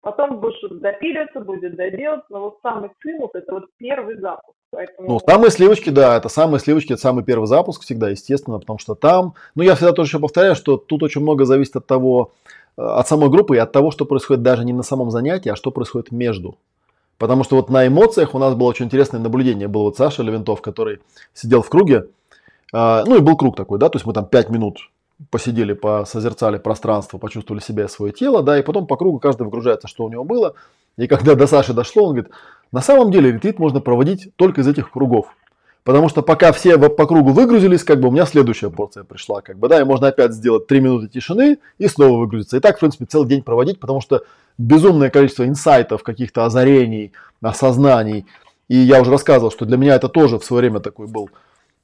Потом что-то допиливаться, будет доделаться, но вот самый цимус – это вот первый запуск. Поэтому... Ну, самые сливочки, да, это самые сливочки, это самый первый запуск всегда, естественно, потому что там, ну, я всегда тоже еще повторяю, что тут очень много зависит от того, э, от самой группы и от того, что происходит даже не на самом занятии, а что происходит между. Потому что вот на эмоциях у нас было очень интересное наблюдение. Был вот Саша Левентов, который сидел в круге, э, ну и был круг такой, да, то есть мы там 5 минут посидели, посозерцали пространство, почувствовали себя и свое тело, да, и потом по кругу каждый выгружается, что у него было. И когда до Саши дошло, он говорит, на самом деле ретрит можно проводить только из этих кругов. Потому что пока все по кругу выгрузились, как бы у меня следующая порция пришла, как бы, да, и можно опять сделать 3 минуты тишины и снова выгрузиться. И так, в принципе, целый день проводить, потому что безумное количество инсайтов, каких-то озарений, осознаний. И я уже рассказывал, что для меня это тоже в свое время такой был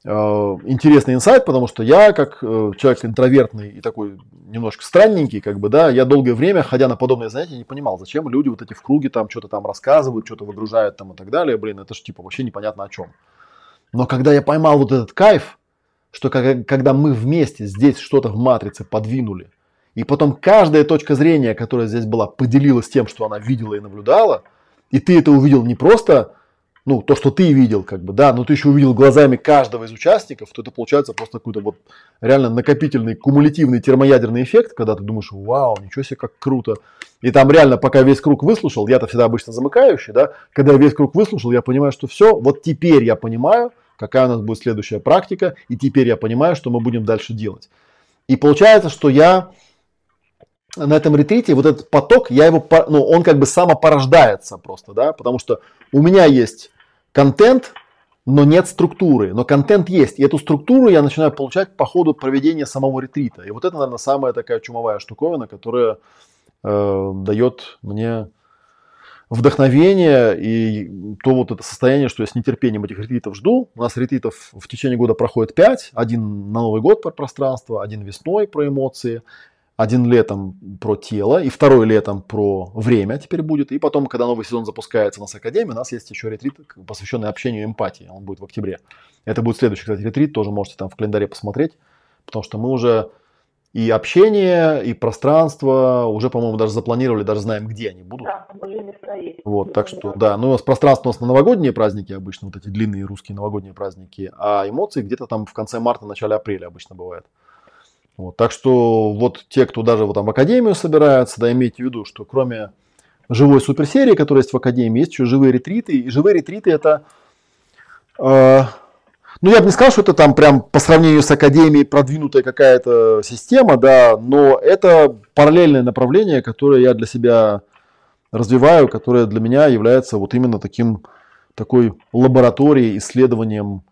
Э, интересный инсайт, потому что я, как э, человек интровертный и такой немножко странненький, как бы, да, я долгое время, ходя на подобные занятия, не понимал, зачем люди вот эти в круге там что-то там рассказывают, что-то выгружают там и так далее, блин, это же типа вообще непонятно о чем. Но когда я поймал вот этот кайф, что когда мы вместе здесь что-то в матрице подвинули, и потом каждая точка зрения, которая здесь была, поделилась тем, что она видела и наблюдала, и ты это увидел не просто ну, то, что ты видел, как бы, да, но ты еще увидел глазами каждого из участников, то это получается просто какой-то вот реально накопительный, кумулятивный термоядерный эффект, когда ты думаешь, вау, ничего себе, как круто. И там реально, пока весь круг выслушал, я-то всегда обычно замыкающий, да, когда я весь круг выслушал, я понимаю, что все, вот теперь я понимаю, какая у нас будет следующая практика, и теперь я понимаю, что мы будем дальше делать. И получается, что я на этом ретрите, вот этот поток, я его, ну, он как бы самопорождается просто, да, потому что у меня есть контент, но нет структуры. Но контент есть. И эту структуру я начинаю получать по ходу проведения самого ретрита. И вот это, наверное, самая такая чумовая штуковина, которая э, дает мне вдохновение и то вот это состояние, что я с нетерпением этих ретритов жду. У нас ретритов в течение года проходит 5. Один на Новый год про пространство, один весной про эмоции, один летом про тело, и второй летом про время теперь будет. И потом, когда новый сезон запускается у нас в Академии, у нас есть еще ретрит, посвященный общению и эмпатии. Он будет в октябре. Это будет следующий, кстати, ретрит, тоже можете там в календаре посмотреть, потому что мы уже и общение, и пространство уже, по-моему, даже запланировали, даже знаем, где они будут. Да, уже места есть. Вот, так что, да, ну, с пространство у нас на новогодние праздники обычно, вот эти длинные русские новогодние праздники, а эмоции где-то там в конце марта, начале апреля обычно бывает. Вот, так что вот те, кто даже вот там в академию собираются, да, имейте в виду, что кроме живой суперсерии, которая есть в академии, есть еще живые ретриты. И живые ретриты это, э, ну я бы не сказал, что это там прям по сравнению с академией продвинутая какая-то система, да, но это параллельное направление, которое я для себя развиваю, которое для меня является вот именно таким такой лабораторией, исследованием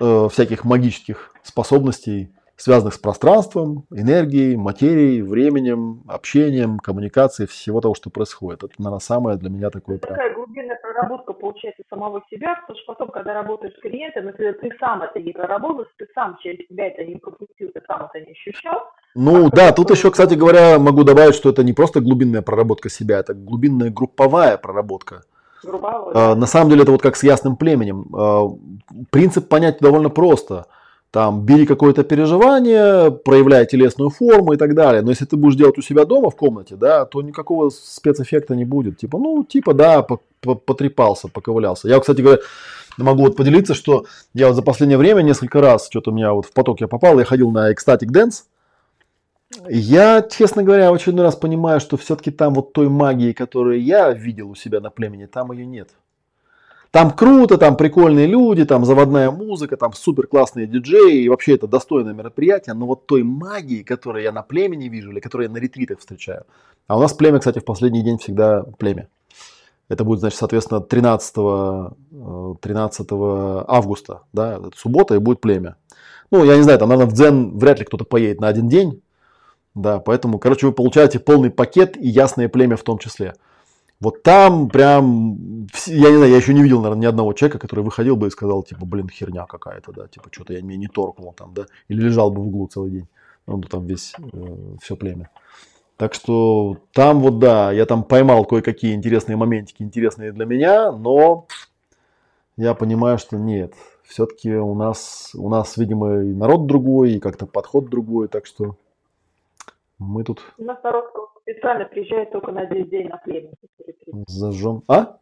э, всяких магических способностей связанных с пространством, энергией, материей, временем, общением, коммуникацией, всего того, что происходит. Это, наверное, самое для меня такое... Такая глубинная проработка получается самого себя, потому что потом, когда работаешь с клиентом, если ты сам это не проработал, ты сам через себя это не пропустил, ты сам это не ощущал, ну да, тут еще, кстати говоря, могу добавить, что это не просто глубинная проработка себя, это глубинная групповая проработка. Групповая, да. На самом деле это вот как с ясным племенем. А, принцип понять довольно просто там, бери какое-то переживание, проявляй телесную форму и так далее. Но если ты будешь делать у себя дома в комнате, да, то никакого спецэффекта не будет. Типа, ну, типа, да, потрепался, поковылялся. Я, кстати говоря, могу вот поделиться, что я вот за последнее время несколько раз, что-то у меня вот в поток я попал, я ходил на Ecstatic Dance. Я, честно говоря, в очередной раз понимаю, что все-таки там вот той магии, которую я видел у себя на племени, там ее нет. Там круто, там прикольные люди, там заводная музыка, там супер классные диджеи, и вообще это достойное мероприятие, но вот той магии, которую я на племени вижу, или которую я на ретритах встречаю, а у нас племя, кстати, в последний день всегда племя. Это будет, значит, соответственно, 13, 13 э, августа, да, это суббота, и будет племя. Ну, я не знаю, там, наверное, в Дзен вряд ли кто-то поедет на один день, да, поэтому, короче, вы получаете полный пакет и ясное племя в том числе. Вот там прям, я не знаю, я еще не видел, наверное, ни одного человека, который выходил бы и сказал, типа, блин, херня какая-то, да, типа, что-то я меня не торкнул там, да, или лежал бы в углу целый день. Ну, там весь, э, все племя. Так что там вот, да, я там поймал кое-какие интересные моментики, интересные для меня, но я понимаю, что нет, все-таки у нас, у нас, видимо, и народ другой, и как-то подход другой, так что Мы тут... У нас народ специально приезжает только на один день на племя. Зажжем. А?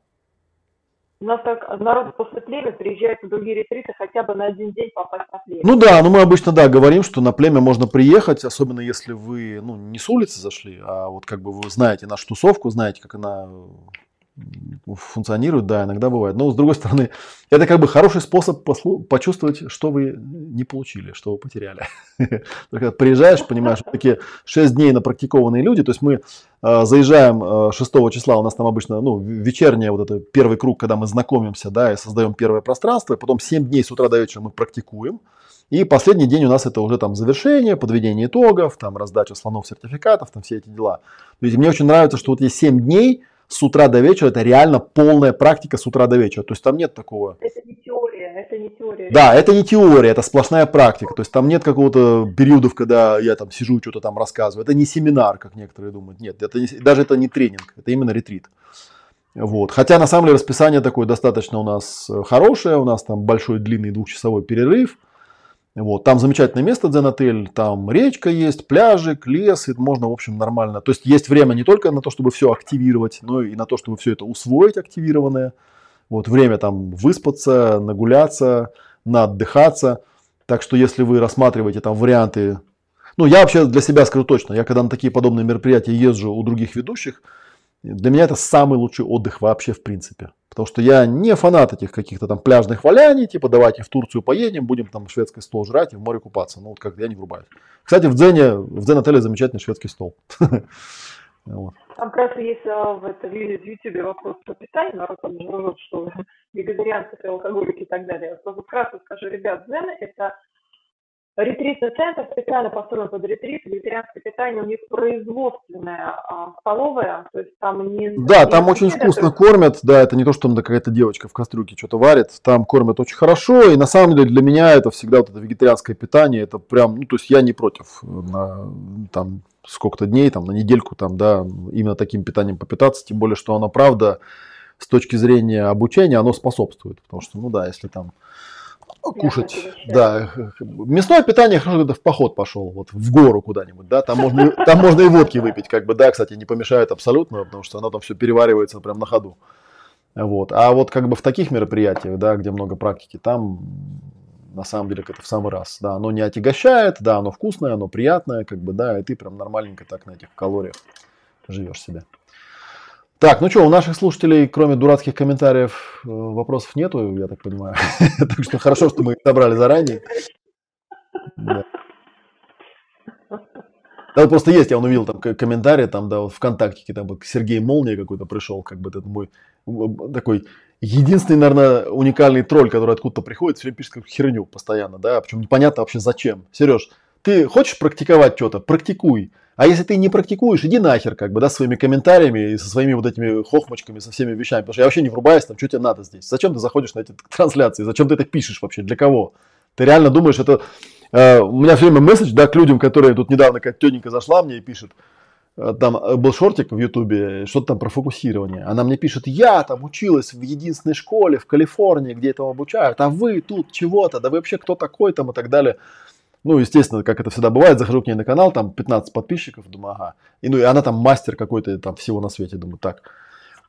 У нас так народ после племя приезжает в другие ретриты хотя бы на один день попасть на племя. Ну да, ну мы обычно, да, говорим, что на племя можно приехать, особенно если вы, ну, не с улицы зашли, а вот как бы вы знаете нашу тусовку, знаете, как она функционирует, да, иногда бывает. Но с другой стороны, это как бы хороший способ послу- почувствовать, что вы не получили, что вы потеряли. Когда приезжаешь, понимаешь, такие 6 дней напрактикованные люди, то есть мы э, заезжаем э, 6 числа, у нас там обычно, ну, вечерняя вот это первый круг, когда мы знакомимся, да, и создаем первое пространство, и потом 7 дней с утра до вечера мы практикуем, и последний день у нас это уже там завершение, подведение итогов, там раздача слонов сертификатов, там все эти дела. То есть мне очень нравится, что вот есть 7 дней, с утра до вечера, это реально полная практика с утра до вечера. То есть там нет такого... Это не теория, это не теория. Да, это не теория, это сплошная практика. То есть там нет какого-то периодов, когда я там сижу, что-то там рассказываю. Это не семинар, как некоторые думают. Нет, это не, даже это не тренинг, это именно ретрит. Вот. Хотя на самом деле расписание такое достаточно у нас э, хорошее, у нас там большой длинный двухчасовой перерыв. Вот, там замечательное место Дзен-отель, там речка есть, пляжик, лес, и можно, в общем, нормально. То есть есть время не только на то, чтобы все активировать, но и на то, чтобы все это усвоить активированное. Вот время там выспаться, нагуляться, наотдыхаться. Так что если вы рассматриваете там варианты, ну я вообще для себя скажу точно, я когда на такие подобные мероприятия езжу у других ведущих, для меня это самый лучший отдых вообще в принципе. Потому что я не фанат этих каких-то там пляжных валяний, типа давайте в Турцию поедем, будем там шведский стол жрать и в море купаться. Ну вот как я не врубаюсь. Кстати, в Дзене, в Дзен отеле замечательный шведский стол. Там как раз есть а, в, это, в YouTube вопрос про питание, народ там жрет, что вегетарианцы, алкоголики и так далее. Просто вкратце скажу, ребят, Дзен это Ретритный центр специально построен под ретрит. Вегетарианское питание у них производственное, а, столовое, то есть там не... Да, там очень вкусно есть... кормят, да, это не то, что там какая-то девочка в кастрюльке что-то варит, там кормят очень хорошо, и на самом деле для меня это всегда вот это вегетарианское питание, это прям, ну, то есть я не против на, там, сколько-то дней, там, на недельку, там, да, именно таким питанием попитаться, тем более, что оно, правда, с точки зрения обучения, оно способствует, потому что, ну да, если там кушать. Да, мясное питание хорошо, когда в поход пошел, вот в гору куда-нибудь, да, там можно, там можно и водки выпить, как бы, да, кстати, не помешает абсолютно, потому что оно там все переваривается прям на ходу. Вот. А вот как бы в таких мероприятиях, да, где много практики, там на самом деле это в самый раз, да, оно не отягощает, да, оно вкусное, оно приятное, как бы, да, и ты прям нормальненько так на этих калориях живешь себе. Так, ну что, у наших слушателей, кроме дурацких комментариев, э, вопросов нету, я так понимаю. Так что хорошо, что мы их собрали заранее. Да. Да, просто есть, я он увидел там комментарии, там, да, вот ВКонтакте, там Сергей Молния какой-то пришел, как бы этот мой такой единственный, наверное, уникальный тролль, который откуда-то приходит, все пишет какую-то херню постоянно, да, причем непонятно вообще зачем. Сереж, ты хочешь практиковать что-то, практикуй. А если ты не практикуешь, иди нахер, как бы, да, своими комментариями и со своими вот этими хохмочками, со всеми вещами. Потому что я вообще не врубаюсь, там, что тебе надо здесь. Зачем ты заходишь на эти трансляции? Зачем ты это пишешь вообще? Для кого? Ты реально думаешь, это... Э, у меня все время месседж, да, к людям, которые тут недавно, как тетенька зашла мне и пишет, э, там э, был шортик в Ютубе, что-то там про фокусирование. Она мне пишет, я там училась в единственной школе в Калифорнии, где этому обучают, а вы тут чего-то, да вы вообще кто такой там и так далее. Ну, естественно, как это всегда бывает, захожу к ней на канал, там 15 подписчиков, думаю, ага. И, ну, и она там мастер какой-то там всего на свете. Думаю, так,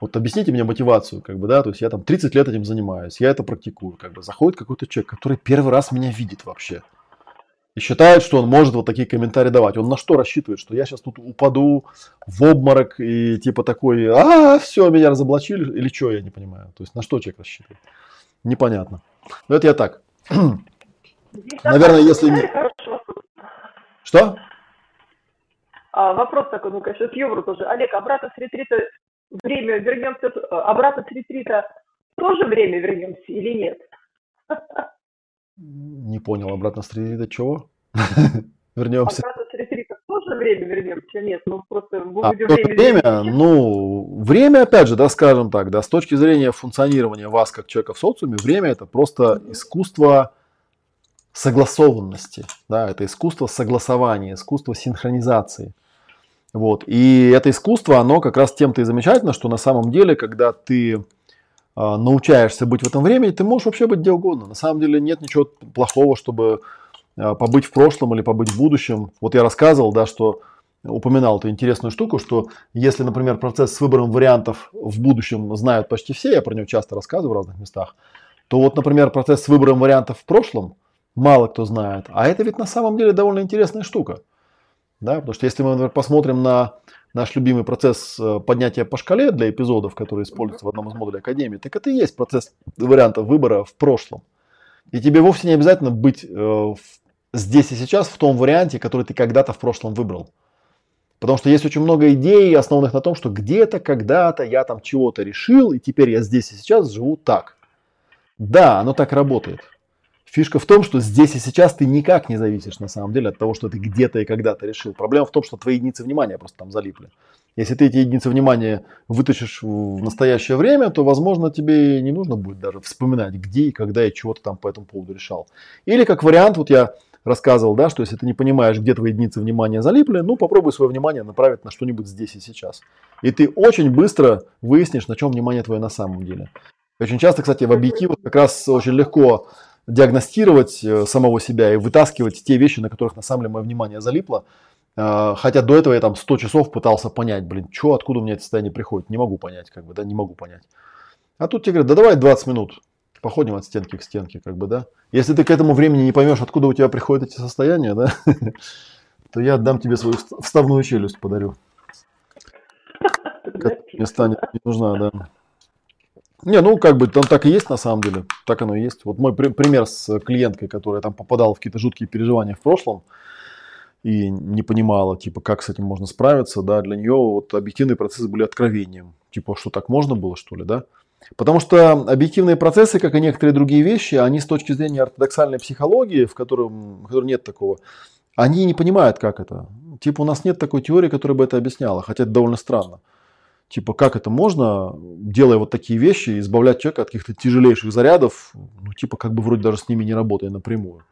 вот объясните мне мотивацию, как бы, да, то есть я там 30 лет этим занимаюсь, я это практикую, как бы, заходит какой-то человек, который первый раз меня видит вообще. И считает, что он может вот такие комментарии давать. Он на что рассчитывает? Что я сейчас тут упаду в обморок и типа такой, а, все, меня разоблачили, или что, я не понимаю. То есть на что человек рассчитывает? Непонятно. Но это я так. Наверное, если не... Что? А, вопрос такой, ну, конечно, с юмором тоже. Олег, обратно с ретрита время вернемся, обратно с ретрита тоже время вернемся или нет? Не понял, обратно с ретрита чего? Вернемся. Обратно с ретрита тоже время вернемся? Нет, ну просто а, время, время ну, время, опять же, да, скажем так, да, с точки зрения функционирования вас как человека в социуме, время это просто искусство согласованности, да, это искусство согласования, искусство синхронизации. Вот. И это искусство, оно как раз тем-то и замечательно, что на самом деле, когда ты э, научаешься быть в этом времени, ты можешь вообще быть где угодно. На самом деле нет ничего плохого, чтобы э, побыть в прошлом или побыть в будущем. Вот я рассказывал, да, что упоминал эту интересную штуку, что если, например, процесс с выбором вариантов в будущем знают почти все, я про него часто рассказываю в разных местах, то вот, например, процесс с выбором вариантов в прошлом мало кто знает. А это ведь на самом деле довольно интересная штука. Да? Потому что если мы, например, посмотрим на наш любимый процесс э, поднятия по шкале для эпизодов, который используется в одном из модулей Академии, так это и есть процесс вариантов выбора в прошлом. И тебе вовсе не обязательно быть э, здесь и сейчас в том варианте, который ты когда-то в прошлом выбрал. Потому что есть очень много идей, основанных на том, что где-то, когда-то я там чего-то решил, и теперь я здесь и сейчас живу так. Да, оно так работает. Фишка в том, что здесь и сейчас ты никак не зависишь на самом деле от того, что ты где-то и когда-то решил. Проблема в том, что твои единицы внимания просто там залипли. Если ты эти единицы внимания вытащишь в настоящее время, то, возможно, тебе не нужно будет даже вспоминать, где и когда и чего ты там по этому поводу решал. Или как вариант, вот я рассказывал, да, что если ты не понимаешь, где твои единицы внимания залипли, ну попробуй свое внимание направить на что-нибудь здесь и сейчас. И ты очень быстро выяснишь, на чем внимание твое на самом деле. Очень часто, кстати, в объективах как раз очень легко диагностировать э, самого себя и вытаскивать те вещи, на которых на самом деле мое внимание залипло. Э, хотя до этого я там 100 часов пытался понять, блин, что, откуда у меня это состояние приходит. Не могу понять, как бы, да, не могу понять. А тут тебе говорят, да давай 20 минут, походим от стенки к стенке, как бы, да. Если ты к этому времени не поймешь, откуда у тебя приходят эти состояния, да, то я отдам тебе свою вставную челюсть, подарю. Мне станет не нужна, да. Не, ну как бы там так и есть на самом деле, так оно и есть. Вот мой при- пример с клиенткой, которая там попадала в какие-то жуткие переживания в прошлом и не понимала, типа, как с этим можно справиться, да, для нее вот объективные процессы были откровением. Типа, что так можно было, что ли, да? Потому что объективные процессы, как и некоторые другие вещи, они с точки зрения ортодоксальной психологии, в, котором, в которой нет такого, они не понимают, как это. Типа, у нас нет такой теории, которая бы это объясняла, хотя это довольно странно. Типа, как это можно, делая вот такие вещи, избавлять человека от каких-то тяжелейших зарядов, ну, типа, как бы вроде даже с ними не работая напрямую.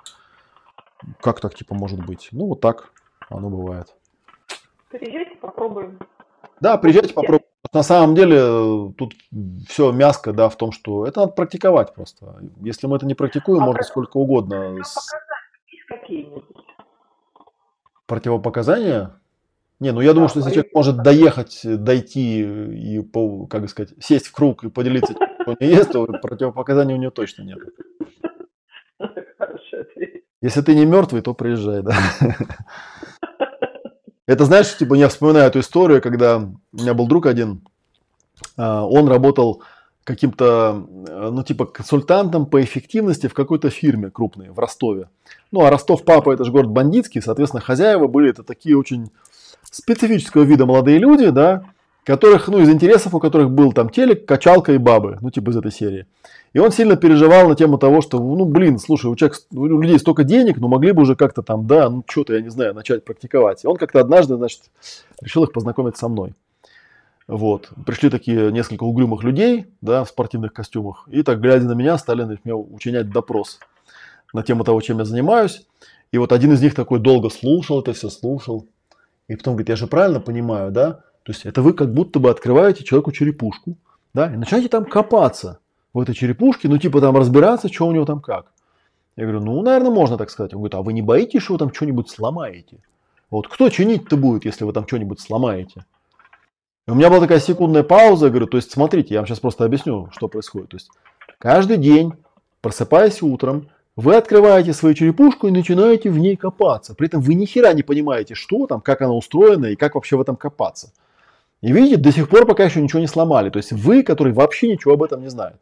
Как так, типа, может быть? Ну, вот так оно бывает. Приезжайте, попробуем. Да, приезжайте, попробуем. На самом деле, тут все мяско, да, в том, что это надо практиковать просто. Если мы это не практикуем, а можно сколько угодно. Какие-нибудь? Противопоказания? Не, ну я думаю, что если человек может доехать, дойти и, как сказать, сесть в круг и поделиться что не ест, то противопоказаний у него точно нет. Если ты не мертвый, то приезжай, да. Это знаешь, типа я вспоминаю эту историю, когда у меня был друг один, а, он работал каким-то, ну, типа, консультантом по эффективности в какой-то фирме крупной в Ростове. Ну, а Ростов-Папа это же город бандитский, соответственно, хозяева были это такие очень специфического вида молодые люди, да, которых, ну, из интересов у которых был там телек, качалка и бабы, ну, типа из этой серии. И он сильно переживал на тему того, что, ну, блин, слушай, у, человека, у людей столько денег, но могли бы уже как-то там, да, ну, что-то, я не знаю, начать практиковать. И он как-то однажды, значит, решил их познакомить со мной. Вот. Пришли такие несколько угрюмых людей, да, в спортивных костюмах, и так, глядя на меня, стали значит, меня учинять допрос на тему того, чем я занимаюсь. И вот один из них такой долго слушал это все, слушал. И потом говорит, я же правильно понимаю, да? То есть это вы как будто бы открываете человеку черепушку, да, и начинаете там копаться в этой черепушке, ну типа там разбираться, что у него там как. Я говорю, ну, наверное, можно так сказать. Он говорит, а вы не боитесь, что вы там что-нибудь сломаете? Вот кто чинить-то будет, если вы там что-нибудь сломаете? И у меня была такая секундная пауза, я говорю, то есть смотрите, я вам сейчас просто объясню, что происходит. То есть каждый день, просыпаясь утром, вы открываете свою черепушку и начинаете в ней копаться. При этом вы ни хера не понимаете, что там, как она устроена и как вообще в этом копаться. И видите, до сих пор пока еще ничего не сломали. То есть вы, который вообще ничего об этом не знает.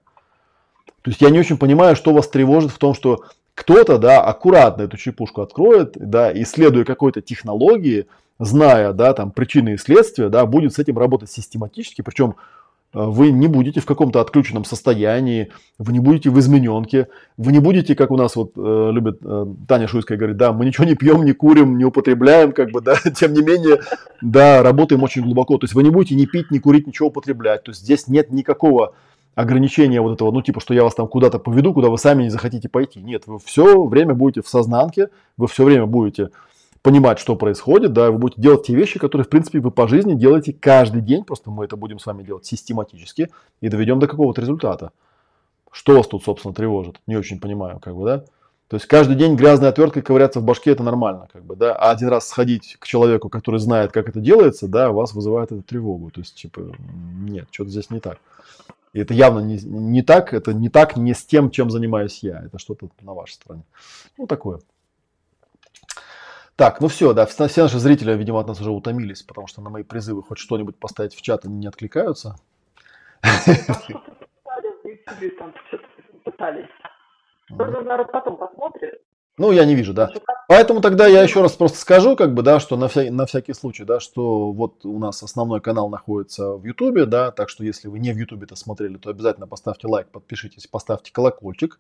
То есть я не очень понимаю, что вас тревожит в том, что кто-то, да, аккуратно эту черепушку откроет, да, исследуя какой-то технологии, зная, да, там, причины и следствия, да, будет с этим работать систематически, причем вы не будете в каком-то отключенном состоянии, вы не будете в измененке, вы не будете, как у нас вот э, любит э, Таня Шуйская говорит, да, мы ничего не пьем, не курим, не употребляем, как бы, да, тем не менее, да, работаем очень глубоко, то есть вы не будете ни пить, ни курить, ничего употреблять, то есть здесь нет никакого ограничения вот этого, ну, типа, что я вас там куда-то поведу, куда вы сами не захотите пойти. Нет, вы все время будете в сознанке, вы все время будете понимать, что происходит, да, вы будете делать те вещи, которые, в принципе, вы по жизни делаете каждый день, просто мы это будем с вами делать систематически и доведем до какого-то результата. Что вас тут, собственно, тревожит? Не очень понимаю, как бы, да? То есть каждый день грязной отверткой ковыряться в башке это нормально, как бы, да. А один раз сходить к человеку, который знает, как это делается, да, вас вызывает это тревогу. То есть, типа, нет, что-то здесь не так. И это явно не, не так, это не так, не с тем, чем занимаюсь я. Это что-то на вашей стороне. Ну, такое. Так, ну все, да, все наши зрители, видимо, от нас уже утомились, потому что на мои призывы хоть что-нибудь поставить в чат, они не откликаются. Ну, я не вижу, да. Поэтому тогда я еще раз просто скажу, как бы, да, что на, вся, на всякий случай, да, что вот у нас основной канал находится в Ютубе, да, так что если вы не в Ютубе это смотрели, то обязательно поставьте лайк, подпишитесь, поставьте колокольчик.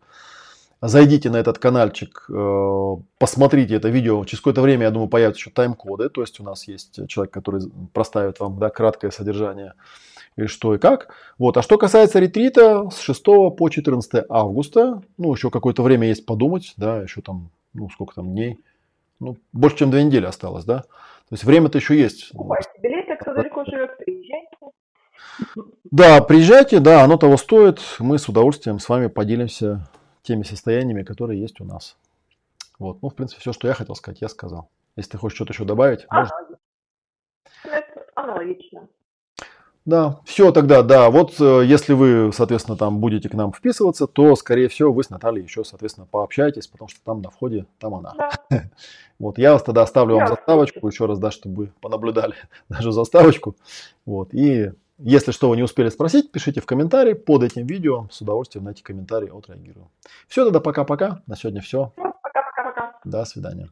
Зайдите на этот каналчик, э, посмотрите это видео. Через какое-то время, я думаю, появятся еще тайм-коды. То есть у нас есть человек, который проставит вам да, краткое содержание и что и как. Вот. А что касается ретрита, с 6 по 14 августа, ну, еще какое-то время есть подумать, да, еще там, ну, сколько там дней, ну, больше, чем две недели осталось, да. То есть время-то еще есть. Покупайте билеты, кто далеко живет, приезжайте. Да, приезжайте, да, оно того стоит. Мы с удовольствием с вами поделимся теми состояниями, которые есть у нас. Вот, ну, в принципе, все, что я хотел сказать, я сказал. Если ты хочешь что-то еще добавить, можно. Аналогично. Да, все тогда, да. Вот э, если вы, соответственно, там будете к нам вписываться, то, скорее всего, вы с Натальей еще, соответственно, пообщаетесь, потому что там на входе, там она. Да. Вот, я вас тогда оставлю вам заставочку еще раз, да, чтобы вы понаблюдали даже заставочку. Вот, и если что вы не успели спросить, пишите в комментарии под этим видео. С удовольствием на эти комментарии отреагирую. Все, тогда пока-пока. На сегодня все. Пока-пока-пока. До свидания.